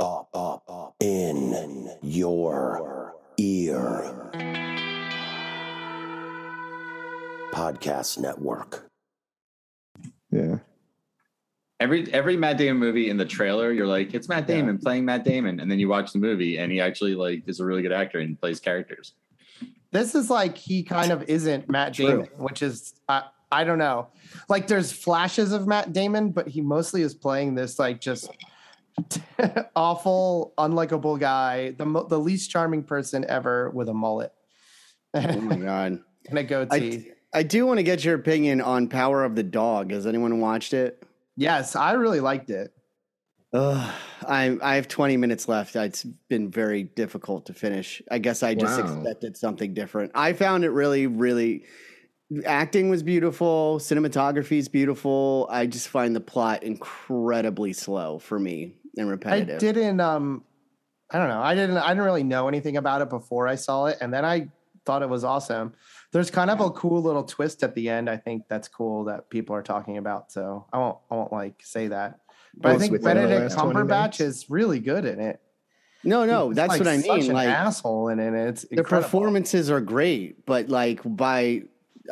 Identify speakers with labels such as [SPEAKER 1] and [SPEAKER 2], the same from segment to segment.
[SPEAKER 1] up, up, up in your ear. Podcast Network.
[SPEAKER 2] Yeah.
[SPEAKER 3] Every every Matt Damon movie in the trailer, you're like, it's Matt Damon playing Matt Damon, and then you watch the movie, and he actually like is a really good actor and plays characters.
[SPEAKER 4] This is like he kind of isn't Matt Damon, which is I I don't know. Like there's flashes of Matt Damon, but he mostly is playing this like just awful, unlikable guy, the mo- the least charming person ever with a mullet
[SPEAKER 5] Oh my god.
[SPEAKER 4] and a goatee.
[SPEAKER 5] I I do want to get your opinion on Power of the Dog. Has anyone watched it?
[SPEAKER 4] yes, I really liked it.
[SPEAKER 5] Ugh, I I have 20 minutes left. It's been very difficult to finish. I guess I just
[SPEAKER 2] Wow.
[SPEAKER 5] expected something different. I found it really, really. Acting was beautiful. Cinematography is beautiful. I just find the plot incredibly slow for me and
[SPEAKER 4] I didn't um I don't know. I didn't I didn't really know anything about it before I saw it and then I thought it was awesome. There's kind of a cool little twist at the end. I think that's cool that people are talking about. So I won't I won't like say that. But I think Benedict Cumberbatch is really good in it.
[SPEAKER 5] No, no,
[SPEAKER 4] He's,
[SPEAKER 5] that's
[SPEAKER 4] like,
[SPEAKER 5] what I mean.
[SPEAKER 4] an
[SPEAKER 5] Like
[SPEAKER 4] asshole in it. It's
[SPEAKER 5] the
[SPEAKER 4] incredible.
[SPEAKER 5] performances are great, but like by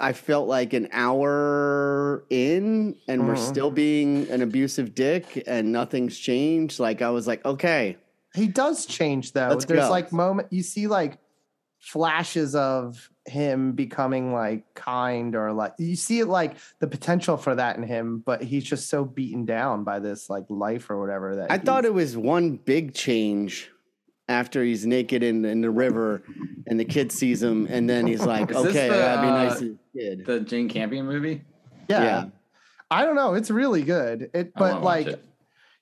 [SPEAKER 5] I felt like an hour in and we're
[SPEAKER 4] Mhm.
[SPEAKER 5] still being an abusive dick and nothing's changed. Like I was like, okay,
[SPEAKER 4] He does change though.
[SPEAKER 5] Let's
[SPEAKER 4] There's
[SPEAKER 5] go.
[SPEAKER 4] like moment you see like flashes of him becoming like kind or like you see it like the potential for that in him, but he's just so beaten down by this like life or whatever that
[SPEAKER 5] I thought it was one big change after he's naked in, in the river and the kid sees him and then he's like,
[SPEAKER 3] Is
[SPEAKER 5] okay,
[SPEAKER 3] the,
[SPEAKER 5] I gotta be nice
[SPEAKER 3] uh,
[SPEAKER 5] to the kid.
[SPEAKER 3] The Jane Campion movie.
[SPEAKER 4] yeah.
[SPEAKER 5] yeah.
[SPEAKER 4] I don't know. It's really good. It but like
[SPEAKER 3] it.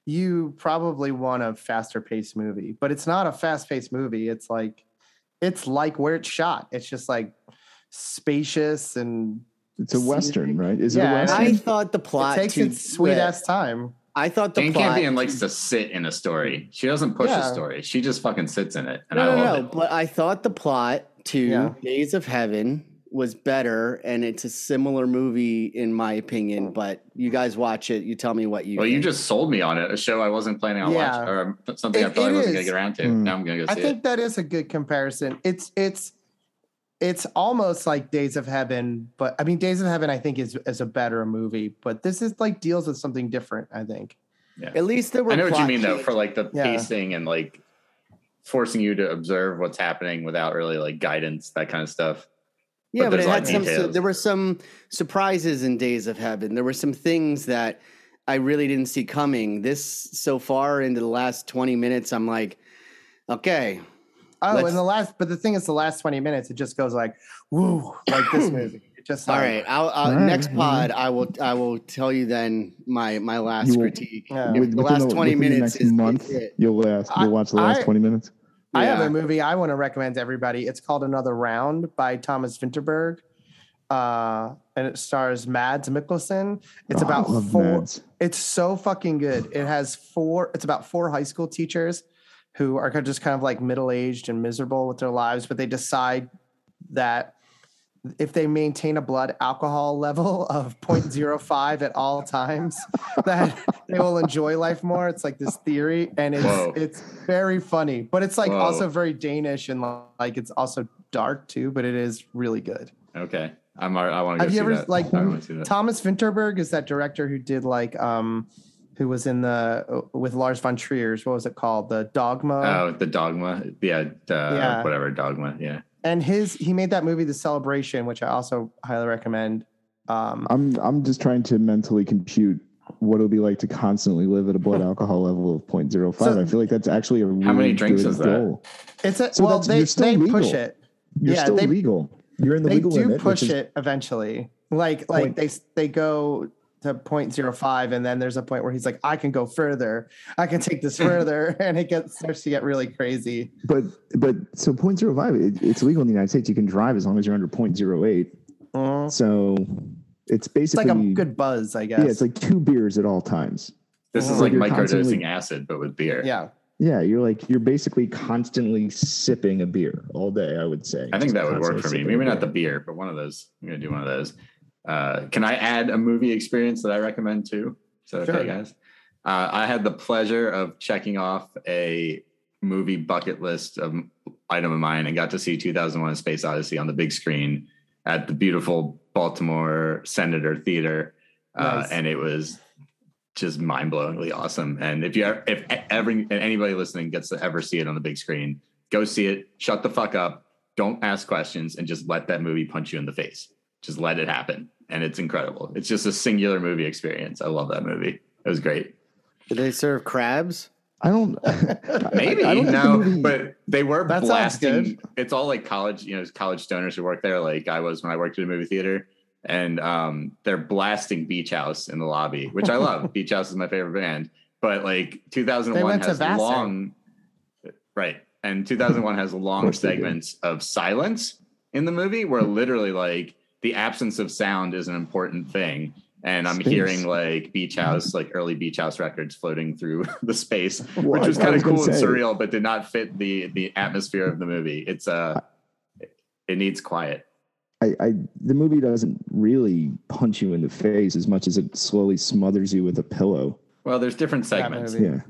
[SPEAKER 4] you probably want a faster paced movie, but it's not a fast paced movie. It's like it's like where it's shot. It's just like spacious and
[SPEAKER 2] It's a Western, right? Is
[SPEAKER 4] Yeah,
[SPEAKER 2] it a Western?
[SPEAKER 5] I thought the plot
[SPEAKER 4] it takes its sweet ass time.
[SPEAKER 5] I thought the
[SPEAKER 3] Jane
[SPEAKER 5] plot
[SPEAKER 3] Campion likes to sit in a story. She doesn't push
[SPEAKER 4] Yeah.
[SPEAKER 3] a story. She just fucking sits in it, and
[SPEAKER 5] no,
[SPEAKER 3] I
[SPEAKER 5] no,
[SPEAKER 3] love
[SPEAKER 5] no.
[SPEAKER 3] it.
[SPEAKER 5] But I thought the plot to
[SPEAKER 4] Yeah.
[SPEAKER 5] Days of Heaven was better, and it's a similar movie in my opinion. But you guys watch it, you tell me what you.
[SPEAKER 3] Well, you just sold me on it. A show I wasn't planning on
[SPEAKER 4] Yeah.
[SPEAKER 3] watching, or something I
[SPEAKER 4] It-
[SPEAKER 3] probably wasn't gonna get around to.
[SPEAKER 2] Mm.
[SPEAKER 3] Now I'm gonna go
[SPEAKER 4] I
[SPEAKER 3] see
[SPEAKER 4] think
[SPEAKER 3] it.
[SPEAKER 4] that is a good comparison. It's it's it's almost like Days of Heaven, but I mean Days of Heaven I think is is a better movie, but this is like deals with something different, I think.
[SPEAKER 5] at least there were.
[SPEAKER 3] I know what you
[SPEAKER 5] plot
[SPEAKER 3] mean though, for like the
[SPEAKER 4] Yeah.
[SPEAKER 3] pacing and like forcing you to observe what's happening without really like guidance, that kind of stuff.
[SPEAKER 5] Yeah,
[SPEAKER 3] but
[SPEAKER 5] but, it had some.
[SPEAKER 3] details.
[SPEAKER 5] there were some surprises in Days of Heaven. There were some things that I really didn't see coming. This so far into the last twenty minutes, I'm like, okay,
[SPEAKER 4] Oh,
[SPEAKER 5] Let's-
[SPEAKER 4] and the last but the thing is the last 20 minutes it just goes like woo like this movie. It just
[SPEAKER 5] all
[SPEAKER 4] like.
[SPEAKER 5] I'll, I'll,
[SPEAKER 2] All right.
[SPEAKER 5] Next pod, I will. I will tell you then my my last
[SPEAKER 2] will-
[SPEAKER 5] critique.
[SPEAKER 4] Yeah.
[SPEAKER 2] With-
[SPEAKER 5] the
[SPEAKER 2] within
[SPEAKER 5] last twenty minutes
[SPEAKER 2] next
[SPEAKER 5] is
[SPEAKER 2] month,
[SPEAKER 5] it.
[SPEAKER 2] you'll last. You'll watch the last
[SPEAKER 4] I-
[SPEAKER 2] twenty minutes.
[SPEAKER 4] I have a movie I want to recommend to everybody. It's called Another Round by Thomas Vinterberg. Uh, and it stars Mads Mikkelsen. It's
[SPEAKER 2] Oh,
[SPEAKER 4] about four.
[SPEAKER 2] Mads.
[SPEAKER 4] It's so fucking good. It has four. It's about four high school teachers who are just kind of like middle aged and miserable with their lives, but they decide that if they maintain a blood alcohol level of 0.05 at all times, that they will enjoy life more. It's like this theory, and it's
[SPEAKER 3] Whoa.
[SPEAKER 4] it's very funny, but it's like
[SPEAKER 3] Whoa.
[SPEAKER 4] also very Danish and like it's also dark too. But it is really good.
[SPEAKER 3] Okay, I'm. I want to.
[SPEAKER 4] Have you ever
[SPEAKER 3] that.
[SPEAKER 4] like
[SPEAKER 3] I want to see that.
[SPEAKER 4] Thomas Vinterberg is that director who did like um who was in the with Lars von Trier's what was it called the Dogma
[SPEAKER 3] Oh, the dogma. Yeah, uh,
[SPEAKER 4] Yeah.
[SPEAKER 3] whatever dogma. Yeah.
[SPEAKER 4] and his he made that movie The Celebration which I also highly recommend. Um,
[SPEAKER 2] I'm I'm just trying to mentally compute what it'll be like to constantly live at a blood alcohol level of 0.05.
[SPEAKER 4] So-
[SPEAKER 2] I feel like that's actually a really
[SPEAKER 3] How many drinks
[SPEAKER 2] good
[SPEAKER 3] is that?
[SPEAKER 2] goal.
[SPEAKER 4] it's a
[SPEAKER 2] So
[SPEAKER 4] well
[SPEAKER 2] that's-
[SPEAKER 4] they
[SPEAKER 2] you're still
[SPEAKER 4] push it
[SPEAKER 2] You're
[SPEAKER 4] Yeah,
[SPEAKER 2] still
[SPEAKER 4] they-
[SPEAKER 2] legal. You're in the
[SPEAKER 4] they
[SPEAKER 2] legal
[SPEAKER 4] do
[SPEAKER 2] limit.
[SPEAKER 4] push
[SPEAKER 2] is-
[SPEAKER 4] it eventually like like
[SPEAKER 2] Point-
[SPEAKER 4] they they go to 0.05 and then there's a point where he's like I can go further I can take this further and it gets starts to get really crazy.
[SPEAKER 2] But but so 0.05, it, it's legal in the United States. You can drive as long as you're under 0.08.
[SPEAKER 4] Mhm.
[SPEAKER 2] So it's
[SPEAKER 4] It's
[SPEAKER 2] basically
[SPEAKER 4] like a good buzz I guess.
[SPEAKER 2] yeah, it's like two beers at all times.
[SPEAKER 3] This
[SPEAKER 4] Oh.
[SPEAKER 3] is like
[SPEAKER 2] You're
[SPEAKER 3] microdosing acid, but with beer.
[SPEAKER 4] yeah.
[SPEAKER 2] Yeah, you're like you're basically constantly sipping a beer all day. I would say.
[SPEAKER 3] I think
[SPEAKER 2] Just
[SPEAKER 3] that would work for me. Maybe not the
[SPEAKER 2] beer.
[SPEAKER 3] beer, but one of those. I'm gonna do one of those. Uh, can I add a movie experience that I recommend too? That okay,
[SPEAKER 4] Sure.
[SPEAKER 3] guys? Uh, I had the pleasure of checking off a movie bucket list of item of mine and got to see 2001: Space Odyssey on the big screen at the beautiful Baltimore Senator Theater, uh, and it was just mind-blowingly awesome. And if you ever, if ever anybody listening gets to ever see it on the big screen, go see it. Shut the fuck up. Don't ask questions and just let that movie punch you in the face. Just let it happen, and it's incredible. It's just a singular movie experience. I love that movie. It was great.
[SPEAKER 5] Did they serve crabs?
[SPEAKER 2] I don't.
[SPEAKER 3] Maybe
[SPEAKER 2] I don't think the
[SPEAKER 3] no,
[SPEAKER 2] movie-
[SPEAKER 3] but they were
[SPEAKER 4] That
[SPEAKER 3] blasting. It's all like college, you know, college stoners who work there, like I was when I worked at a movie theater, and um, they're blasting Beach House in the lobby, which I love. Beach House is my favorite band, but like 2001
[SPEAKER 4] They went to
[SPEAKER 3] has long, right, and 2001 has long
[SPEAKER 2] course they did.
[SPEAKER 3] segments of silence in the movie where literally like the absence of sound is an important thing. And I'm
[SPEAKER 2] Space.
[SPEAKER 3] hearing like beach house, like early beach house records floating through the space
[SPEAKER 2] Well,
[SPEAKER 3] which was kind of cool and
[SPEAKER 2] say-
[SPEAKER 3] surreal, but did not fit the the atmosphere of the movie. It's uh it needs quiet.
[SPEAKER 2] I, I the movie doesn't really punch you in the face as much as it slowly smothers you with a pillow.
[SPEAKER 3] Well, there's different segments.
[SPEAKER 2] Yeah.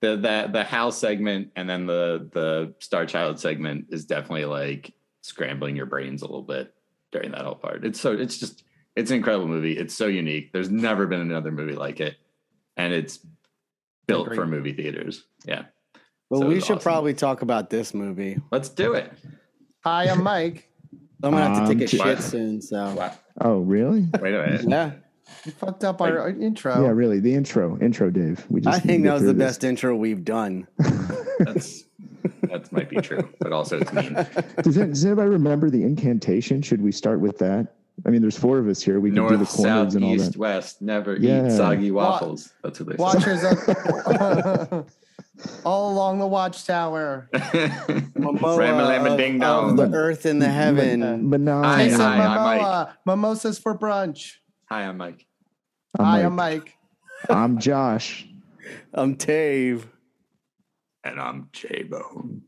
[SPEAKER 3] The the the Hal segment and then the the Star Child segment is definitely like scrambling your brains a little bit during that whole part. It's so it's just it's an incredible movie. It's so unique. There's never been another movie like it, and it's built for movie theaters. Yeah,
[SPEAKER 5] Well,
[SPEAKER 3] So
[SPEAKER 5] we should
[SPEAKER 3] awesome.
[SPEAKER 5] probably talk about this movie.
[SPEAKER 3] let's do it.
[SPEAKER 4] Hi, I'm Mike.
[SPEAKER 5] I'm gonna have to take a
[SPEAKER 2] Um,
[SPEAKER 5] shit soon. So
[SPEAKER 3] Wow.
[SPEAKER 2] Oh, really?
[SPEAKER 3] Wait a minute.
[SPEAKER 5] yeah,
[SPEAKER 4] You fucked up our intro.
[SPEAKER 2] Yeah, really. The intro, intro, Dave. We just
[SPEAKER 5] I think that was the
[SPEAKER 2] this.
[SPEAKER 5] best intro we've done.
[SPEAKER 3] That's that might be true, but also it's mean.
[SPEAKER 2] Does, it- does anybody remember the incantation? Should we start with that? I mean, there's four of us here. We can do the
[SPEAKER 3] North,
[SPEAKER 2] corners
[SPEAKER 3] south,
[SPEAKER 2] and all
[SPEAKER 3] east,
[SPEAKER 2] that.
[SPEAKER 3] west. Never
[SPEAKER 2] Yeah.
[SPEAKER 3] eat soggy waffles. That's what they
[SPEAKER 4] Watchers of, all along the watchtower.
[SPEAKER 3] say.
[SPEAKER 5] Momoa
[SPEAKER 3] ding
[SPEAKER 5] of,
[SPEAKER 3] dong.
[SPEAKER 5] the earth and the heaven.
[SPEAKER 2] But no,
[SPEAKER 3] Hi,
[SPEAKER 4] Hey,
[SPEAKER 3] hi, I'm Mike.
[SPEAKER 4] Mimosas for brunch.
[SPEAKER 3] Hi, I'm Mike.
[SPEAKER 4] Hi,
[SPEAKER 2] I'm
[SPEAKER 4] I'm
[SPEAKER 2] Mike.
[SPEAKER 4] Mike.
[SPEAKER 2] I'm Josh.
[SPEAKER 5] I'm Dave.
[SPEAKER 3] And I'm J Bone.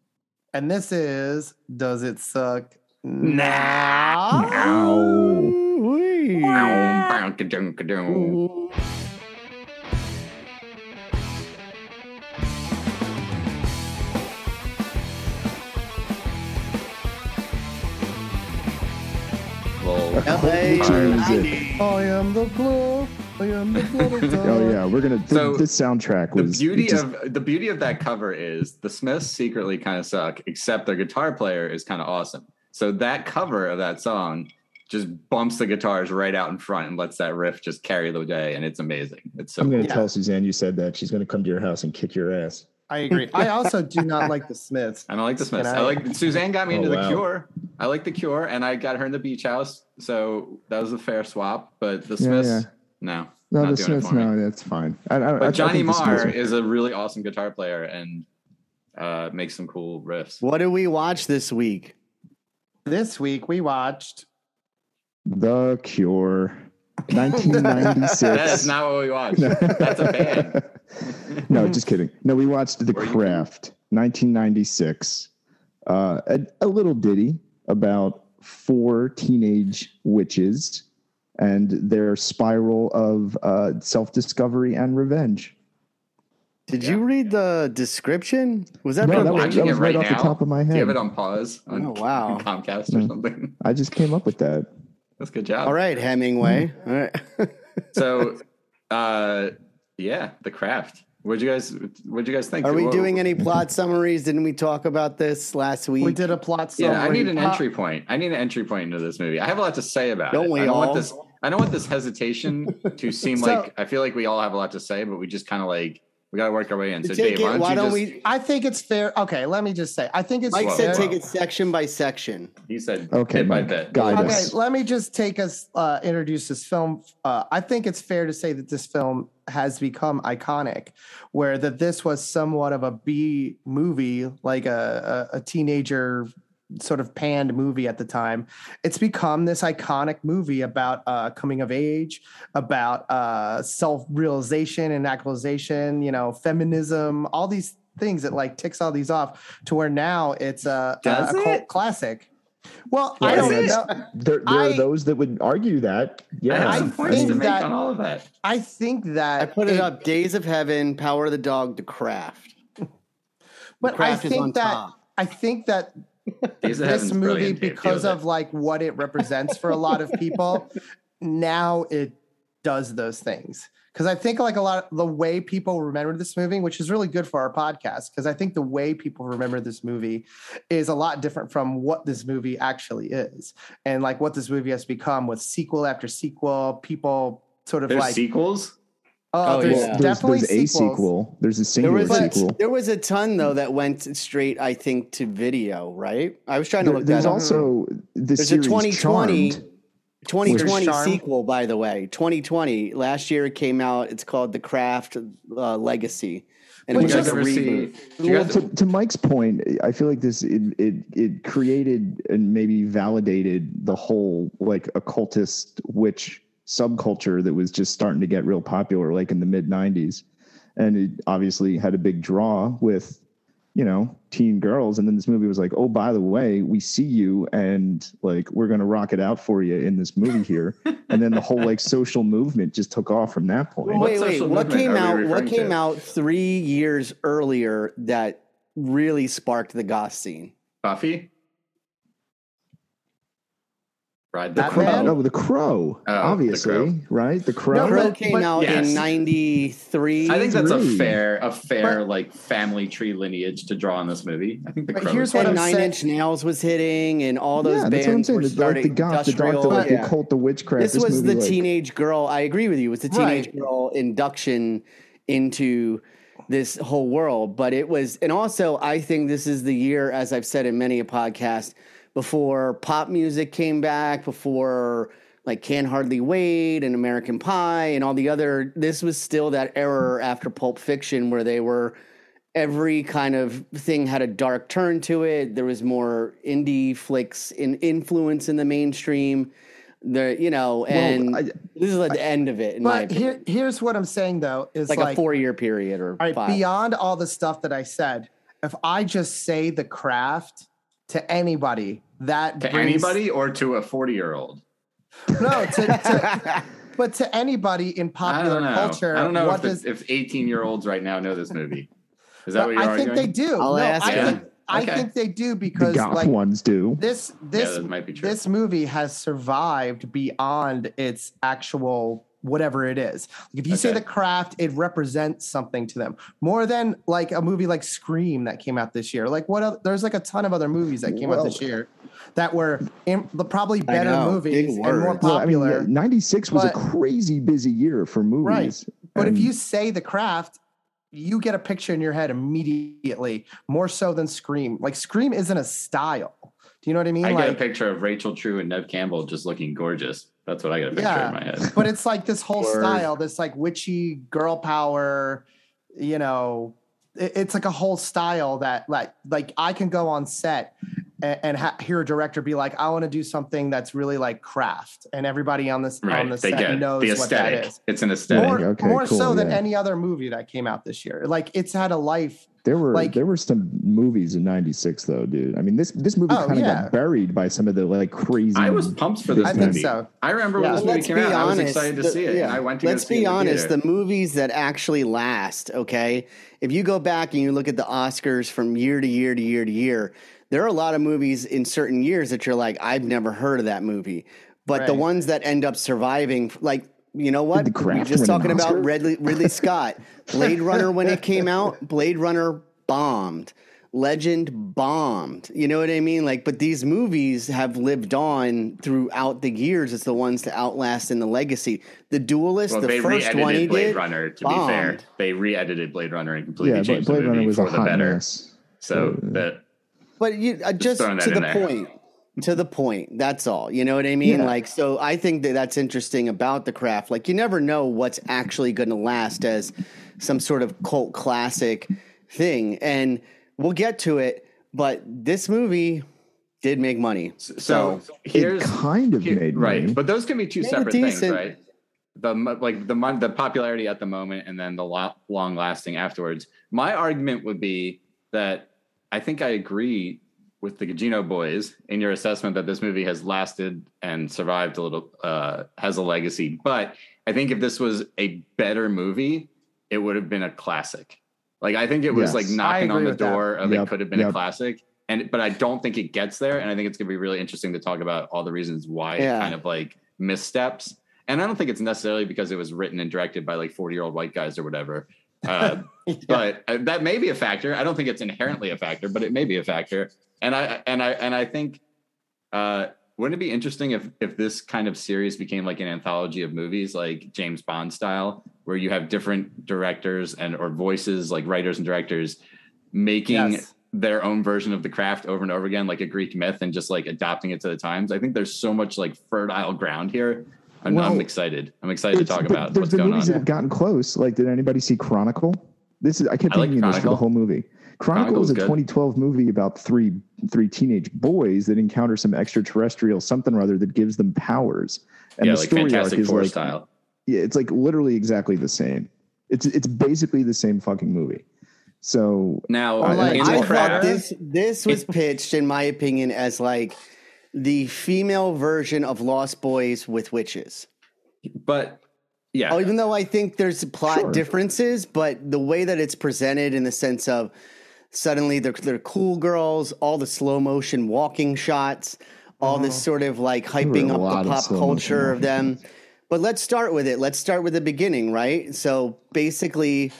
[SPEAKER 4] And this is Does It Suck?
[SPEAKER 3] Now?
[SPEAKER 2] Ow.
[SPEAKER 5] Wee.
[SPEAKER 3] Well,
[SPEAKER 5] LA.
[SPEAKER 2] Which?
[SPEAKER 4] I am the glow. I am the glow. of.
[SPEAKER 2] Oh yeah, we're gonna. Th-
[SPEAKER 3] So,
[SPEAKER 2] this soundtrack was
[SPEAKER 3] the
[SPEAKER 2] was
[SPEAKER 3] beauty
[SPEAKER 2] just-
[SPEAKER 3] of the beauty of that cover is the Smiths secretly kind of suck, except their guitar player is kind of awesome. So that cover of that song just bumps the guitars right out in front and lets that riff just carry the day, and it's amazing. It's so
[SPEAKER 2] I'm gonna
[SPEAKER 3] cool.
[SPEAKER 4] Yeah.
[SPEAKER 2] tell Suzanne you said that. She's gonna come to your house and kick your ass.
[SPEAKER 4] I agree. I also do not like the Smiths.
[SPEAKER 3] I don't like the Smiths. I,
[SPEAKER 4] I-
[SPEAKER 3] like Suzanne got me
[SPEAKER 2] Oh,
[SPEAKER 3] into
[SPEAKER 2] wow.
[SPEAKER 3] the Cure. I like the Cure, and I got her in the Beach House, so that was a fair swap. But the
[SPEAKER 2] Yeah,
[SPEAKER 3] Smiths,
[SPEAKER 2] yeah.
[SPEAKER 3] No,
[SPEAKER 2] No,
[SPEAKER 3] not
[SPEAKER 2] the
[SPEAKER 3] doing it
[SPEAKER 2] Smiths. No, that's fine. I, I, I- I
[SPEAKER 3] But Johnny
[SPEAKER 2] think
[SPEAKER 3] Marr
[SPEAKER 2] are-
[SPEAKER 3] is a really awesome guitar player and uh, makes some cool riffs.
[SPEAKER 5] What did we watch this week?
[SPEAKER 4] This week we watched.
[SPEAKER 2] The Cure, 1996.
[SPEAKER 3] That's not what we watched. That's a band.
[SPEAKER 2] no, just kidding. No, we watched The
[SPEAKER 3] Were
[SPEAKER 2] Craft, 1996. Uh, a, a little ditty about four teenage witches and their spiral of uh, self discovery and revenge.
[SPEAKER 5] Did
[SPEAKER 3] Yeah.
[SPEAKER 5] you read the description? Was that
[SPEAKER 2] No, that was, that was right,
[SPEAKER 3] right
[SPEAKER 2] off
[SPEAKER 3] now?
[SPEAKER 2] the top of my
[SPEAKER 3] Do you
[SPEAKER 2] head.
[SPEAKER 3] have it on pause on
[SPEAKER 5] Oh, wow.
[SPEAKER 3] Comcast or
[SPEAKER 2] No.
[SPEAKER 3] something?
[SPEAKER 2] I just came up with that.
[SPEAKER 3] That's a good job.
[SPEAKER 5] All right, Hemingway. All right.
[SPEAKER 3] So, uh, yeah, The Craft. What'd you guys? What'd you guys think?
[SPEAKER 5] Are we
[SPEAKER 3] What-
[SPEAKER 5] doing any plot summaries? Didn't we talk about this last week?
[SPEAKER 4] We did a plot summary.
[SPEAKER 3] Yeah, I need an entry point. I need an entry point into this movie. I have a lot to say about
[SPEAKER 5] Don't
[SPEAKER 3] it.
[SPEAKER 5] we
[SPEAKER 3] I don't
[SPEAKER 5] all?
[SPEAKER 3] want this. I don't want this hesitation to seem
[SPEAKER 4] So-
[SPEAKER 3] like I feel like we all have a lot to say, but we just kind of like we got to work our way in. So, Dave,
[SPEAKER 5] it-
[SPEAKER 3] why don't
[SPEAKER 5] why don't
[SPEAKER 3] just?
[SPEAKER 5] we?
[SPEAKER 4] I think it's fair. Okay, let me just say. I think it's
[SPEAKER 5] Mike
[SPEAKER 3] Whoa,
[SPEAKER 5] said
[SPEAKER 3] whoa.
[SPEAKER 5] take it section by section.
[SPEAKER 3] He said,
[SPEAKER 2] Okay,
[SPEAKER 3] bit by bit.
[SPEAKER 2] guide
[SPEAKER 4] Okay,
[SPEAKER 2] us.
[SPEAKER 4] let me just take us uh, introduce this film. Uh, I think it's fair to say that this film has become iconic, where that this was somewhat of a B movie, like a, a, a teenager sort of panned movie at the time. It's become this iconic movie about uh, coming of age, about uh, self realization and actualization. You know, feminism, all these things that like ticks all these off to where now it's a, a,
[SPEAKER 3] Does
[SPEAKER 4] a
[SPEAKER 3] it?
[SPEAKER 4] cult classic. Well,
[SPEAKER 3] Yeah,
[SPEAKER 4] I don't
[SPEAKER 3] it?
[SPEAKER 4] know.
[SPEAKER 2] There, there
[SPEAKER 4] I-
[SPEAKER 2] are those that would argue that. Yeah,
[SPEAKER 3] have
[SPEAKER 4] I
[SPEAKER 3] some points to
[SPEAKER 4] think that-
[SPEAKER 3] on all of that.
[SPEAKER 4] I think that
[SPEAKER 5] I put it up Days of Heaven, Power of the Dog, The Craft.
[SPEAKER 4] But I
[SPEAKER 5] Craft is on
[SPEAKER 4] think that
[SPEAKER 5] top.
[SPEAKER 4] I think that
[SPEAKER 3] Days of
[SPEAKER 4] this movie, because of
[SPEAKER 3] with
[SPEAKER 4] like what it represents for a lot of people, now it does those things. Because I think like a lot of the way people remember this movie, which is really good for our podcast, because I think the way people remember this movie is a lot different from what this movie actually is, and like what this movie has become with sequel after sequel. People sort of
[SPEAKER 3] There's
[SPEAKER 4] like,
[SPEAKER 3] sequels.
[SPEAKER 4] Oh,
[SPEAKER 5] Oh,
[SPEAKER 4] there's
[SPEAKER 5] yeah.
[SPEAKER 2] there's,
[SPEAKER 4] definitely
[SPEAKER 2] there's a sequel. There's a
[SPEAKER 5] There
[SPEAKER 2] singular
[SPEAKER 5] was,
[SPEAKER 2] sequel.
[SPEAKER 5] there was a ton though that went straight, I think, to video. Right? I was trying to
[SPEAKER 2] There-
[SPEAKER 5] look
[SPEAKER 2] there's
[SPEAKER 5] that up.
[SPEAKER 2] also the
[SPEAKER 5] There's a 2020
[SPEAKER 2] Charmed.
[SPEAKER 5] 2020 sequel, by the way. 2020 last year it came out. It's called The Craft uh, Legacy, and
[SPEAKER 4] But
[SPEAKER 5] it was like a reboot.
[SPEAKER 3] see?
[SPEAKER 2] Well,
[SPEAKER 3] guys-
[SPEAKER 2] to, to Mike's point, I feel like this it, it it created and maybe validated the whole like occultist witch subculture that was just starting to get real popular, like in the mid '90s, and it obviously had a big draw with you know teen girls. And then this movie was like, oh, by the way, we see you, and like we're gonna rock it out for you in this movie here. and then the whole like social movement just took off from that point.
[SPEAKER 3] What
[SPEAKER 5] wait, wait. What came out? What came
[SPEAKER 3] to?
[SPEAKER 5] out three years earlier that really sparked the goth scene?
[SPEAKER 3] Buffy. Ride the
[SPEAKER 4] Batman?
[SPEAKER 3] crow.
[SPEAKER 2] No, oh, the crow,
[SPEAKER 3] Oh, The
[SPEAKER 2] obviously,
[SPEAKER 3] Crow.
[SPEAKER 2] right? The crow.
[SPEAKER 4] No,
[SPEAKER 5] Crow came
[SPEAKER 4] but-
[SPEAKER 5] out
[SPEAKER 3] Yes.
[SPEAKER 5] in '93.
[SPEAKER 3] I think that's a fair, a fair
[SPEAKER 4] But-
[SPEAKER 3] like family tree lineage to draw in this movie. I think the
[SPEAKER 4] But
[SPEAKER 3] crow.
[SPEAKER 4] here's what
[SPEAKER 5] and Nine
[SPEAKER 4] saying-
[SPEAKER 5] Inch Nails was hitting, and all those
[SPEAKER 2] yeah, that's what I'm
[SPEAKER 5] bands
[SPEAKER 2] saying.
[SPEAKER 5] were
[SPEAKER 2] The, like
[SPEAKER 5] starting.
[SPEAKER 2] the goth, the dark, the,
[SPEAKER 5] industrial-
[SPEAKER 2] like
[SPEAKER 5] yeah.
[SPEAKER 2] the cult, the witchcraft.
[SPEAKER 5] This, was
[SPEAKER 2] movie,
[SPEAKER 5] the
[SPEAKER 2] like,
[SPEAKER 5] teenage girl. I agree with you. It was the teenage
[SPEAKER 4] Right.
[SPEAKER 5] girl induction into this whole world. But it was, and also I think this is the year, as I've said in many a podcast, before pop music came back, before like Can Hardly Wait and American Pie and all the other. This was still that era after Pulp Fiction where they were. Every kind of thing had a dark turn to it. There was more indie flicks in influence in the mainstream. The you know, and
[SPEAKER 2] I-
[SPEAKER 5] this is like the end of it in
[SPEAKER 4] But
[SPEAKER 5] opinion.
[SPEAKER 4] here, here's what I'm saying though: is
[SPEAKER 5] like,
[SPEAKER 4] like,
[SPEAKER 5] a four year period or
[SPEAKER 4] all right,
[SPEAKER 5] five.
[SPEAKER 4] beyond all the stuff that I said, if I just say the craft to anybody, that
[SPEAKER 3] to
[SPEAKER 4] brings-
[SPEAKER 3] anybody or to a forty-year-old.
[SPEAKER 4] no, to, to, but to anybody in
[SPEAKER 3] I
[SPEAKER 4] popular
[SPEAKER 3] don't know.
[SPEAKER 4] culture,
[SPEAKER 3] I don't know
[SPEAKER 4] what
[SPEAKER 3] if,
[SPEAKER 4] does
[SPEAKER 3] if eighteen-year-olds right now know this movie. Is that what you're
[SPEAKER 4] I think
[SPEAKER 3] arguing?
[SPEAKER 4] they do.
[SPEAKER 5] I'll
[SPEAKER 4] no,
[SPEAKER 5] ask
[SPEAKER 4] I
[SPEAKER 3] them.
[SPEAKER 4] think I
[SPEAKER 3] Okay.
[SPEAKER 4] think they do because
[SPEAKER 2] goth
[SPEAKER 4] like
[SPEAKER 2] ones do.
[SPEAKER 4] this this
[SPEAKER 3] that might be true.
[SPEAKER 4] this movie has survived beyond its actual whatever it is. Like if you say the craft, it represents something to them more than like a movie like Scream that came out this year. Like what? oth- there's like a ton of other movies that came out this year that were in, the probably better
[SPEAKER 5] know,
[SPEAKER 4] movies
[SPEAKER 5] big
[SPEAKER 4] and more
[SPEAKER 5] words.
[SPEAKER 2] Well, I mean, yeah, '96 was a crazy busy year for movies.
[SPEAKER 4] Right. But if you say the craft, you get a picture in your head immediately, more so than Scream. Like Scream isn't a style. Do you know what I mean?
[SPEAKER 3] I get a picture of Rachel True and Nev Campbell just looking gorgeous. That's what I get a picture
[SPEAKER 4] Yeah.
[SPEAKER 3] in my head.
[SPEAKER 4] but it's like this whole
[SPEAKER 5] Word.
[SPEAKER 4] style, this like witchy girl power, you know, it- it's like a whole style that like like I can go on set and, and ha- hear a director be like, I want to do something that's really like craft, and everybody on this on
[SPEAKER 3] Right.
[SPEAKER 4] the
[SPEAKER 3] They
[SPEAKER 4] set knows
[SPEAKER 3] the
[SPEAKER 4] what that
[SPEAKER 3] aesthetic. It's an aesthetic.
[SPEAKER 4] More,
[SPEAKER 2] Okay,
[SPEAKER 4] more
[SPEAKER 2] cool,
[SPEAKER 4] so than any other movie that came out this year. Like it's had a life
[SPEAKER 2] There were
[SPEAKER 4] Like-
[SPEAKER 2] there were some movies in '96 though, dude. I mean this this movie
[SPEAKER 4] Oh,
[SPEAKER 2] kind of
[SPEAKER 4] yeah.
[SPEAKER 2] got buried by some of the like crazy.
[SPEAKER 3] I was pumped for this
[SPEAKER 4] I
[SPEAKER 3] movie.
[SPEAKER 4] think so.
[SPEAKER 3] I remember
[SPEAKER 4] Yeah.
[SPEAKER 3] when this movie
[SPEAKER 5] Let's
[SPEAKER 3] came
[SPEAKER 5] be
[SPEAKER 3] out. I was
[SPEAKER 5] honest.
[SPEAKER 3] excited to
[SPEAKER 5] the-
[SPEAKER 3] see it.
[SPEAKER 5] yeah.
[SPEAKER 3] I went to
[SPEAKER 5] Let's
[SPEAKER 3] go see
[SPEAKER 5] be
[SPEAKER 3] it
[SPEAKER 5] honest.
[SPEAKER 3] theater.
[SPEAKER 5] The movies that actually last, okay. If you go back and you look at the Oscars from year to year to year to year, there are a lot of movies in certain years that you're like, I've never heard of that movie. But the ones that end up surviving, like you know what?
[SPEAKER 2] The
[SPEAKER 5] We're just talking about
[SPEAKER 2] Oscar?
[SPEAKER 5] Ridley, Ridley Scott, Blade Runner when it came out. Blade Runner bombed. Legend bombed. You know what I mean? Like, but these movies have lived on throughout the years as the ones to outlast in the legacy. The Duelist,
[SPEAKER 3] well,
[SPEAKER 5] the
[SPEAKER 3] they
[SPEAKER 5] first one he
[SPEAKER 3] re-edited Blade
[SPEAKER 5] did,
[SPEAKER 3] Runner. To be fair, they re-edited Blade Runner and completely
[SPEAKER 2] yeah,
[SPEAKER 3] changed
[SPEAKER 2] but Blade
[SPEAKER 3] the movie
[SPEAKER 2] Runner was a
[SPEAKER 3] for the better.
[SPEAKER 2] mess.
[SPEAKER 3] So that
[SPEAKER 5] But you uh, just,
[SPEAKER 3] throwing that
[SPEAKER 5] to the
[SPEAKER 3] there.
[SPEAKER 5] point. To the point. That's all. You know what I mean?
[SPEAKER 2] Yeah.
[SPEAKER 5] Like, so I think that that's interesting about the craft. Like, you never know what's actually going to last as some sort of cult classic thing. And we'll get to it. But this movie did make money.
[SPEAKER 3] so,
[SPEAKER 2] It
[SPEAKER 3] here's
[SPEAKER 2] kind of
[SPEAKER 3] here-
[SPEAKER 2] made
[SPEAKER 3] right,
[SPEAKER 2] money.
[SPEAKER 3] but those can be two
[SPEAKER 5] Made a
[SPEAKER 3] separate things, right? The like the the popularity at the moment and then the lo- long lasting afterwards. My argument would be that I think I agree with the Gugino boys in your assessment that this movie has lasted and survived a little, uh, has a legacy. But I think if this was a better movie, it would have been a classic. Like I think it was
[SPEAKER 2] Yes.
[SPEAKER 3] like knocking on the
[SPEAKER 6] with that.
[SPEAKER 3] door of
[SPEAKER 2] Yep,
[SPEAKER 3] it could have been a classic. And but I don't think it gets there. And I think it's gonna be really interesting to talk about all the reasons why
[SPEAKER 5] Yeah.
[SPEAKER 3] it kind of like missteps. And I don't think it's necessarily because it was written and directed by like 40 year old white guys or whatever. Uh, but uh, that may be a factor. I don't think it's inherently a factor, but it may be a factor. And I and I and I think uh, wouldn't it be interesting if if this kind of series became like an anthology of movies, like James Bond style, where you have different directors and or voices, like writers and directors, making
[SPEAKER 6] Yes.
[SPEAKER 3] their own version of the craft over and over again, like a Greek myth, and just like adopting it to the times. I think there's so much like fertile ground here. I'm, I'm excited. I'm excited to talk about
[SPEAKER 2] there's
[SPEAKER 3] what's
[SPEAKER 2] been
[SPEAKER 3] going
[SPEAKER 2] movies
[SPEAKER 3] on.
[SPEAKER 2] that have gotten close. Like, did anybody see Chronicle? This is I kept
[SPEAKER 3] I like
[SPEAKER 2] thinking this for the whole movie. Chronicle
[SPEAKER 3] Chronicle's
[SPEAKER 2] is a
[SPEAKER 3] good.
[SPEAKER 2] 2012 movie about three three teenage boys that encounter some extraterrestrial something or other that gives them powers. And
[SPEAKER 3] yeah,
[SPEAKER 2] the
[SPEAKER 3] like
[SPEAKER 2] story arc
[SPEAKER 3] Fantastic
[SPEAKER 2] is
[SPEAKER 3] Four
[SPEAKER 2] like
[SPEAKER 3] style.
[SPEAKER 2] yeah, it's like literally exactly the same. It's it's basically the same fucking movie. So
[SPEAKER 3] Now, uh,
[SPEAKER 6] Or like-
[SPEAKER 3] in
[SPEAKER 5] I thought
[SPEAKER 3] craft,
[SPEAKER 5] this this was pitched, in my opinion, as like the female version of Lost Boys with witches.
[SPEAKER 3] but yeah,
[SPEAKER 5] Oh, even though I think there's plot
[SPEAKER 2] Sure.
[SPEAKER 5] differences, but the way that it's presented in the sense of suddenly they're they're cool girls, all the slow motion walking shots, all this sort of like hyping up the pop
[SPEAKER 2] slow
[SPEAKER 5] culture of them. But let's start with it. Let's start with the beginning, right? So basically,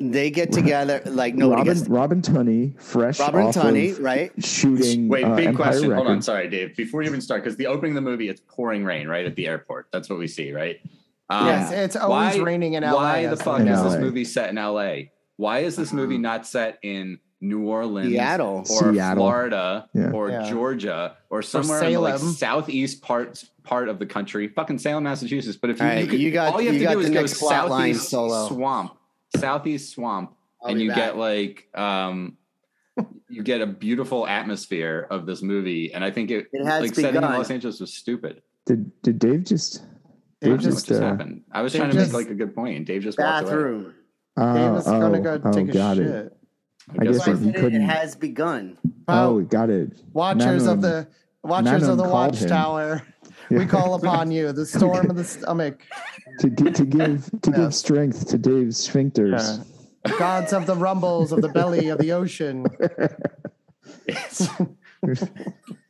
[SPEAKER 5] they get together. Like nobody
[SPEAKER 2] Robin
[SPEAKER 5] gets
[SPEAKER 2] Robin Tunney, fresh
[SPEAKER 5] Robin
[SPEAKER 2] off
[SPEAKER 5] Tunney,
[SPEAKER 2] of
[SPEAKER 5] right?
[SPEAKER 2] shooting.
[SPEAKER 3] Wait,
[SPEAKER 2] uh,
[SPEAKER 3] big
[SPEAKER 2] Empire
[SPEAKER 3] question. Hold on, sorry, Dave. Before you even start, because the opening of the movie, it's pouring rain right at the airport. That's what we see, right? Um,
[SPEAKER 6] Yes, it's always raining in LA.
[SPEAKER 3] Why the fuck is
[SPEAKER 6] it
[SPEAKER 3] this movie set in LA? Why is this movie not set in New Orleans,
[SPEAKER 5] Seattle.
[SPEAKER 3] or
[SPEAKER 2] Seattle.
[SPEAKER 3] Florida,
[SPEAKER 2] Yeah.
[SPEAKER 3] or
[SPEAKER 6] Yeah.
[SPEAKER 3] Georgia, or somewhere in the like, southeast part part of the country? Fucking Salem, Massachusetts. But if you,
[SPEAKER 5] All right,
[SPEAKER 3] you, could,
[SPEAKER 5] you got-
[SPEAKER 3] all you have
[SPEAKER 5] you
[SPEAKER 3] to do is go
[SPEAKER 5] next plot line
[SPEAKER 3] southeast
[SPEAKER 5] solo.
[SPEAKER 3] swamp, southeast swamp,
[SPEAKER 5] I'll
[SPEAKER 3] and you
[SPEAKER 5] back.
[SPEAKER 3] get like um you get a beautiful atmosphere of this movie and i think it,
[SPEAKER 5] It has
[SPEAKER 3] like setting in los angeles was stupid
[SPEAKER 2] Did did Dave just? Dave
[SPEAKER 3] don't know what
[SPEAKER 2] just.
[SPEAKER 3] just
[SPEAKER 2] uh,
[SPEAKER 3] happened i was
[SPEAKER 6] Dave
[SPEAKER 3] trying to make like a good point and dave just walked away
[SPEAKER 5] bathroom.
[SPEAKER 2] Oh,
[SPEAKER 6] Dave is gonna
[SPEAKER 2] oh,
[SPEAKER 6] go
[SPEAKER 2] oh,
[SPEAKER 6] take a
[SPEAKER 2] got
[SPEAKER 6] shit.
[SPEAKER 2] it.
[SPEAKER 3] I
[SPEAKER 2] I
[SPEAKER 3] guess
[SPEAKER 2] guess
[SPEAKER 5] I
[SPEAKER 2] he
[SPEAKER 5] said it, it
[SPEAKER 2] couldn't-
[SPEAKER 5] has begun.
[SPEAKER 2] Oh,
[SPEAKER 6] Oh,
[SPEAKER 2] got it.
[SPEAKER 6] watchers of the watchers of the
[SPEAKER 2] called him.
[SPEAKER 6] watchtower. We call upon you, the storm of the stomach,
[SPEAKER 2] to gi- to give to
[SPEAKER 6] Yeah.
[SPEAKER 2] give strength to Dave's sphincters.
[SPEAKER 6] gods of the rumbles of the belly of the ocean.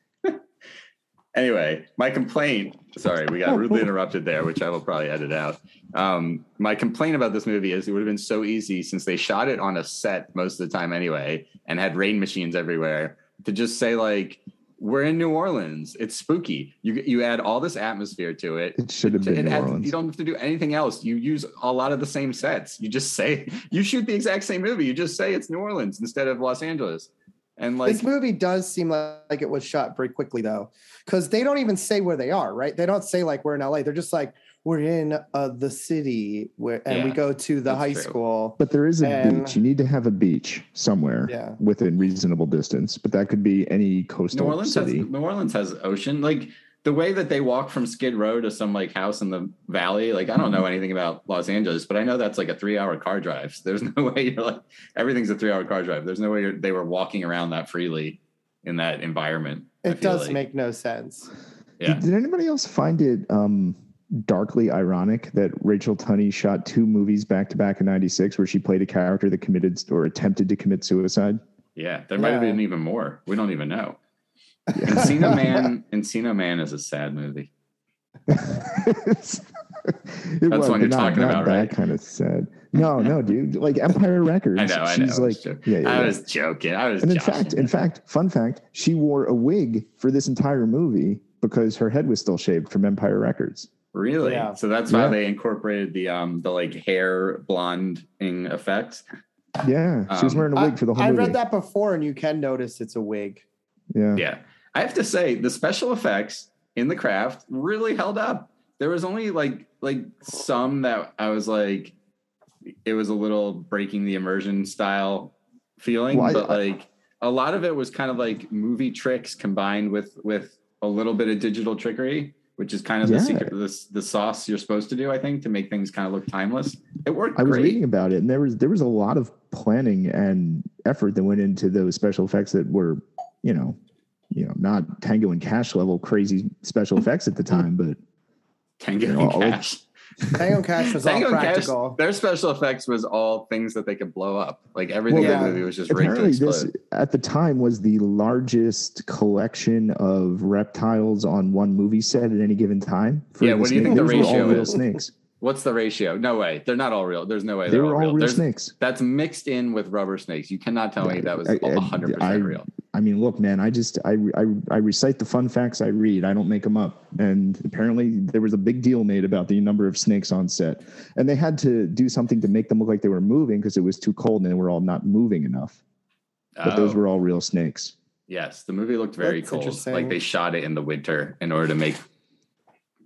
[SPEAKER 3] Anyway my complaint sorry we got rudely interrupted there which i will probably edit out um, my complaint about this movie is it would have been so easy since they shot it on a set most of the time anyway and had rain machines everywhere to just say like we're in New Orleans. It's spooky. You you add all this atmosphere to it.
[SPEAKER 2] It should have
[SPEAKER 3] It
[SPEAKER 2] been New
[SPEAKER 3] adds-
[SPEAKER 2] Orleans.
[SPEAKER 3] you don't have to do anything else. You use a lot of the same sets. You just say you shoot the exact same movie. You just say it's New Orleans instead of Los Angeles. And like
[SPEAKER 6] this movie does seem like, like it was shot very quickly though, because they don't even say where they are. Right? They don't say like we're in LA. They're just like we're in uh, the city where, and we go to the high
[SPEAKER 3] true.
[SPEAKER 6] school.
[SPEAKER 2] But there is a
[SPEAKER 6] And-
[SPEAKER 2] beach. You need to have a beach somewhere
[SPEAKER 6] Yeah.
[SPEAKER 2] within reasonable distance. But that could be any coastal
[SPEAKER 3] New Orleans has
[SPEAKER 2] city.
[SPEAKER 3] New Orleans has ocean. Like the way that they walk from Skid Row to some like house in the valley. Like I don't know anything about Los Angeles, but I know that's like a three hour car drive. So there's no way you're like everything's a three hour car drive. There's no way you're, they were walking around that freely in that environment.
[SPEAKER 6] It does
[SPEAKER 3] like.
[SPEAKER 6] make no sense.
[SPEAKER 3] yeah.
[SPEAKER 2] Did, did anybody else find it um, darkly ironic that Rachel Tunney shot two movies back to back in '96 where she played a character that committed or attempted to commit suicide?
[SPEAKER 3] Yeah, there might have been even more. We don't even know. Encino Man, Encino Man is a sad movie.
[SPEAKER 2] That's
[SPEAKER 3] That's one you're talking about,
[SPEAKER 2] that
[SPEAKER 3] right?
[SPEAKER 2] kind of sad. No, no, dude. Like Empire Records.
[SPEAKER 3] I know, I know.
[SPEAKER 2] She's
[SPEAKER 3] I
[SPEAKER 2] like,
[SPEAKER 3] was
[SPEAKER 2] yeah, yeah,
[SPEAKER 3] I
[SPEAKER 2] yeah.
[SPEAKER 3] was joking. I was
[SPEAKER 2] and in
[SPEAKER 3] joshing.
[SPEAKER 2] fact, in fact, fun fact, she wore a wig for this entire movie because her head was still shaved from Empire Records.
[SPEAKER 3] Really?
[SPEAKER 6] Yeah.
[SPEAKER 3] So that's why
[SPEAKER 2] Yeah.
[SPEAKER 3] they incorporated the um the like hair blonding effects.
[SPEAKER 2] Yeah, she was
[SPEAKER 3] Um,
[SPEAKER 2] wearing a wig
[SPEAKER 6] I,
[SPEAKER 2] for the whole
[SPEAKER 6] I
[SPEAKER 2] movie.
[SPEAKER 6] read that before, and you can notice it's a wig.
[SPEAKER 2] Yeah.
[SPEAKER 3] Yeah. I have to say the special effects in the craft really held up. There was only like like some that I was like it was a little breaking the immersion style feeling,
[SPEAKER 2] Well,
[SPEAKER 3] but
[SPEAKER 2] I-
[SPEAKER 3] like a lot of it was kind of like movie tricks combined with with a little bit of digital trickery, which is kind of
[SPEAKER 2] Yeah.
[SPEAKER 3] the secret the, the sauce you're supposed to do, I think, to make things kind of look timeless. It worked
[SPEAKER 2] I was
[SPEAKER 3] great.
[SPEAKER 2] reading about it, and there was there was a lot of planning and effort that went into those special effects that were you know, you know, not Tango and Cash level crazy special effects at the time, but
[SPEAKER 3] Tango
[SPEAKER 2] You know,
[SPEAKER 3] and
[SPEAKER 2] all-
[SPEAKER 3] Cash.
[SPEAKER 4] Tango and Cash was all
[SPEAKER 3] Tango and Cash,
[SPEAKER 4] practical.
[SPEAKER 3] their special effects was all things that they could blow up. Like everything
[SPEAKER 2] Well,
[SPEAKER 3] in the
[SPEAKER 4] yeah.
[SPEAKER 3] movie was just rigged to
[SPEAKER 2] apparently this at the time was the largest collection of reptiles on one movie set at any given time. for
[SPEAKER 3] Yeah, what do you
[SPEAKER 2] snake.
[SPEAKER 3] think the
[SPEAKER 2] Those were all
[SPEAKER 3] ratio
[SPEAKER 2] real snakes.
[SPEAKER 3] What's the ratio? No way. They're not all real. There's no way
[SPEAKER 2] They
[SPEAKER 3] they're
[SPEAKER 2] were all real
[SPEAKER 3] There's-
[SPEAKER 2] snakes.
[SPEAKER 3] That's mixed in with rubber snakes. You cannot tell me that was
[SPEAKER 2] I- I-
[SPEAKER 3] 100%
[SPEAKER 2] I-
[SPEAKER 3] real.
[SPEAKER 2] I mean, look, man, I just I, I I recite the fun facts I read. I don't make them up. And apparently, there was a big deal made about the number of snakes on set, and they had to do something to make them look like they were moving because it was too cold and they were all not moving enough. But those
[SPEAKER 3] Oh,
[SPEAKER 2] were all real snakes.
[SPEAKER 3] yes, the movie looked very
[SPEAKER 4] That's
[SPEAKER 3] cold.
[SPEAKER 4] interesting.
[SPEAKER 3] Like they shot it in the winter in order to make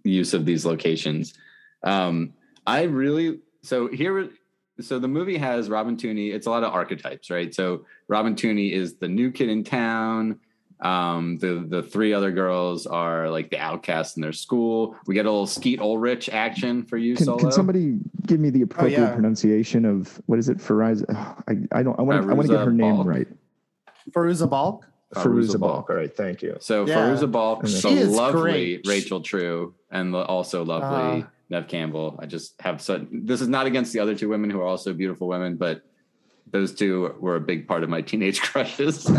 [SPEAKER 3] use of these locations. Um, I really so here so the movie has Robin Tooney. It's a lot of archetypes, right? So Robin Tooney is the new kid in town. Um, the the three other girls are like the outcasts in their school. We get a little Skeet Ulrich action for you,
[SPEAKER 2] Can,
[SPEAKER 3] Solo.
[SPEAKER 2] can somebody give me the appropriate
[SPEAKER 4] yeah.
[SPEAKER 2] pronunciation of what is it? Fariza? I, I don't. I want. I want to get her
[SPEAKER 3] Fairuza
[SPEAKER 2] name
[SPEAKER 3] Balk.
[SPEAKER 2] right.
[SPEAKER 4] Feruza Balk.
[SPEAKER 3] Fairuza
[SPEAKER 2] Fairuza
[SPEAKER 3] Balk.
[SPEAKER 2] Balk. All right. Thank you.
[SPEAKER 3] So
[SPEAKER 4] Yeah.
[SPEAKER 3] Faruza Balk,
[SPEAKER 2] And
[SPEAKER 4] She is
[SPEAKER 3] lovely
[SPEAKER 4] great.
[SPEAKER 3] Rachel True, and also lovely
[SPEAKER 4] Uh.
[SPEAKER 3] Nev Campbell. I just have such. This is not against the other two women who are also beautiful women, but those two were a big part of my teenage crushes.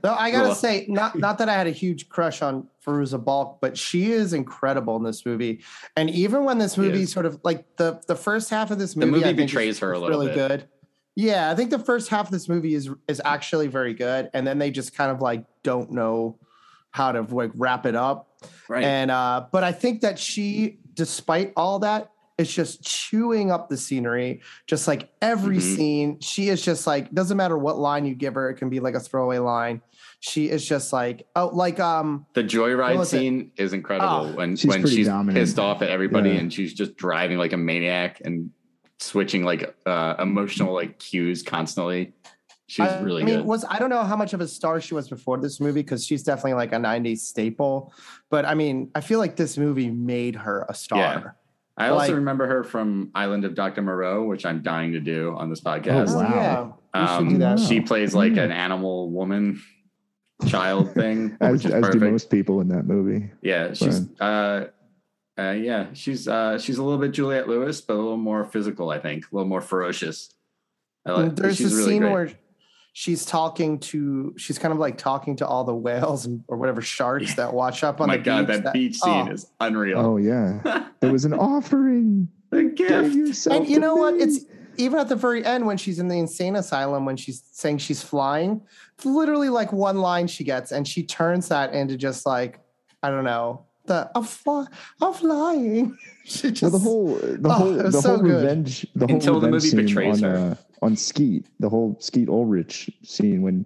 [SPEAKER 4] Though I gotta
[SPEAKER 3] Cool.
[SPEAKER 4] say, not not that I had a huge crush on Feruza Balk, but she is incredible in this movie. And even when this movie sort of like the the first half of this movie,
[SPEAKER 3] The
[SPEAKER 4] movie, I
[SPEAKER 3] betrays
[SPEAKER 4] is-
[SPEAKER 3] her a little
[SPEAKER 4] really
[SPEAKER 3] bit.
[SPEAKER 4] good. Yeah, I think the first half of this movie is is actually very good, and then they just kind of like don't know how to like wrap it up.
[SPEAKER 3] Right.
[SPEAKER 4] And uh, but I think that she, despite all that, is just chewing up the scenery. Just like every
[SPEAKER 3] Mhm.
[SPEAKER 4] scene, she is just like doesn't matter what line you give her, it can be like a throwaway line. She is just like oh, like um,
[SPEAKER 3] the joyride scene is incredible
[SPEAKER 4] Oh.
[SPEAKER 3] when
[SPEAKER 2] She's
[SPEAKER 3] when she's
[SPEAKER 2] dominant.
[SPEAKER 3] pissed off at everybody
[SPEAKER 2] Yeah.
[SPEAKER 3] and she's just driving like a maniac and switching like uh, emotional like cues constantly. She's
[SPEAKER 4] I
[SPEAKER 3] really
[SPEAKER 4] mean,
[SPEAKER 3] good.
[SPEAKER 4] was I don't know how much of a star she was before this movie because she's definitely like a '90s staple. But I mean, I feel like this movie made her a star.
[SPEAKER 3] Yeah. I also remember her from Island of Dr. Moreau, which I'm dying to do on this podcast.
[SPEAKER 2] Oh, wow.
[SPEAKER 4] yeah, we should
[SPEAKER 3] Um,
[SPEAKER 4] do that.
[SPEAKER 3] She plays like
[SPEAKER 2] Mm.
[SPEAKER 3] an animal woman child thing,
[SPEAKER 2] As,
[SPEAKER 3] which is
[SPEAKER 2] as do most people in that movie.
[SPEAKER 3] Yeah, she's uh, uh, yeah, she's uh, she's a little bit Juliette Lewis, but a little more physical. I think a little more ferocious. I like,
[SPEAKER 4] There's a
[SPEAKER 3] really
[SPEAKER 4] scene
[SPEAKER 3] great.
[SPEAKER 4] where she's talking to, she's kind of like talking to all the whales and, or whatever sharks that watch up on
[SPEAKER 3] Oh
[SPEAKER 4] on
[SPEAKER 3] my
[SPEAKER 4] the
[SPEAKER 3] god,
[SPEAKER 4] beach.
[SPEAKER 3] that, beach scene
[SPEAKER 4] oh.
[SPEAKER 3] is unreal.
[SPEAKER 2] Oh yeah, there was an offering.
[SPEAKER 3] the
[SPEAKER 2] Give
[SPEAKER 3] gift.
[SPEAKER 4] And you
[SPEAKER 2] to
[SPEAKER 4] know what? It's even at the very end when she's in the insane asylum when she's saying she's flying. It's literally like one line she gets, and she turns that into just like I don't know the I'm, fly, I'm flying. she just
[SPEAKER 2] well, the whole the
[SPEAKER 4] Oh,
[SPEAKER 2] whole
[SPEAKER 4] it was
[SPEAKER 2] the
[SPEAKER 4] so
[SPEAKER 2] whole
[SPEAKER 4] good.
[SPEAKER 2] revenge the whole
[SPEAKER 3] Until the movie betrays
[SPEAKER 2] on,
[SPEAKER 3] her.
[SPEAKER 2] Uh, on Skeet the whole Skeet Ulrich scene when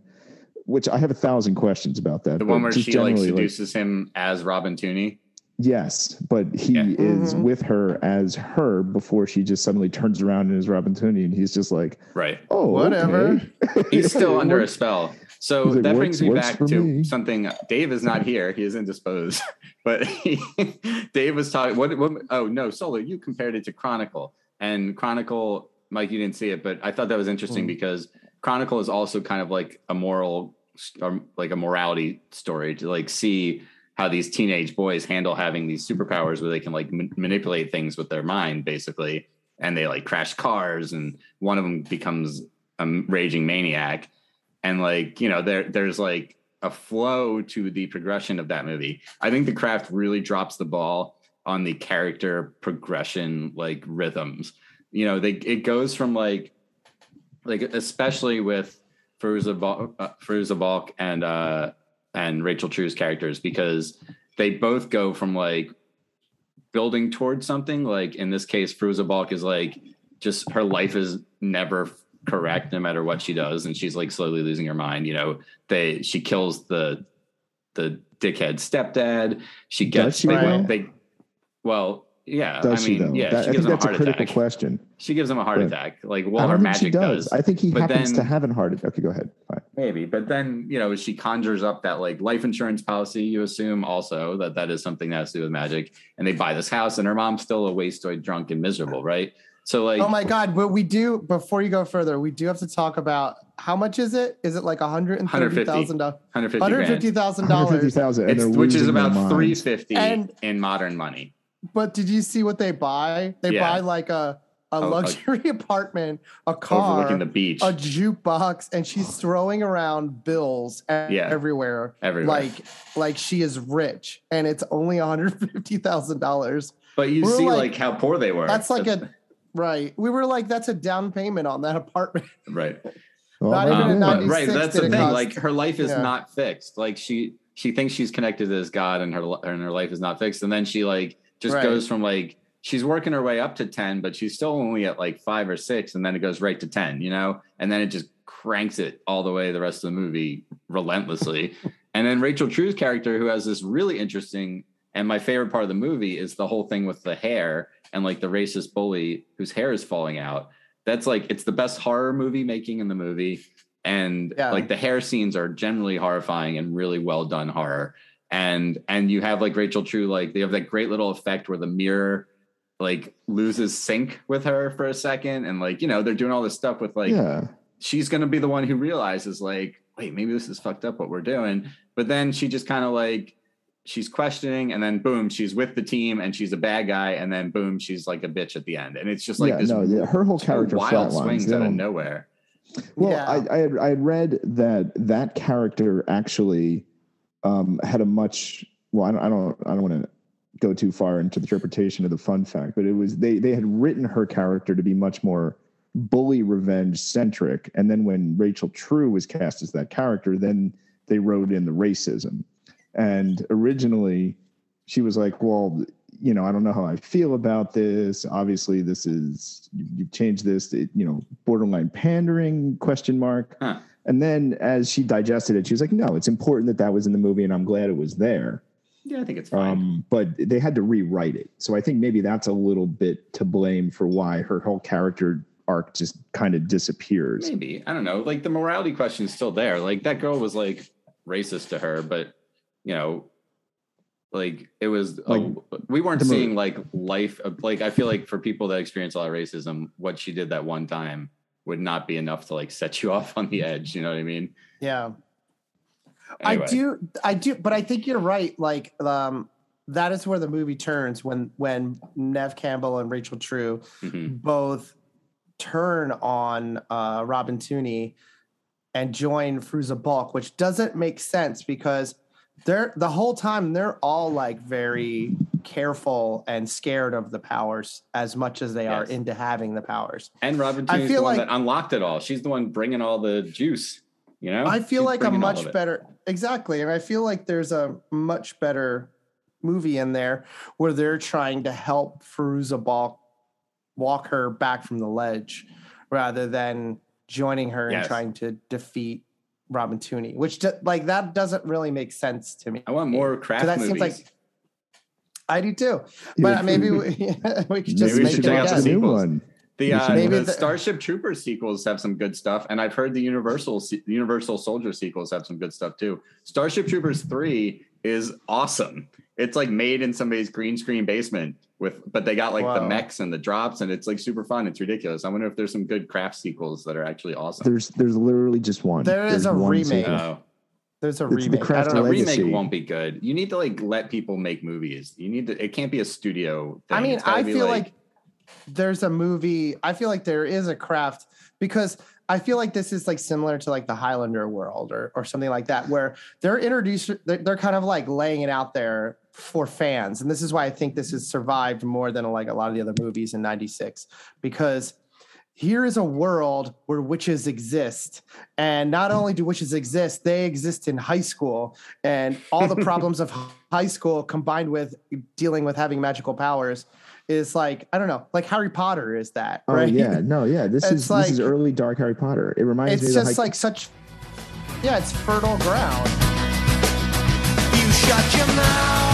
[SPEAKER 2] which I have a thousand questions about that
[SPEAKER 3] The one where she like
[SPEAKER 2] generally,
[SPEAKER 3] seduces him as Robin Tooney.
[SPEAKER 2] yes but he
[SPEAKER 3] Yeah.
[SPEAKER 2] is
[SPEAKER 4] Mhm.
[SPEAKER 2] with her as her before she just suddenly turns around and is Robin Tooney and he's just like
[SPEAKER 3] Right.
[SPEAKER 2] oh
[SPEAKER 4] Whatever.
[SPEAKER 2] okay.
[SPEAKER 3] He's still under a spell. So
[SPEAKER 2] like,
[SPEAKER 3] that
[SPEAKER 2] "Works-
[SPEAKER 3] brings me
[SPEAKER 2] works
[SPEAKER 3] back to
[SPEAKER 2] me."
[SPEAKER 3] something. Dave is not here; he is indisposed. But he, Dave was talking. What, what? Oh no, Solo! You compared it to Chronicle, and Chronicle, Mike, you didn't see it, but I thought that was interesting
[SPEAKER 4] Hmm.
[SPEAKER 3] because Chronicle is also kind of like a moral, like a morality story to like see how these teenage boys handle having these superpowers where they can like ma- manipulate things with their mind, basically, and they like crash cars, and one of them becomes a raging maniac. And like you know there there's like a flow to the progression of that movie. I think the craft really drops the ball on the character progression like rhythms you know they it goes from like like especially with Feruza Balk, uh, Balk and uh and Rachel True's characters because they both go from like building towards something. Like in this case Fairuza Balk is like just her life is never correct no matter what she does and she's like slowly losing her mind you know? They she kills the the dickhead stepdad. She gets they, they well yeah
[SPEAKER 2] does
[SPEAKER 3] i
[SPEAKER 2] she though
[SPEAKER 3] yeah
[SPEAKER 2] That-
[SPEAKER 3] she
[SPEAKER 2] I think
[SPEAKER 3] him a
[SPEAKER 2] that's a critical
[SPEAKER 3] attack
[SPEAKER 2] question
[SPEAKER 3] she gives him a heart
[SPEAKER 2] But
[SPEAKER 3] attack like
[SPEAKER 2] I
[SPEAKER 3] well her
[SPEAKER 2] don't think she
[SPEAKER 3] magic
[SPEAKER 2] does.
[SPEAKER 3] does
[SPEAKER 2] I think he
[SPEAKER 3] But
[SPEAKER 2] happens to have a heart attack okay go ahead Fine.
[SPEAKER 3] Maybe, but then you know she conjures up that like life insurance policy. You assume also that that is something that has to do with magic, and they buy this house, and her mom's still a wastoid, drunk, and miserable, right? So like,
[SPEAKER 4] Oh my god! But we do before you go further, we do have to talk about how much is it? Is it like a hundred and thirty thousand dollars?
[SPEAKER 3] 150
[SPEAKER 4] Hundred
[SPEAKER 3] grand.
[SPEAKER 4] fifty thousand
[SPEAKER 2] Hundred fifty
[SPEAKER 4] dollars.
[SPEAKER 2] thousand,
[SPEAKER 3] It's, which is about 350
[SPEAKER 4] And-
[SPEAKER 3] in modern money.
[SPEAKER 4] But did you see what they buy? They
[SPEAKER 3] Yeah.
[SPEAKER 4] buy like a a
[SPEAKER 3] a-
[SPEAKER 4] luxury apartment, a car,
[SPEAKER 3] overlooking the beach.
[SPEAKER 4] a jukebox, and she's throwing around bills
[SPEAKER 3] Yeah.
[SPEAKER 4] everywhere.
[SPEAKER 3] Everywhere.
[SPEAKER 4] Like like she is rich, and it's only one hundred fifty thousand dollars.
[SPEAKER 3] But you
[SPEAKER 4] we're
[SPEAKER 3] see
[SPEAKER 4] like-
[SPEAKER 3] like, how poor they were.
[SPEAKER 4] That's like a right. We were like, that's a down payment on that apartment.
[SPEAKER 3] right.
[SPEAKER 4] Not
[SPEAKER 2] Oh,
[SPEAKER 4] even
[SPEAKER 3] Um,
[SPEAKER 4] 96
[SPEAKER 3] right, that's the thing.
[SPEAKER 4] cost-
[SPEAKER 3] Like her life is
[SPEAKER 4] Yeah.
[SPEAKER 3] not fixed. Like she she thinks she's connected to this God, and her and her life is not fixed. And then she like just
[SPEAKER 4] Right.
[SPEAKER 3] goes from like she's working her way up to ten, but she's still only at like five or six, and then it goes right to ten. You know, and then it just cranks it all the way the rest of the movie relentlessly. and then Rachel True's character, who has this really interesting and my favorite part of the movie is the whole thing with the hair and like the racist bully whose hair is falling out. That's like it's the best horror movie making in the movie. And
[SPEAKER 4] Yeah.
[SPEAKER 3] like the hair scenes are generally horrifying and really well done horror. And and you have like Rachel True, like they have that great little effect where the mirror like loses sync with her for a second. And like, you know, they're doing all this stuff with like
[SPEAKER 2] yeah,
[SPEAKER 3] she's going to be the one who realizes like wait maybe this is fucked up what we're doing but then she just kind of like she's questioning and then boom she's with the team and she's a bad guy and then boom she's like a bitch at the end and it's just like
[SPEAKER 2] yeah.
[SPEAKER 3] this
[SPEAKER 2] No, yeah, her whole character
[SPEAKER 3] wild
[SPEAKER 2] flatlines.
[SPEAKER 3] swings
[SPEAKER 2] They
[SPEAKER 3] out of nowhere
[SPEAKER 2] Well,
[SPEAKER 4] Yeah.
[SPEAKER 2] I, I had I had read that that character actually um, had a much well. I don't I don't, I don't want to go too far into the interpretation of the fun fact, but it was they they had written her character to be much more bully revenge centric, and then when Rachel True was cast as that character, then they wrote in the racism, and originally she was like, well. You know, I don't know how I feel about this. Obviously, this is you- you've changed this. You know, borderline pandering? Question mark.
[SPEAKER 3] Huh.
[SPEAKER 2] And then as she digested it, she was like, "No, it's important that that was in the movie, and I'm glad it was there."
[SPEAKER 3] yeah i think it's fine.
[SPEAKER 2] Um, but they had to rewrite it, so I think maybe that's a little bit to blame for why her whole character arc just kind of disappears.
[SPEAKER 3] maybe. I don't know. Like the morality question is still there. Like that girl was like racist to her but you know like it was
[SPEAKER 2] Like,
[SPEAKER 3] we weren't seeing like life like i feel like for people that experience a lot of racism what she did that one time would not be enough to like set you off on the edge you know what i mean
[SPEAKER 4] Yeah.
[SPEAKER 3] Anyway.
[SPEAKER 4] I do, I do, but I think you're right. Like, um, that is where the movie turns when when Nev Campbell and Rachel True
[SPEAKER 3] Mhm.
[SPEAKER 4] both turn on uh, Robin Tooney and join Fruza Balk, which doesn't make sense because they're the whole time they're all like very careful and scared of the powers as much as they are into having the powers.
[SPEAKER 3] and robin
[SPEAKER 4] I
[SPEAKER 3] Tooney's
[SPEAKER 4] feel
[SPEAKER 3] the one
[SPEAKER 4] like-
[SPEAKER 3] that unlocked it all. She's the one bringing all the juice you know?
[SPEAKER 4] I feel
[SPEAKER 3] She's
[SPEAKER 4] like a much better exactly, and I feel like there's a much better movie in there where they're trying to help Feruza Balk walk her back from the ledge rather than joining her and trying to defeat Robin Tooney, which do, like that doesn't really make sense to me.
[SPEAKER 3] i want more craft
[SPEAKER 4] So that
[SPEAKER 3] movies
[SPEAKER 4] seems like I do too, but maybe we, we could just
[SPEAKER 3] Maybe we
[SPEAKER 4] make
[SPEAKER 3] should
[SPEAKER 4] it
[SPEAKER 3] check out
[SPEAKER 2] watch
[SPEAKER 3] the
[SPEAKER 2] the new
[SPEAKER 3] sequels.
[SPEAKER 2] one.
[SPEAKER 3] The, uh,
[SPEAKER 4] Maybe
[SPEAKER 3] the
[SPEAKER 4] the-
[SPEAKER 3] Starship Troopers sequels have some good stuff, and I've heard the Universal Universal Soldier sequels have some good stuff too. Starship Troopers three is awesome. It's like made in somebody's green screen basement with, but they got like the mechs and the drops, and it's like super fun. It's ridiculous. I wonder if there's some good craft sequels that are actually awesome.
[SPEAKER 2] There's there's literally just one.
[SPEAKER 4] There is
[SPEAKER 2] There's
[SPEAKER 4] a remake.
[SPEAKER 3] Oh,
[SPEAKER 4] There's a
[SPEAKER 2] It's the
[SPEAKER 4] remake. I
[SPEAKER 2] Craft
[SPEAKER 4] don't know.
[SPEAKER 2] Legacy.
[SPEAKER 3] remake won't be good. You need to like let people make movies. You need to. It can't be a studio. Thing.
[SPEAKER 4] I mean, I
[SPEAKER 3] be
[SPEAKER 4] feel like, there's a movie. I feel like there is a craft because I feel like this is like similar to like the Highlander world or or something like that, where they're introduced. They're, they're kind of like laying it out there for fans, and this is why I think this has survived more than like a lot of the other movies in '96 because. Here is a world where witches exist. And not hmm. only do witches exist, they exist in high school. And all the problems of high school combined with dealing with having magical powers is like I don't know, like Harry Potter is that,
[SPEAKER 2] Oh yeah, no, yeah. This is
[SPEAKER 4] like-
[SPEAKER 2] this is early dark Harry Potter. It reminds me
[SPEAKER 4] It's just
[SPEAKER 2] the
[SPEAKER 4] like such yeah, it's fertile ground.
[SPEAKER 7] You shut your mouth.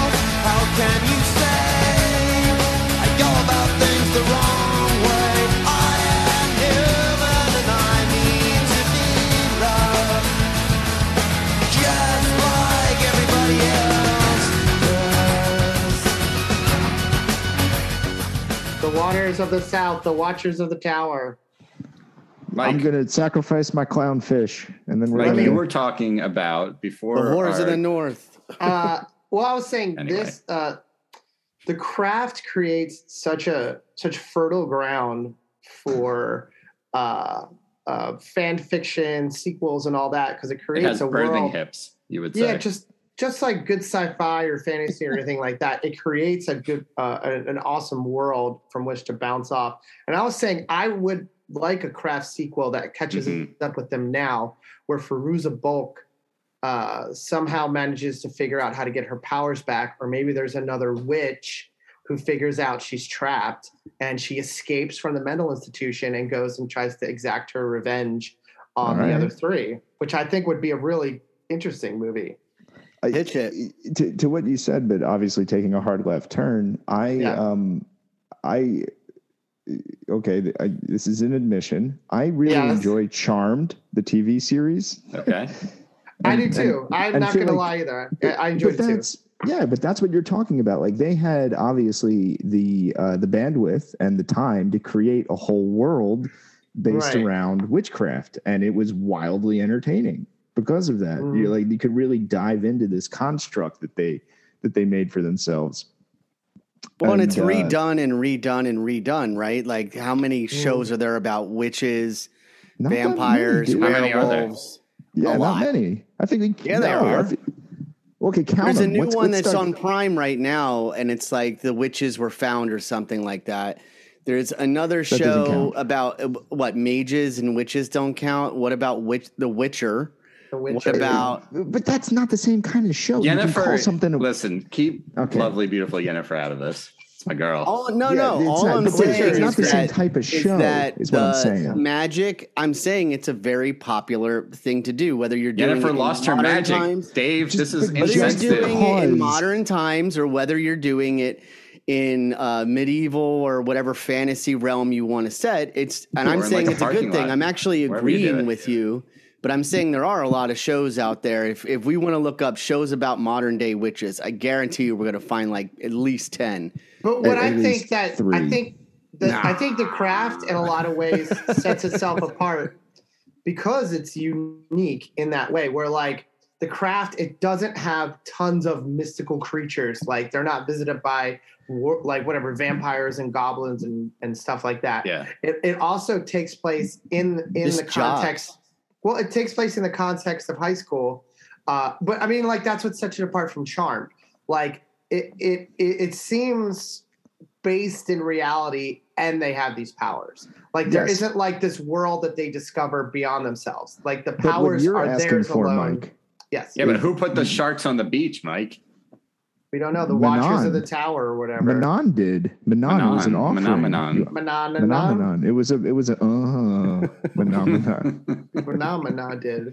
[SPEAKER 7] The
[SPEAKER 4] waters of the South, the Watchers of the Tower.
[SPEAKER 3] Mike,
[SPEAKER 2] I'm gonna sacrifice my clownfish, and then we're
[SPEAKER 3] Mike,
[SPEAKER 2] gonna.
[SPEAKER 3] you were talking about before.
[SPEAKER 5] The Horrors of the North.
[SPEAKER 4] Uh, well, I was saying
[SPEAKER 3] Anyway.
[SPEAKER 4] this. Uh, the craft creates such a such fertile ground for uh, uh, fan fiction, sequels, and all that because it
[SPEAKER 3] It
[SPEAKER 4] creates
[SPEAKER 3] has
[SPEAKER 4] a
[SPEAKER 3] birthing
[SPEAKER 4] world.
[SPEAKER 3] hips. You would say.
[SPEAKER 4] Yeah, just just like good sci-fi or fantasy or anything like that, it creates a good, uh, an, awesome world from which to bounce off. And I was saying I would like a craft sequel that catches
[SPEAKER 3] Mhm.
[SPEAKER 4] up with them now, where Fairuza Balk uh, somehow manages to figure out how to get her powers back, or maybe there's another witch who figures out she's trapped and she escapes from the mental institution and goes and tries to exact her revenge on
[SPEAKER 2] All
[SPEAKER 4] the other three, which I think would be a really interesting movie.
[SPEAKER 2] I-
[SPEAKER 5] Pitch it.
[SPEAKER 2] to, to what you said, but obviously taking a hard left turn. I
[SPEAKER 4] Yeah.
[SPEAKER 2] um, I okay. I, this is an admission. I really
[SPEAKER 4] Yes.
[SPEAKER 2] enjoy Charmed, the TV series.
[SPEAKER 3] okay.
[SPEAKER 4] I do too.
[SPEAKER 2] and-
[SPEAKER 4] I'm
[SPEAKER 2] and
[SPEAKER 4] not
[SPEAKER 2] feel
[SPEAKER 4] gonna lie either. I, I enjoyed it too.
[SPEAKER 2] yeah, but that's what you're talking about. Like they had obviously the uh, the bandwidth and the time to create a whole world based
[SPEAKER 4] Right.
[SPEAKER 2] around witchcraft, and it was wildly entertaining because of that.
[SPEAKER 4] Mhm.
[SPEAKER 2] You like you could really dive into this construct that they that they made for themselves.
[SPEAKER 5] Well, and, it's
[SPEAKER 2] uh,
[SPEAKER 5] redone and redone and redone, right? Like, how many shows are there about witches,
[SPEAKER 2] Not that many,
[SPEAKER 5] vampires.
[SPEAKER 3] How many are there?
[SPEAKER 5] werewolves?
[SPEAKER 2] Yeah,
[SPEAKER 5] A
[SPEAKER 2] not
[SPEAKER 5] lot.
[SPEAKER 2] many. I think they,
[SPEAKER 5] Yeah, there
[SPEAKER 2] no, I
[SPEAKER 5] are.
[SPEAKER 2] thi- okay, count
[SPEAKER 5] There's a new
[SPEAKER 2] What's-
[SPEAKER 5] one
[SPEAKER 2] what's
[SPEAKER 5] that's
[SPEAKER 2] the-
[SPEAKER 5] on Prime right now, and it's like the witches were found or something like that. There's another
[SPEAKER 2] doesn't
[SPEAKER 5] show about uh, what mages and witches don't count. What about witch, The Witcher?
[SPEAKER 4] The
[SPEAKER 5] What about
[SPEAKER 2] But that's not the same kind of show. You can
[SPEAKER 3] Jennifer,
[SPEAKER 2] call something. A,
[SPEAKER 3] listen, keep
[SPEAKER 2] Okay.
[SPEAKER 3] lovely, beautiful Jennifer out of this. It's my girl.
[SPEAKER 5] Oh no,
[SPEAKER 2] Yeah,
[SPEAKER 5] no!
[SPEAKER 2] it's
[SPEAKER 5] All
[SPEAKER 2] not-
[SPEAKER 5] I'm
[SPEAKER 2] but
[SPEAKER 5] saying
[SPEAKER 2] it's not the same type of
[SPEAKER 5] is
[SPEAKER 2] show,
[SPEAKER 5] that
[SPEAKER 2] is what I'm saying.
[SPEAKER 5] Magic. I'm saying it's a very popular thing to do. Whether you're doing
[SPEAKER 3] Jennifer
[SPEAKER 5] it in
[SPEAKER 3] lost her magic.
[SPEAKER 5] Times,
[SPEAKER 3] Dave, this is
[SPEAKER 2] but
[SPEAKER 5] whether you're
[SPEAKER 2] Just
[SPEAKER 5] doing it in modern times or whether you're doing it in uh, medieval or whatever fantasy realm you want to set, it's and
[SPEAKER 3] Or
[SPEAKER 5] I'm saying
[SPEAKER 3] like,
[SPEAKER 5] it's a
[SPEAKER 3] parking
[SPEAKER 5] good thing. I'm actually
[SPEAKER 3] wherever you do
[SPEAKER 5] agreeing with you. But I'm saying there are a lot of shows out there. If if we want to look up shows about modern day witches, I guarantee you we're going to find like at least ten.
[SPEAKER 4] But what
[SPEAKER 2] At-
[SPEAKER 4] I
[SPEAKER 2] at
[SPEAKER 4] think
[SPEAKER 2] least
[SPEAKER 4] that I think the I think the craft in a lot of ways sets itself apart because it's unique in that way. Where like the craft, it doesn't have tons of mystical creatures. Like they're not visited by war, like whatever vampires and goblins and and stuff like that.
[SPEAKER 3] Yeah.
[SPEAKER 4] It, it also takes place in in
[SPEAKER 5] Just
[SPEAKER 4] the context.
[SPEAKER 5] jobs.
[SPEAKER 4] Well, it takes place in the context of high school, uh, but I mean, like that's what sets it apart from Charmed. Like it, it, it, it seems based in reality, and they have these powers. Like there
[SPEAKER 2] Yes.
[SPEAKER 4] not like this world that they discover beyond themselves. Like the
[SPEAKER 2] But what
[SPEAKER 4] powers
[SPEAKER 2] you're
[SPEAKER 4] are
[SPEAKER 2] asking
[SPEAKER 4] theirs
[SPEAKER 2] for,
[SPEAKER 4] alone.
[SPEAKER 2] Mike,
[SPEAKER 4] Yes,
[SPEAKER 3] Yeah, but who put the sharks on the beach, Mike?
[SPEAKER 4] We don't know the Watchers of the Tower or whatever.
[SPEAKER 2] Manon did. Manon, was an
[SPEAKER 3] Manon.
[SPEAKER 2] offering.
[SPEAKER 3] Manon.
[SPEAKER 2] You-
[SPEAKER 4] Manon, Manon,
[SPEAKER 2] It was a. It was a. Uh, phenomenon.
[SPEAKER 4] Manon, Manon did.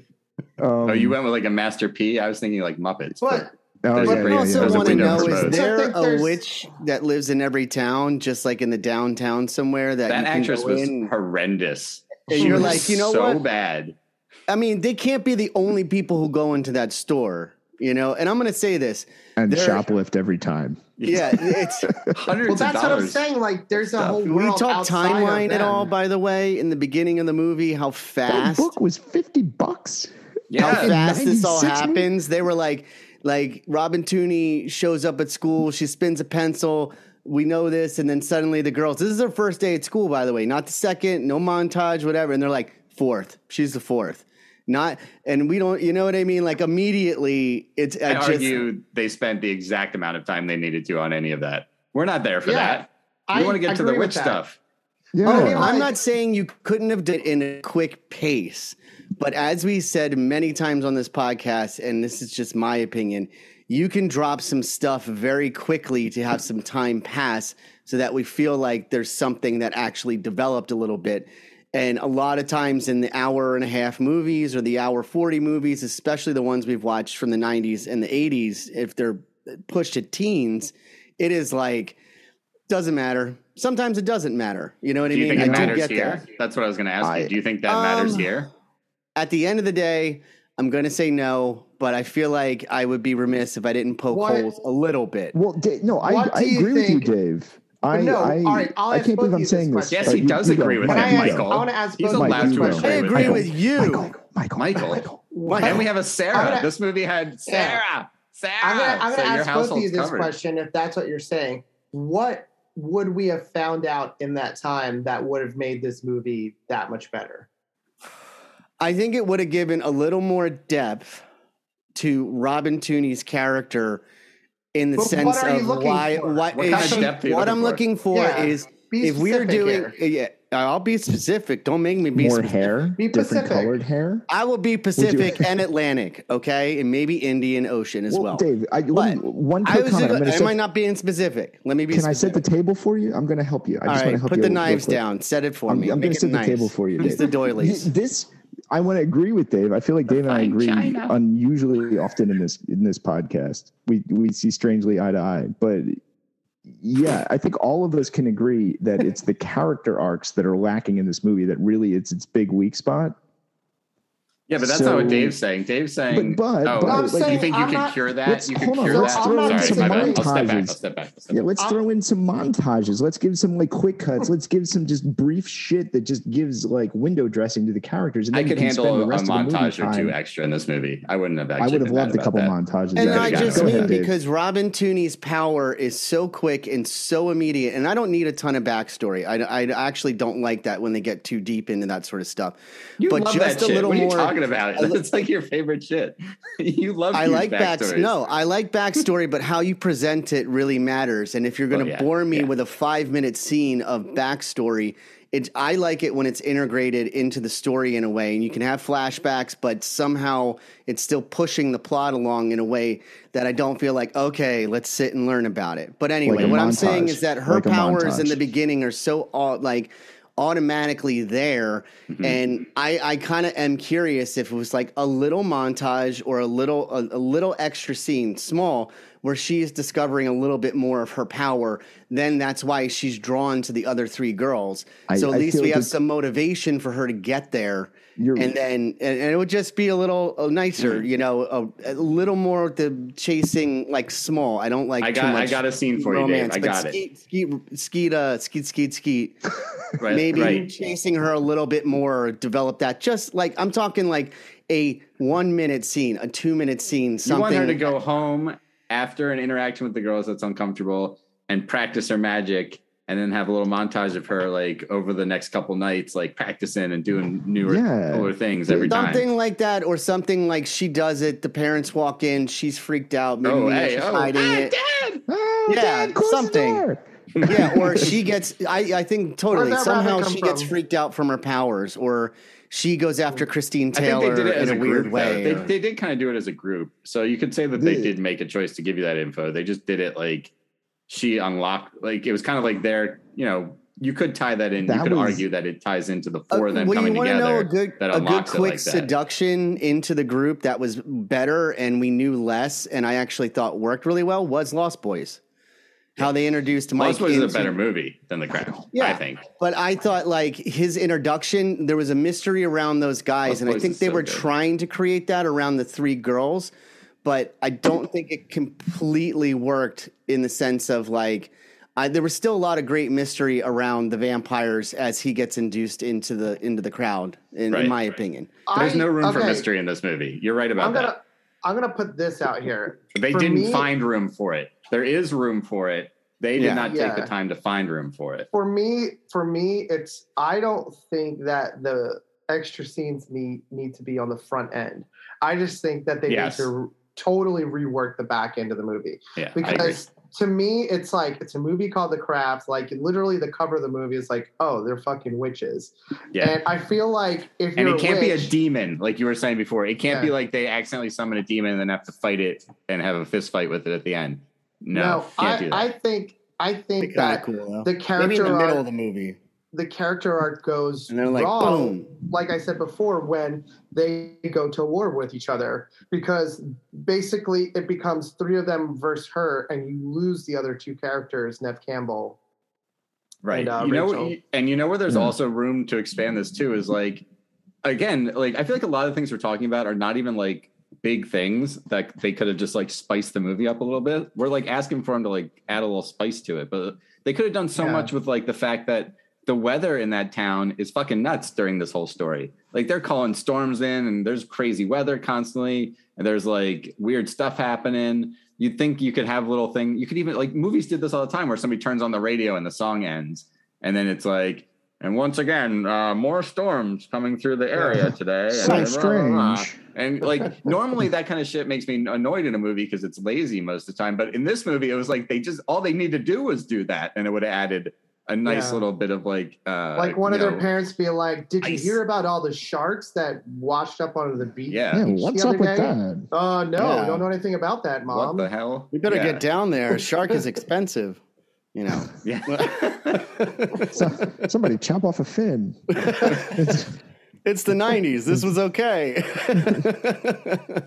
[SPEAKER 2] Um,
[SPEAKER 3] oh, you went with like a Master P? I was thinking like Muppets.
[SPEAKER 4] But
[SPEAKER 2] Oh,
[SPEAKER 3] There's
[SPEAKER 2] yeah,
[SPEAKER 3] a
[SPEAKER 5] I
[SPEAKER 3] pretty-
[SPEAKER 2] yeah,
[SPEAKER 5] also
[SPEAKER 3] there's a
[SPEAKER 5] want to know: is there a witch that lives in every town, just like in the downtown somewhere? That,
[SPEAKER 3] that
[SPEAKER 5] you can
[SPEAKER 3] actress
[SPEAKER 5] go
[SPEAKER 3] was
[SPEAKER 5] in?
[SPEAKER 3] horrendous.
[SPEAKER 5] And
[SPEAKER 3] She
[SPEAKER 5] you're
[SPEAKER 3] was
[SPEAKER 5] like, you know
[SPEAKER 3] so
[SPEAKER 5] what?
[SPEAKER 3] bad.
[SPEAKER 5] I mean, they can't be the only people who go into that store, you know. And I'm going to say this:
[SPEAKER 2] and
[SPEAKER 5] there-
[SPEAKER 2] shoplift every time.
[SPEAKER 5] yeah, it's.
[SPEAKER 3] Hundreds
[SPEAKER 4] well,
[SPEAKER 3] of
[SPEAKER 4] that's what I'm saying. Like there's a
[SPEAKER 3] Stuff.
[SPEAKER 4] whole
[SPEAKER 5] we talk timeline at all? By the way, in the beginning of the movie, how fast
[SPEAKER 2] That
[SPEAKER 5] fast,
[SPEAKER 2] book was fifty bucks.
[SPEAKER 5] how
[SPEAKER 3] Yeah.
[SPEAKER 5] fast this all
[SPEAKER 2] 96 movie?
[SPEAKER 5] happens. They were like, like Robin Tunney shows up at school, she spins a pencil. We know this, and then suddenly the girls. This is her first day at school, by the way, not the second, no montage, whatever. And they're like, fourth. She's the fourth. Not, and we don't, you know what I mean? Like immediately, it's
[SPEAKER 3] I
[SPEAKER 5] I just,
[SPEAKER 3] argue they spent the exact amount of time they needed to on any of that. We're not there for
[SPEAKER 4] Yeah,
[SPEAKER 3] that. We
[SPEAKER 4] I
[SPEAKER 3] want to get to the
[SPEAKER 4] agree
[SPEAKER 3] witch stuff.
[SPEAKER 2] Yeah.
[SPEAKER 5] Oh,
[SPEAKER 4] mean,
[SPEAKER 5] I'm not saying you couldn't have done it in a quick pace, but as we said many times on this podcast, and this is just my opinion, you can drop some stuff very quickly to have some time pass so that we feel like there's something that actually developed a little bit. And a lot of times in the hour and a half movies or the hour 40 movies, especially the ones we've watched from the 90s and the 80s, if they're pushed to teens, it is like, doesn't matter. Sometimes it doesn't matter. You know what
[SPEAKER 3] Do
[SPEAKER 5] I
[SPEAKER 3] you think it
[SPEAKER 5] I
[SPEAKER 3] matters
[SPEAKER 5] get
[SPEAKER 3] here?
[SPEAKER 5] that.
[SPEAKER 3] That's what I was going to ask
[SPEAKER 2] I-
[SPEAKER 3] you. Do you think that matters
[SPEAKER 5] Um,
[SPEAKER 3] here?
[SPEAKER 5] At the end of the day, I'm going to say no, but I feel like I would be remiss if I didn't poke
[SPEAKER 4] What-
[SPEAKER 5] holes a little bit.
[SPEAKER 2] Well, Da- no, I, I
[SPEAKER 4] do you
[SPEAKER 2] agree with you, Dave. I,
[SPEAKER 4] no,
[SPEAKER 2] I,
[SPEAKER 4] all right, I'll
[SPEAKER 2] I can't believe I'm saying
[SPEAKER 4] this
[SPEAKER 2] this.
[SPEAKER 3] Yes, he does
[SPEAKER 2] you go.
[SPEAKER 3] agree with
[SPEAKER 2] Mike,
[SPEAKER 3] that,
[SPEAKER 2] you
[SPEAKER 4] I.
[SPEAKER 3] Michael.
[SPEAKER 4] I want to ask
[SPEAKER 3] He's
[SPEAKER 4] both of
[SPEAKER 3] allowed to
[SPEAKER 4] this
[SPEAKER 3] agree
[SPEAKER 5] I
[SPEAKER 3] with
[SPEAKER 5] agree
[SPEAKER 3] Michael.
[SPEAKER 5] with you.
[SPEAKER 2] Michael, Michael,
[SPEAKER 4] Michael.
[SPEAKER 2] Michael.
[SPEAKER 3] And we have a Sarah.
[SPEAKER 4] Gonna-
[SPEAKER 3] this movie had Sarah. Sarah.
[SPEAKER 4] I'm gonna, I'm
[SPEAKER 3] so
[SPEAKER 4] gonna
[SPEAKER 3] your
[SPEAKER 4] ask both of you this
[SPEAKER 3] covered.
[SPEAKER 4] question if that's what you're saying. What would we have found out in that time that would have made this movie that much better?
[SPEAKER 5] I think it would have given a little more depth to Robin Tunney's character in the
[SPEAKER 4] But
[SPEAKER 5] sense
[SPEAKER 4] are
[SPEAKER 5] of
[SPEAKER 4] looking
[SPEAKER 5] why.
[SPEAKER 4] for?
[SPEAKER 3] What kind
[SPEAKER 5] is
[SPEAKER 3] of
[SPEAKER 5] she-
[SPEAKER 3] depth are you
[SPEAKER 5] what I'm
[SPEAKER 3] for?
[SPEAKER 5] looking for
[SPEAKER 4] Yeah.
[SPEAKER 5] is
[SPEAKER 4] Be
[SPEAKER 5] if we are doing.
[SPEAKER 4] here.
[SPEAKER 5] Uh, yeah, I'll be specific. Don't make me be
[SPEAKER 2] More
[SPEAKER 5] specific.
[SPEAKER 2] hair,
[SPEAKER 4] Be
[SPEAKER 2] different
[SPEAKER 4] Pacific.
[SPEAKER 2] colored hair.
[SPEAKER 5] I will be Pacific and Atlantic, okay, and maybe Indian Ocean as well.
[SPEAKER 2] Dave, I, let me,
[SPEAKER 5] But
[SPEAKER 2] one
[SPEAKER 5] I
[SPEAKER 2] quick
[SPEAKER 5] was.
[SPEAKER 2] comment. I'm set-
[SPEAKER 5] I not being specific? Let me be.
[SPEAKER 2] can I set the table for you? I'm going to help you. I
[SPEAKER 5] All
[SPEAKER 2] just want to
[SPEAKER 5] right,
[SPEAKER 2] help
[SPEAKER 5] put
[SPEAKER 2] you
[SPEAKER 5] the knives down. Set it for
[SPEAKER 2] I'm,
[SPEAKER 5] me.
[SPEAKER 2] I'm going to set
[SPEAKER 5] nice.
[SPEAKER 2] the table for you,
[SPEAKER 5] It's
[SPEAKER 2] Dave.
[SPEAKER 5] the doilies.
[SPEAKER 2] This, I want to agree with Dave. I feel like Dave and I agree
[SPEAKER 3] china.
[SPEAKER 2] unusually often in this in this podcast. We we see strangely eye to eye, but yeah, I think all of us can agree that it's the character arcs that are lacking in this movie that really it's its big weak spot.
[SPEAKER 3] Yeah, but that's not what Dave's saying. Dave's saying,
[SPEAKER 2] But- but-
[SPEAKER 3] oh,
[SPEAKER 2] but,
[SPEAKER 4] I'm
[SPEAKER 3] you
[SPEAKER 4] saying
[SPEAKER 3] think you
[SPEAKER 4] I'm
[SPEAKER 3] can
[SPEAKER 4] not-
[SPEAKER 3] cure that?
[SPEAKER 2] Let's-
[SPEAKER 3] You can
[SPEAKER 2] hold on,
[SPEAKER 3] cure
[SPEAKER 2] let's
[SPEAKER 3] that.
[SPEAKER 4] throw in some
[SPEAKER 3] my bad. I'll step back.
[SPEAKER 2] montages.
[SPEAKER 3] I'll step back. I'll step
[SPEAKER 2] Yeah,
[SPEAKER 3] back.
[SPEAKER 2] let's
[SPEAKER 4] I'm-
[SPEAKER 2] throw in some montages. Let's give some like quick cuts. Let's give some just brief shit that just gives like window dressing to the characters. And
[SPEAKER 3] I
[SPEAKER 2] then
[SPEAKER 3] could
[SPEAKER 2] you can
[SPEAKER 3] handle
[SPEAKER 2] spend
[SPEAKER 3] a,
[SPEAKER 2] the
[SPEAKER 3] a
[SPEAKER 2] rest of the movie
[SPEAKER 3] montage or two extra in this movie. I wouldn't have
[SPEAKER 2] I would have loved a couple
[SPEAKER 3] that.
[SPEAKER 2] montages.
[SPEAKER 5] And I just mean because Robin Tunney's power is so quick and so immediate, and I don't need a ton of backstory. I, I actually don't like that when they get too deep into that sort of stuff.
[SPEAKER 3] You
[SPEAKER 5] but
[SPEAKER 3] love
[SPEAKER 5] just
[SPEAKER 3] that
[SPEAKER 5] a
[SPEAKER 3] shit.
[SPEAKER 5] little
[SPEAKER 3] what are you
[SPEAKER 5] more.
[SPEAKER 3] Talking about?
[SPEAKER 5] it. li-
[SPEAKER 3] That's like your favorite shit. you love.
[SPEAKER 5] I like back.
[SPEAKER 3] backstories.
[SPEAKER 5] No, I like backstory, but how you present it really matters. And if you're going to
[SPEAKER 3] Oh, yeah,
[SPEAKER 5] bore me
[SPEAKER 3] yeah.
[SPEAKER 5] with a five minute scene of backstory, it I like it when it's integrated into the story in a way, and you can have flashbacks, but somehow it's still pushing the plot along in a way that I don't feel like okay, let's sit and learn about it. But anyway,
[SPEAKER 2] a
[SPEAKER 5] what I'm saying is that her
[SPEAKER 2] Like
[SPEAKER 5] powers in the beginning are so all like automatically there.
[SPEAKER 3] Mm-hmm.
[SPEAKER 5] and i i kind of am curious if it was like a little montage or a little a, a little extra scene small where she is discovering a little bit more of her power then that's why she's drawn to the other three girls.
[SPEAKER 2] I-
[SPEAKER 5] so at
[SPEAKER 2] I
[SPEAKER 5] least we have some motivation for her to get there
[SPEAKER 2] You're-
[SPEAKER 5] and then and, and it would just be a little uh, nicer you know a, a little more the chasing like small i don't like
[SPEAKER 3] I got. I got a scene for you, Dave.
[SPEAKER 5] romance
[SPEAKER 3] I got it.
[SPEAKER 5] skeet, skeet skeet uh skeet skeet skeet
[SPEAKER 3] Right,
[SPEAKER 5] maybe
[SPEAKER 3] right.
[SPEAKER 5] chasing her a little bit more, develop that. Just like I'm talking like a one minute scene, a two minute scene, Something.
[SPEAKER 3] You want her to go home after an interaction with the girls that's uncomfortable and practice her magic, and then have a little montage of her like over the next couple nights, like practicing and doing newer,
[SPEAKER 2] Yeah.
[SPEAKER 3] cooler things every time.
[SPEAKER 5] Something like that, or something like she does it. The parents walk in, she's freaked out. Maybe
[SPEAKER 3] Oh, hey,
[SPEAKER 5] she's
[SPEAKER 3] oh,
[SPEAKER 5] hiding
[SPEAKER 3] ah,
[SPEAKER 5] it.
[SPEAKER 3] Dad!
[SPEAKER 2] Oh,
[SPEAKER 5] Yeah,
[SPEAKER 2] Dad, close the
[SPEAKER 5] something.
[SPEAKER 2] door.
[SPEAKER 5] yeah, or she gets. I, I think totally. Somehow
[SPEAKER 4] rabbit come
[SPEAKER 5] she gets freaked out from her powers, or she goes after Christine
[SPEAKER 3] I
[SPEAKER 5] Taylor
[SPEAKER 3] they did it
[SPEAKER 5] in
[SPEAKER 3] a,
[SPEAKER 5] a, weird
[SPEAKER 3] group.
[SPEAKER 5] way.
[SPEAKER 3] They, they did kind of do it as a group, so you could say that they
[SPEAKER 2] The-
[SPEAKER 3] did make a choice to give you that info. They just did it like she unlocked, like it was kind of like their, you know, you could tie that in.
[SPEAKER 2] That
[SPEAKER 3] you could
[SPEAKER 2] was-
[SPEAKER 3] argue that it ties into the four
[SPEAKER 5] Uh,
[SPEAKER 3] of them
[SPEAKER 5] well,
[SPEAKER 3] coming
[SPEAKER 5] you
[SPEAKER 3] together.
[SPEAKER 5] know a good, a good quick
[SPEAKER 3] like
[SPEAKER 5] seduction into the group that was better and we knew less and I actually thought worked really well was Lost Boys. How they introduced Mike.
[SPEAKER 3] Lost Boys is a better movie than The Crown.
[SPEAKER 5] Yeah.
[SPEAKER 3] I think.
[SPEAKER 5] But I thought like his introduction, there was a mystery around those guys,
[SPEAKER 3] Lost
[SPEAKER 5] and I think they
[SPEAKER 3] so
[SPEAKER 5] were
[SPEAKER 3] good.
[SPEAKER 5] trying to create that around the three girls, but I don't think it completely worked in the sense of like I, there was still a lot of great mystery around the vampires as he gets induced into the into the crowd, in,
[SPEAKER 3] Right,
[SPEAKER 5] in my
[SPEAKER 3] right.
[SPEAKER 5] opinion.
[SPEAKER 3] There's
[SPEAKER 4] I-
[SPEAKER 3] no room for mystery in this movie. You're right about
[SPEAKER 4] I'm gonna
[SPEAKER 3] that.
[SPEAKER 4] I'm gonna put this out here.
[SPEAKER 3] They
[SPEAKER 4] for
[SPEAKER 3] didn't
[SPEAKER 4] me-
[SPEAKER 3] find room for it. There is room for it. They did
[SPEAKER 5] Yeah.
[SPEAKER 3] not take
[SPEAKER 4] Yeah.
[SPEAKER 3] the time to find room for it.
[SPEAKER 4] For me, for me, it's I don't think that the extra scenes need need to be on the front end. I just think that they
[SPEAKER 3] Yes.
[SPEAKER 4] need to totally rework the back end of the movie
[SPEAKER 3] Yeah, I agree.
[SPEAKER 4] because to me it's like it's a movie called The Craft. Like literally, the cover of the movie is like, oh, they're fucking witches,
[SPEAKER 3] Yeah.
[SPEAKER 4] and I feel like if
[SPEAKER 3] and
[SPEAKER 4] you're
[SPEAKER 3] it can't
[SPEAKER 4] a
[SPEAKER 3] be a demon like you were saying before. It can't be like they accidentally summon a demon and then have to fight it and have a fist fight with it at the end. No,
[SPEAKER 4] no,
[SPEAKER 3] can't
[SPEAKER 4] I,
[SPEAKER 3] do that.
[SPEAKER 4] I think I think
[SPEAKER 5] Kind of
[SPEAKER 4] that
[SPEAKER 5] cool though.
[SPEAKER 4] the
[SPEAKER 5] Maybe in the middle
[SPEAKER 4] arc,
[SPEAKER 5] of the movie,
[SPEAKER 4] the character arc goes
[SPEAKER 5] and they're like,
[SPEAKER 4] wrong.
[SPEAKER 5] boom.
[SPEAKER 4] like I said before, when they go to war with each other, because basically it becomes three of them versus her, and you lose the other two characters, Neve Campbell.
[SPEAKER 3] right.
[SPEAKER 4] and, uh,
[SPEAKER 3] you know, and you know where there's
[SPEAKER 2] Yeah.
[SPEAKER 3] also room to expand this too is like, again, like I feel like a lot of things we're talking about are not even like big things that they could have just like spiced the movie up a little bit. We're like asking for them to like add a little spice to it, but They could have done so
[SPEAKER 6] Yeah.
[SPEAKER 3] much with like the fact that the weather in that town is fucking nuts during this whole story. Like they're calling storms in and there's crazy weather constantly and there's like weird stuff happening. You'd think you could have little thing. You could even like movies did this all the time where somebody turns on the radio and the song ends and then it's like and once again, uh, more storms coming through the area today.
[SPEAKER 2] So
[SPEAKER 3] and blah, blah, blah.
[SPEAKER 2] strange.
[SPEAKER 3] And like normally that kind of shit makes me annoyed in a movie because it's lazy most of the time. But in this movie, it was like they just all they need to do was do that, and it would have added a nice
[SPEAKER 6] Yeah.
[SPEAKER 3] little bit of like uh
[SPEAKER 4] like one of
[SPEAKER 3] you
[SPEAKER 4] their parents be like, "Did you
[SPEAKER 3] ice.
[SPEAKER 4] hear about all the sharks that washed up onto the beach?"
[SPEAKER 3] Yeah.
[SPEAKER 2] Yeah, what's up
[SPEAKER 4] other
[SPEAKER 2] with
[SPEAKER 4] day?"
[SPEAKER 2] that?
[SPEAKER 4] Uh, no,
[SPEAKER 5] Yeah.
[SPEAKER 4] don't know anything about that, mom.
[SPEAKER 3] What the hell?
[SPEAKER 5] We better
[SPEAKER 3] Yeah.
[SPEAKER 5] get down there. Shark is expensive, you know.
[SPEAKER 3] Yeah.
[SPEAKER 2] So, somebody chop off a fin. It's-
[SPEAKER 5] It's the '90s. This was okay.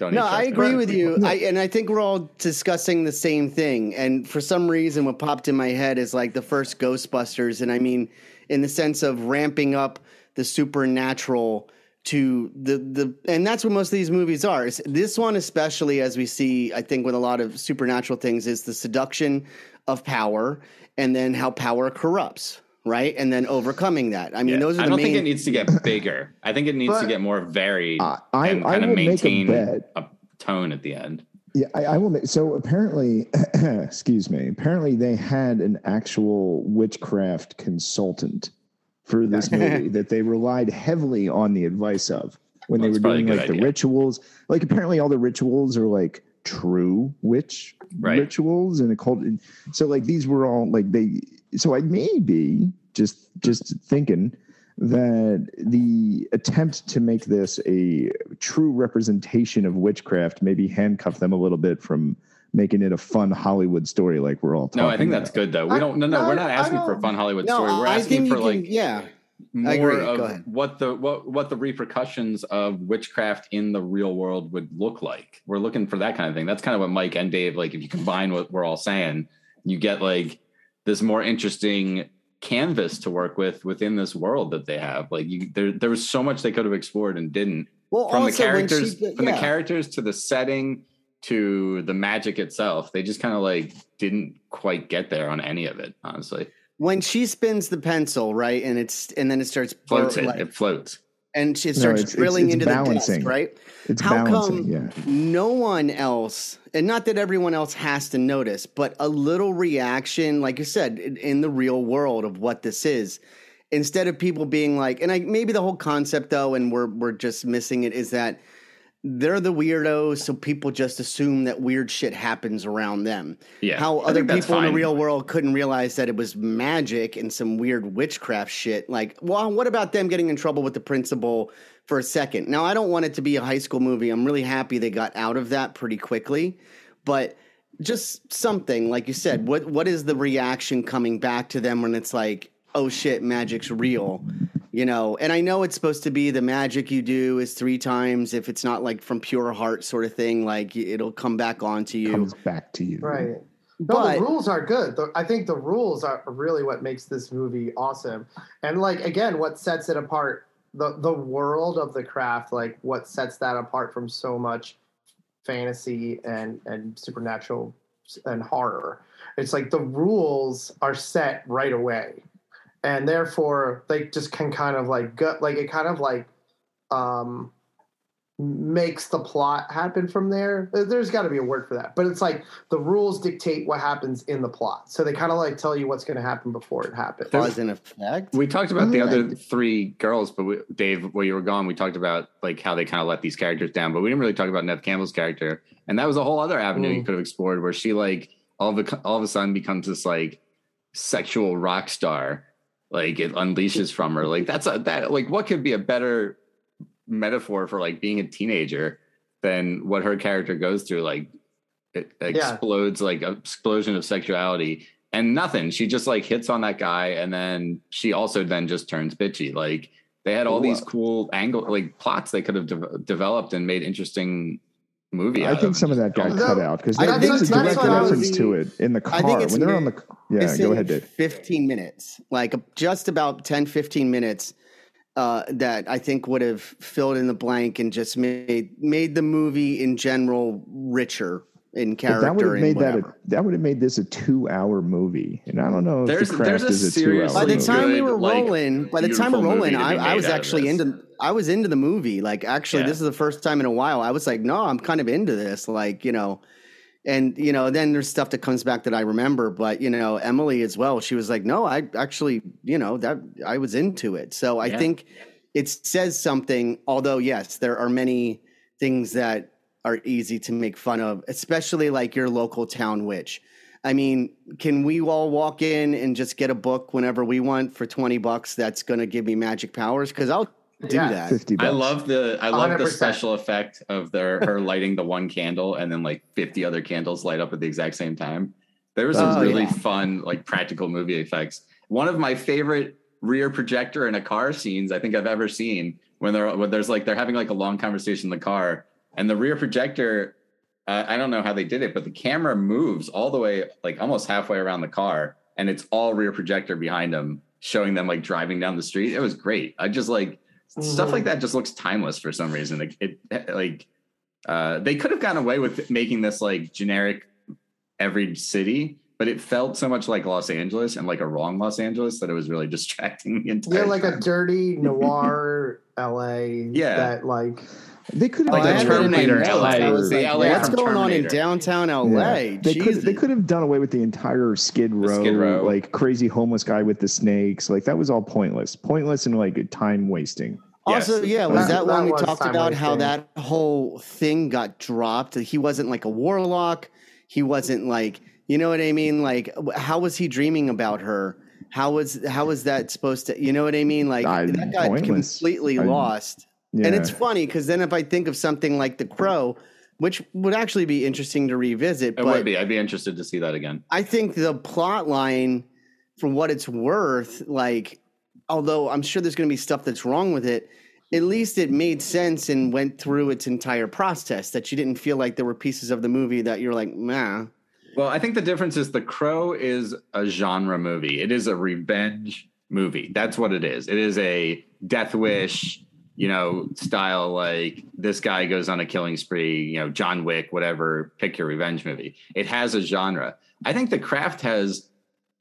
[SPEAKER 5] No, I agree with you. I and I think we're all discussing the same thing. And for some reason, what popped in my head is like the first Ghostbusters, and I mean, in the sense of ramping up the supernatural to the the, and that's what most of these movies are. Is This one, especially as we see, I think with a lot of supernatural things, is the seduction of power, and then how power corrupts. Right, and then overcoming that. I mean,
[SPEAKER 3] Yeah.
[SPEAKER 5] those are
[SPEAKER 3] I don't
[SPEAKER 5] main.
[SPEAKER 3] think it needs to get bigger. I think it needs to get more varied
[SPEAKER 2] I- I-
[SPEAKER 3] and
[SPEAKER 2] I
[SPEAKER 3] kind of
[SPEAKER 2] will make a
[SPEAKER 3] maintain
[SPEAKER 2] bet.
[SPEAKER 3] a tone at the end.
[SPEAKER 2] Yeah, I, I will. Make, so apparently, excuse me. Apparently, they had an actual witchcraft consultant for this movie that they relied heavily on the advice of when
[SPEAKER 3] Well,
[SPEAKER 2] they were doing like
[SPEAKER 3] good
[SPEAKER 2] the rituals. Like apparently, all the rituals are like true witch
[SPEAKER 3] Right.
[SPEAKER 2] rituals and occult. So like these were all like they. So I may be just just thinking that the attempt to make this a true representation of witchcraft maybe handcuff them a little bit from making it a fun Hollywood story like we're all talking
[SPEAKER 3] No, I think that's good though. We
[SPEAKER 4] I-
[SPEAKER 3] don't. No, no,
[SPEAKER 4] I-
[SPEAKER 3] we're not asking for a fun Hollywood
[SPEAKER 5] no,
[SPEAKER 3] story. We're
[SPEAKER 5] I
[SPEAKER 3] asking
[SPEAKER 5] think
[SPEAKER 3] for
[SPEAKER 5] you
[SPEAKER 3] like
[SPEAKER 5] can, yeah.
[SPEAKER 3] more
[SPEAKER 5] agree. Go
[SPEAKER 3] of
[SPEAKER 5] ahead.
[SPEAKER 3] what the what what the repercussions of witchcraft in the real world would look like. We're looking for that kind of thing. That's kind of what Mike and Dave like. If you combine what we're all saying, you get like this more interesting canvas to work with within this world that they have. Like you, there there was so much they could have explored and didn't.
[SPEAKER 5] Well,
[SPEAKER 3] From the characters,
[SPEAKER 5] she-
[SPEAKER 3] from the characters to the setting to the magic itself, they just kind of like didn't quite get there on any of it. Honestly,
[SPEAKER 5] when she spins the pencil, right, and it's and then it starts
[SPEAKER 3] floats
[SPEAKER 5] bur-
[SPEAKER 3] it.
[SPEAKER 5] like-
[SPEAKER 3] It floats.
[SPEAKER 5] And she starts
[SPEAKER 2] it's- it's-
[SPEAKER 5] drilling
[SPEAKER 2] it's
[SPEAKER 5] into
[SPEAKER 2] balancing.
[SPEAKER 5] the desk, right?
[SPEAKER 2] It's
[SPEAKER 5] How
[SPEAKER 2] balancing,
[SPEAKER 5] come
[SPEAKER 2] yeah.
[SPEAKER 5] no one else, and not that everyone else has to notice, but a little reaction, like you said, in, in the real world of what this is, instead of people being like, and I maybe the whole concept though, and we're we're just missing it, is that they're the weirdos, so people just assume that weird shit happens around them.
[SPEAKER 3] Yeah,
[SPEAKER 5] How other people in the real world couldn't realize that it was magic and some weird witchcraft shit. Like, well, what about them getting in trouble with the principal for a second? Now, I don't want it to be a high school movie. I'm really happy they got out of that pretty quickly, but just something like you said. What what is the reaction coming back to them when it's like, oh shit, magic's real? You know, and I know it's supposed to be the magic you do is three times if it's not like from pure heart sort of thing. Like it'll come back onto you.
[SPEAKER 2] Comes back to you.
[SPEAKER 4] Right. No,
[SPEAKER 5] But-
[SPEAKER 4] the rules are good. The, I think the rules are really what makes this movie awesome. And like again, what sets it apart, the the world of the craft, like what sets that apart from so much fantasy and and supernatural and horror. It's like the rules are set right away. And therefore they just can kind of like gut like it kind of like um makes the plot happen from there. There- There's got to be a word for that, but it's like the rules dictate what happens in the plot, so they kind of like tell you what's going to happen before it happens.
[SPEAKER 5] Cause and effect.
[SPEAKER 3] We talked about the
[SPEAKER 2] Mm,
[SPEAKER 3] other three girls, but we, Dave, while you were gone, we talked about like how they kind of let these characters down, but we didn't really talk about Neve Campbell's character, and that was a whole other avenue you
[SPEAKER 4] Mm.
[SPEAKER 3] could have explored, where she like all of a all of a sudden becomes this like sexual rock star, like it unleashes from her. Like that's a that like what could be a better metaphor for like being a teenager than what her character goes through? Like it explodes like a explosion of sexuality and nothing. She just like hits on that guy, and then she also then just turns bitchy. Like they had all these uh cool angle like plots they could have de- developed and made interesting movie.
[SPEAKER 2] I
[SPEAKER 3] out
[SPEAKER 2] think
[SPEAKER 3] of.
[SPEAKER 2] some of that got
[SPEAKER 4] No,
[SPEAKER 2] cut out because
[SPEAKER 5] I
[SPEAKER 2] there's a direct
[SPEAKER 4] what I
[SPEAKER 2] reference to it in the
[SPEAKER 5] I
[SPEAKER 2] car
[SPEAKER 5] think it's
[SPEAKER 2] when they're on the. Yeah, go ahead, Dave.
[SPEAKER 5] 15 minutes, like just about 10, 15 minutes uh, that I think would have filled in the blank and just made made the movie in general richer in
[SPEAKER 2] But
[SPEAKER 5] character.
[SPEAKER 2] that would have made that a, that would have made this a two hour movie, and I don't know if
[SPEAKER 3] There's-
[SPEAKER 2] the
[SPEAKER 3] there's a
[SPEAKER 2] is a two hour.
[SPEAKER 5] by the
[SPEAKER 3] movie.
[SPEAKER 5] time we
[SPEAKER 3] good,
[SPEAKER 5] were
[SPEAKER 3] like,
[SPEAKER 5] rolling, by the time we're rolling, I, I was actually into I was into the movie. Like actually,
[SPEAKER 3] Yeah.
[SPEAKER 5] this is the first time in a while I was like, no, I'm kind of into this. Like you know, and you know, then there's stuff that comes back that I remember. But you know, Emily as well. She was like, no, I actually, you know, that I was into it. So I
[SPEAKER 3] Yeah.
[SPEAKER 5] think it says something. Although yes, there are many things that are easy to make fun of, especially like your local town witch. I mean, can we all walk in and just get a book whenever we want for 20 bucks that's going to give me magic powers? Because I'll do
[SPEAKER 4] Yeah.
[SPEAKER 5] that.
[SPEAKER 2] Fifty.
[SPEAKER 3] I love the I love the
[SPEAKER 4] 100%.
[SPEAKER 3] special effect of their her lighting the one candle and then like 50 other candles light up at the exact same time. There was some
[SPEAKER 5] Oh,
[SPEAKER 3] really
[SPEAKER 5] yeah.
[SPEAKER 3] fun like practical movie effects. One of my favorite rear projector in a car scenes I think I've ever seen when they're when there's like they're having like a long conversation in the car and the rear projector uh, I don't know how they did it but the camera moves all the way like almost halfway around the car and it's all rear projector behind them showing them like driving down the street. It was great. I just like stuff
[SPEAKER 4] Mhm.
[SPEAKER 3] like that just looks timeless for some reason. Like it, like uh, they could have gotten away with making this like generic every city, but it felt so much like Los Angeles and like a wrong Los Angeles that it was really distracting the entire.
[SPEAKER 4] Yeah, like a dirty noir LA.
[SPEAKER 3] Yeah.
[SPEAKER 4] That like
[SPEAKER 2] They could have
[SPEAKER 5] I
[SPEAKER 2] done
[SPEAKER 5] had
[SPEAKER 2] away
[SPEAKER 5] that in my
[SPEAKER 2] with
[SPEAKER 3] Terminator
[SPEAKER 5] notes.
[SPEAKER 3] LA.
[SPEAKER 5] I was
[SPEAKER 3] The LA
[SPEAKER 5] what's
[SPEAKER 3] from
[SPEAKER 5] going on in downtown LA?
[SPEAKER 2] Yeah. They could they could have done away with the entire Skid Row,
[SPEAKER 3] Skid Row.
[SPEAKER 2] like crazy homeless guy with the snakes. Like that was all pointless, pointless and like time wasting.
[SPEAKER 5] Also,
[SPEAKER 3] Yes.
[SPEAKER 5] yeah, was
[SPEAKER 4] That-
[SPEAKER 5] that, when
[SPEAKER 4] that
[SPEAKER 5] we
[SPEAKER 4] was
[SPEAKER 5] talked
[SPEAKER 4] time
[SPEAKER 5] about how that whole thing got dropped? He wasn't like a warlock. He wasn't like, you know what I mean? Like, how was he dreaming about her? How was how was that supposed to? You know what I mean? Like
[SPEAKER 2] I-
[SPEAKER 5] that got
[SPEAKER 2] pointless.
[SPEAKER 5] completely
[SPEAKER 2] I-
[SPEAKER 5] lost.
[SPEAKER 2] Yeah.
[SPEAKER 5] And it's funny because then if I think of something like The Crow, which would actually be interesting to revisit,
[SPEAKER 3] It
[SPEAKER 5] but
[SPEAKER 3] would be. I'd be interested to see that again.
[SPEAKER 5] I think the plot line, for what it's worth, like, although I'm sure there's going to be stuff that's wrong with it, at least it made sense and went through its entire process. That you didn't feel like there were pieces of the movie that you're like, nah.
[SPEAKER 3] Well, I think the difference is The Crow is a genre movie. It is a revenge movie. That's what it is. It is a Death Wish, you know, style like this guy goes on a killing spree, you know, John Wick, whatever, pick your revenge movie. It has a genre. I think The Craft has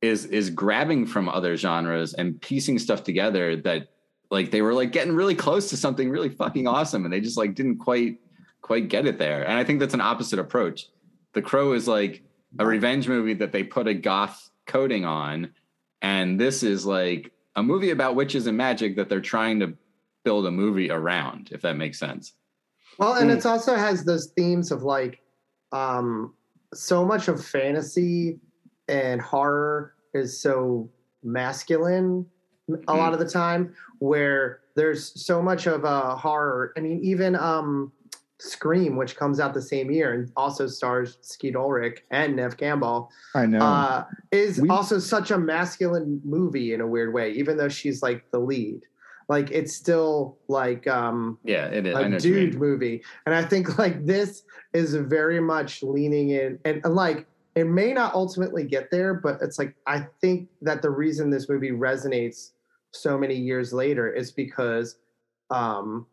[SPEAKER 3] is is grabbing from other genres and piecing stuff together that like they were like getting really close to something really fucking awesome and they just like didn't quite quite get it there. And I think that's an opposite approach. The Crow is like a revenge movie that they put a goth coating on, and this is like a movie about witches and magic that they're trying to build a movie around, if that makes sense.
[SPEAKER 4] Well, and
[SPEAKER 5] Mm.
[SPEAKER 4] it's also has those themes of like um so much of fantasy and horror is so masculine a lot of the time where there's so much of uh horror. I mean, even um Scream, which comes out the same year and also stars Skeet Ulrich and Neve Campbell,
[SPEAKER 2] I know.
[SPEAKER 4] uh, is
[SPEAKER 2] We-
[SPEAKER 4] also such a masculine movie in a weird way, even though she's like the lead. Like it's still like um
[SPEAKER 3] Yeah, it is.
[SPEAKER 4] A dude movie. And I think like this is very much leaning in and, and like it may not ultimately get there, but it's like I think that the reason this movie resonates so many years later is because um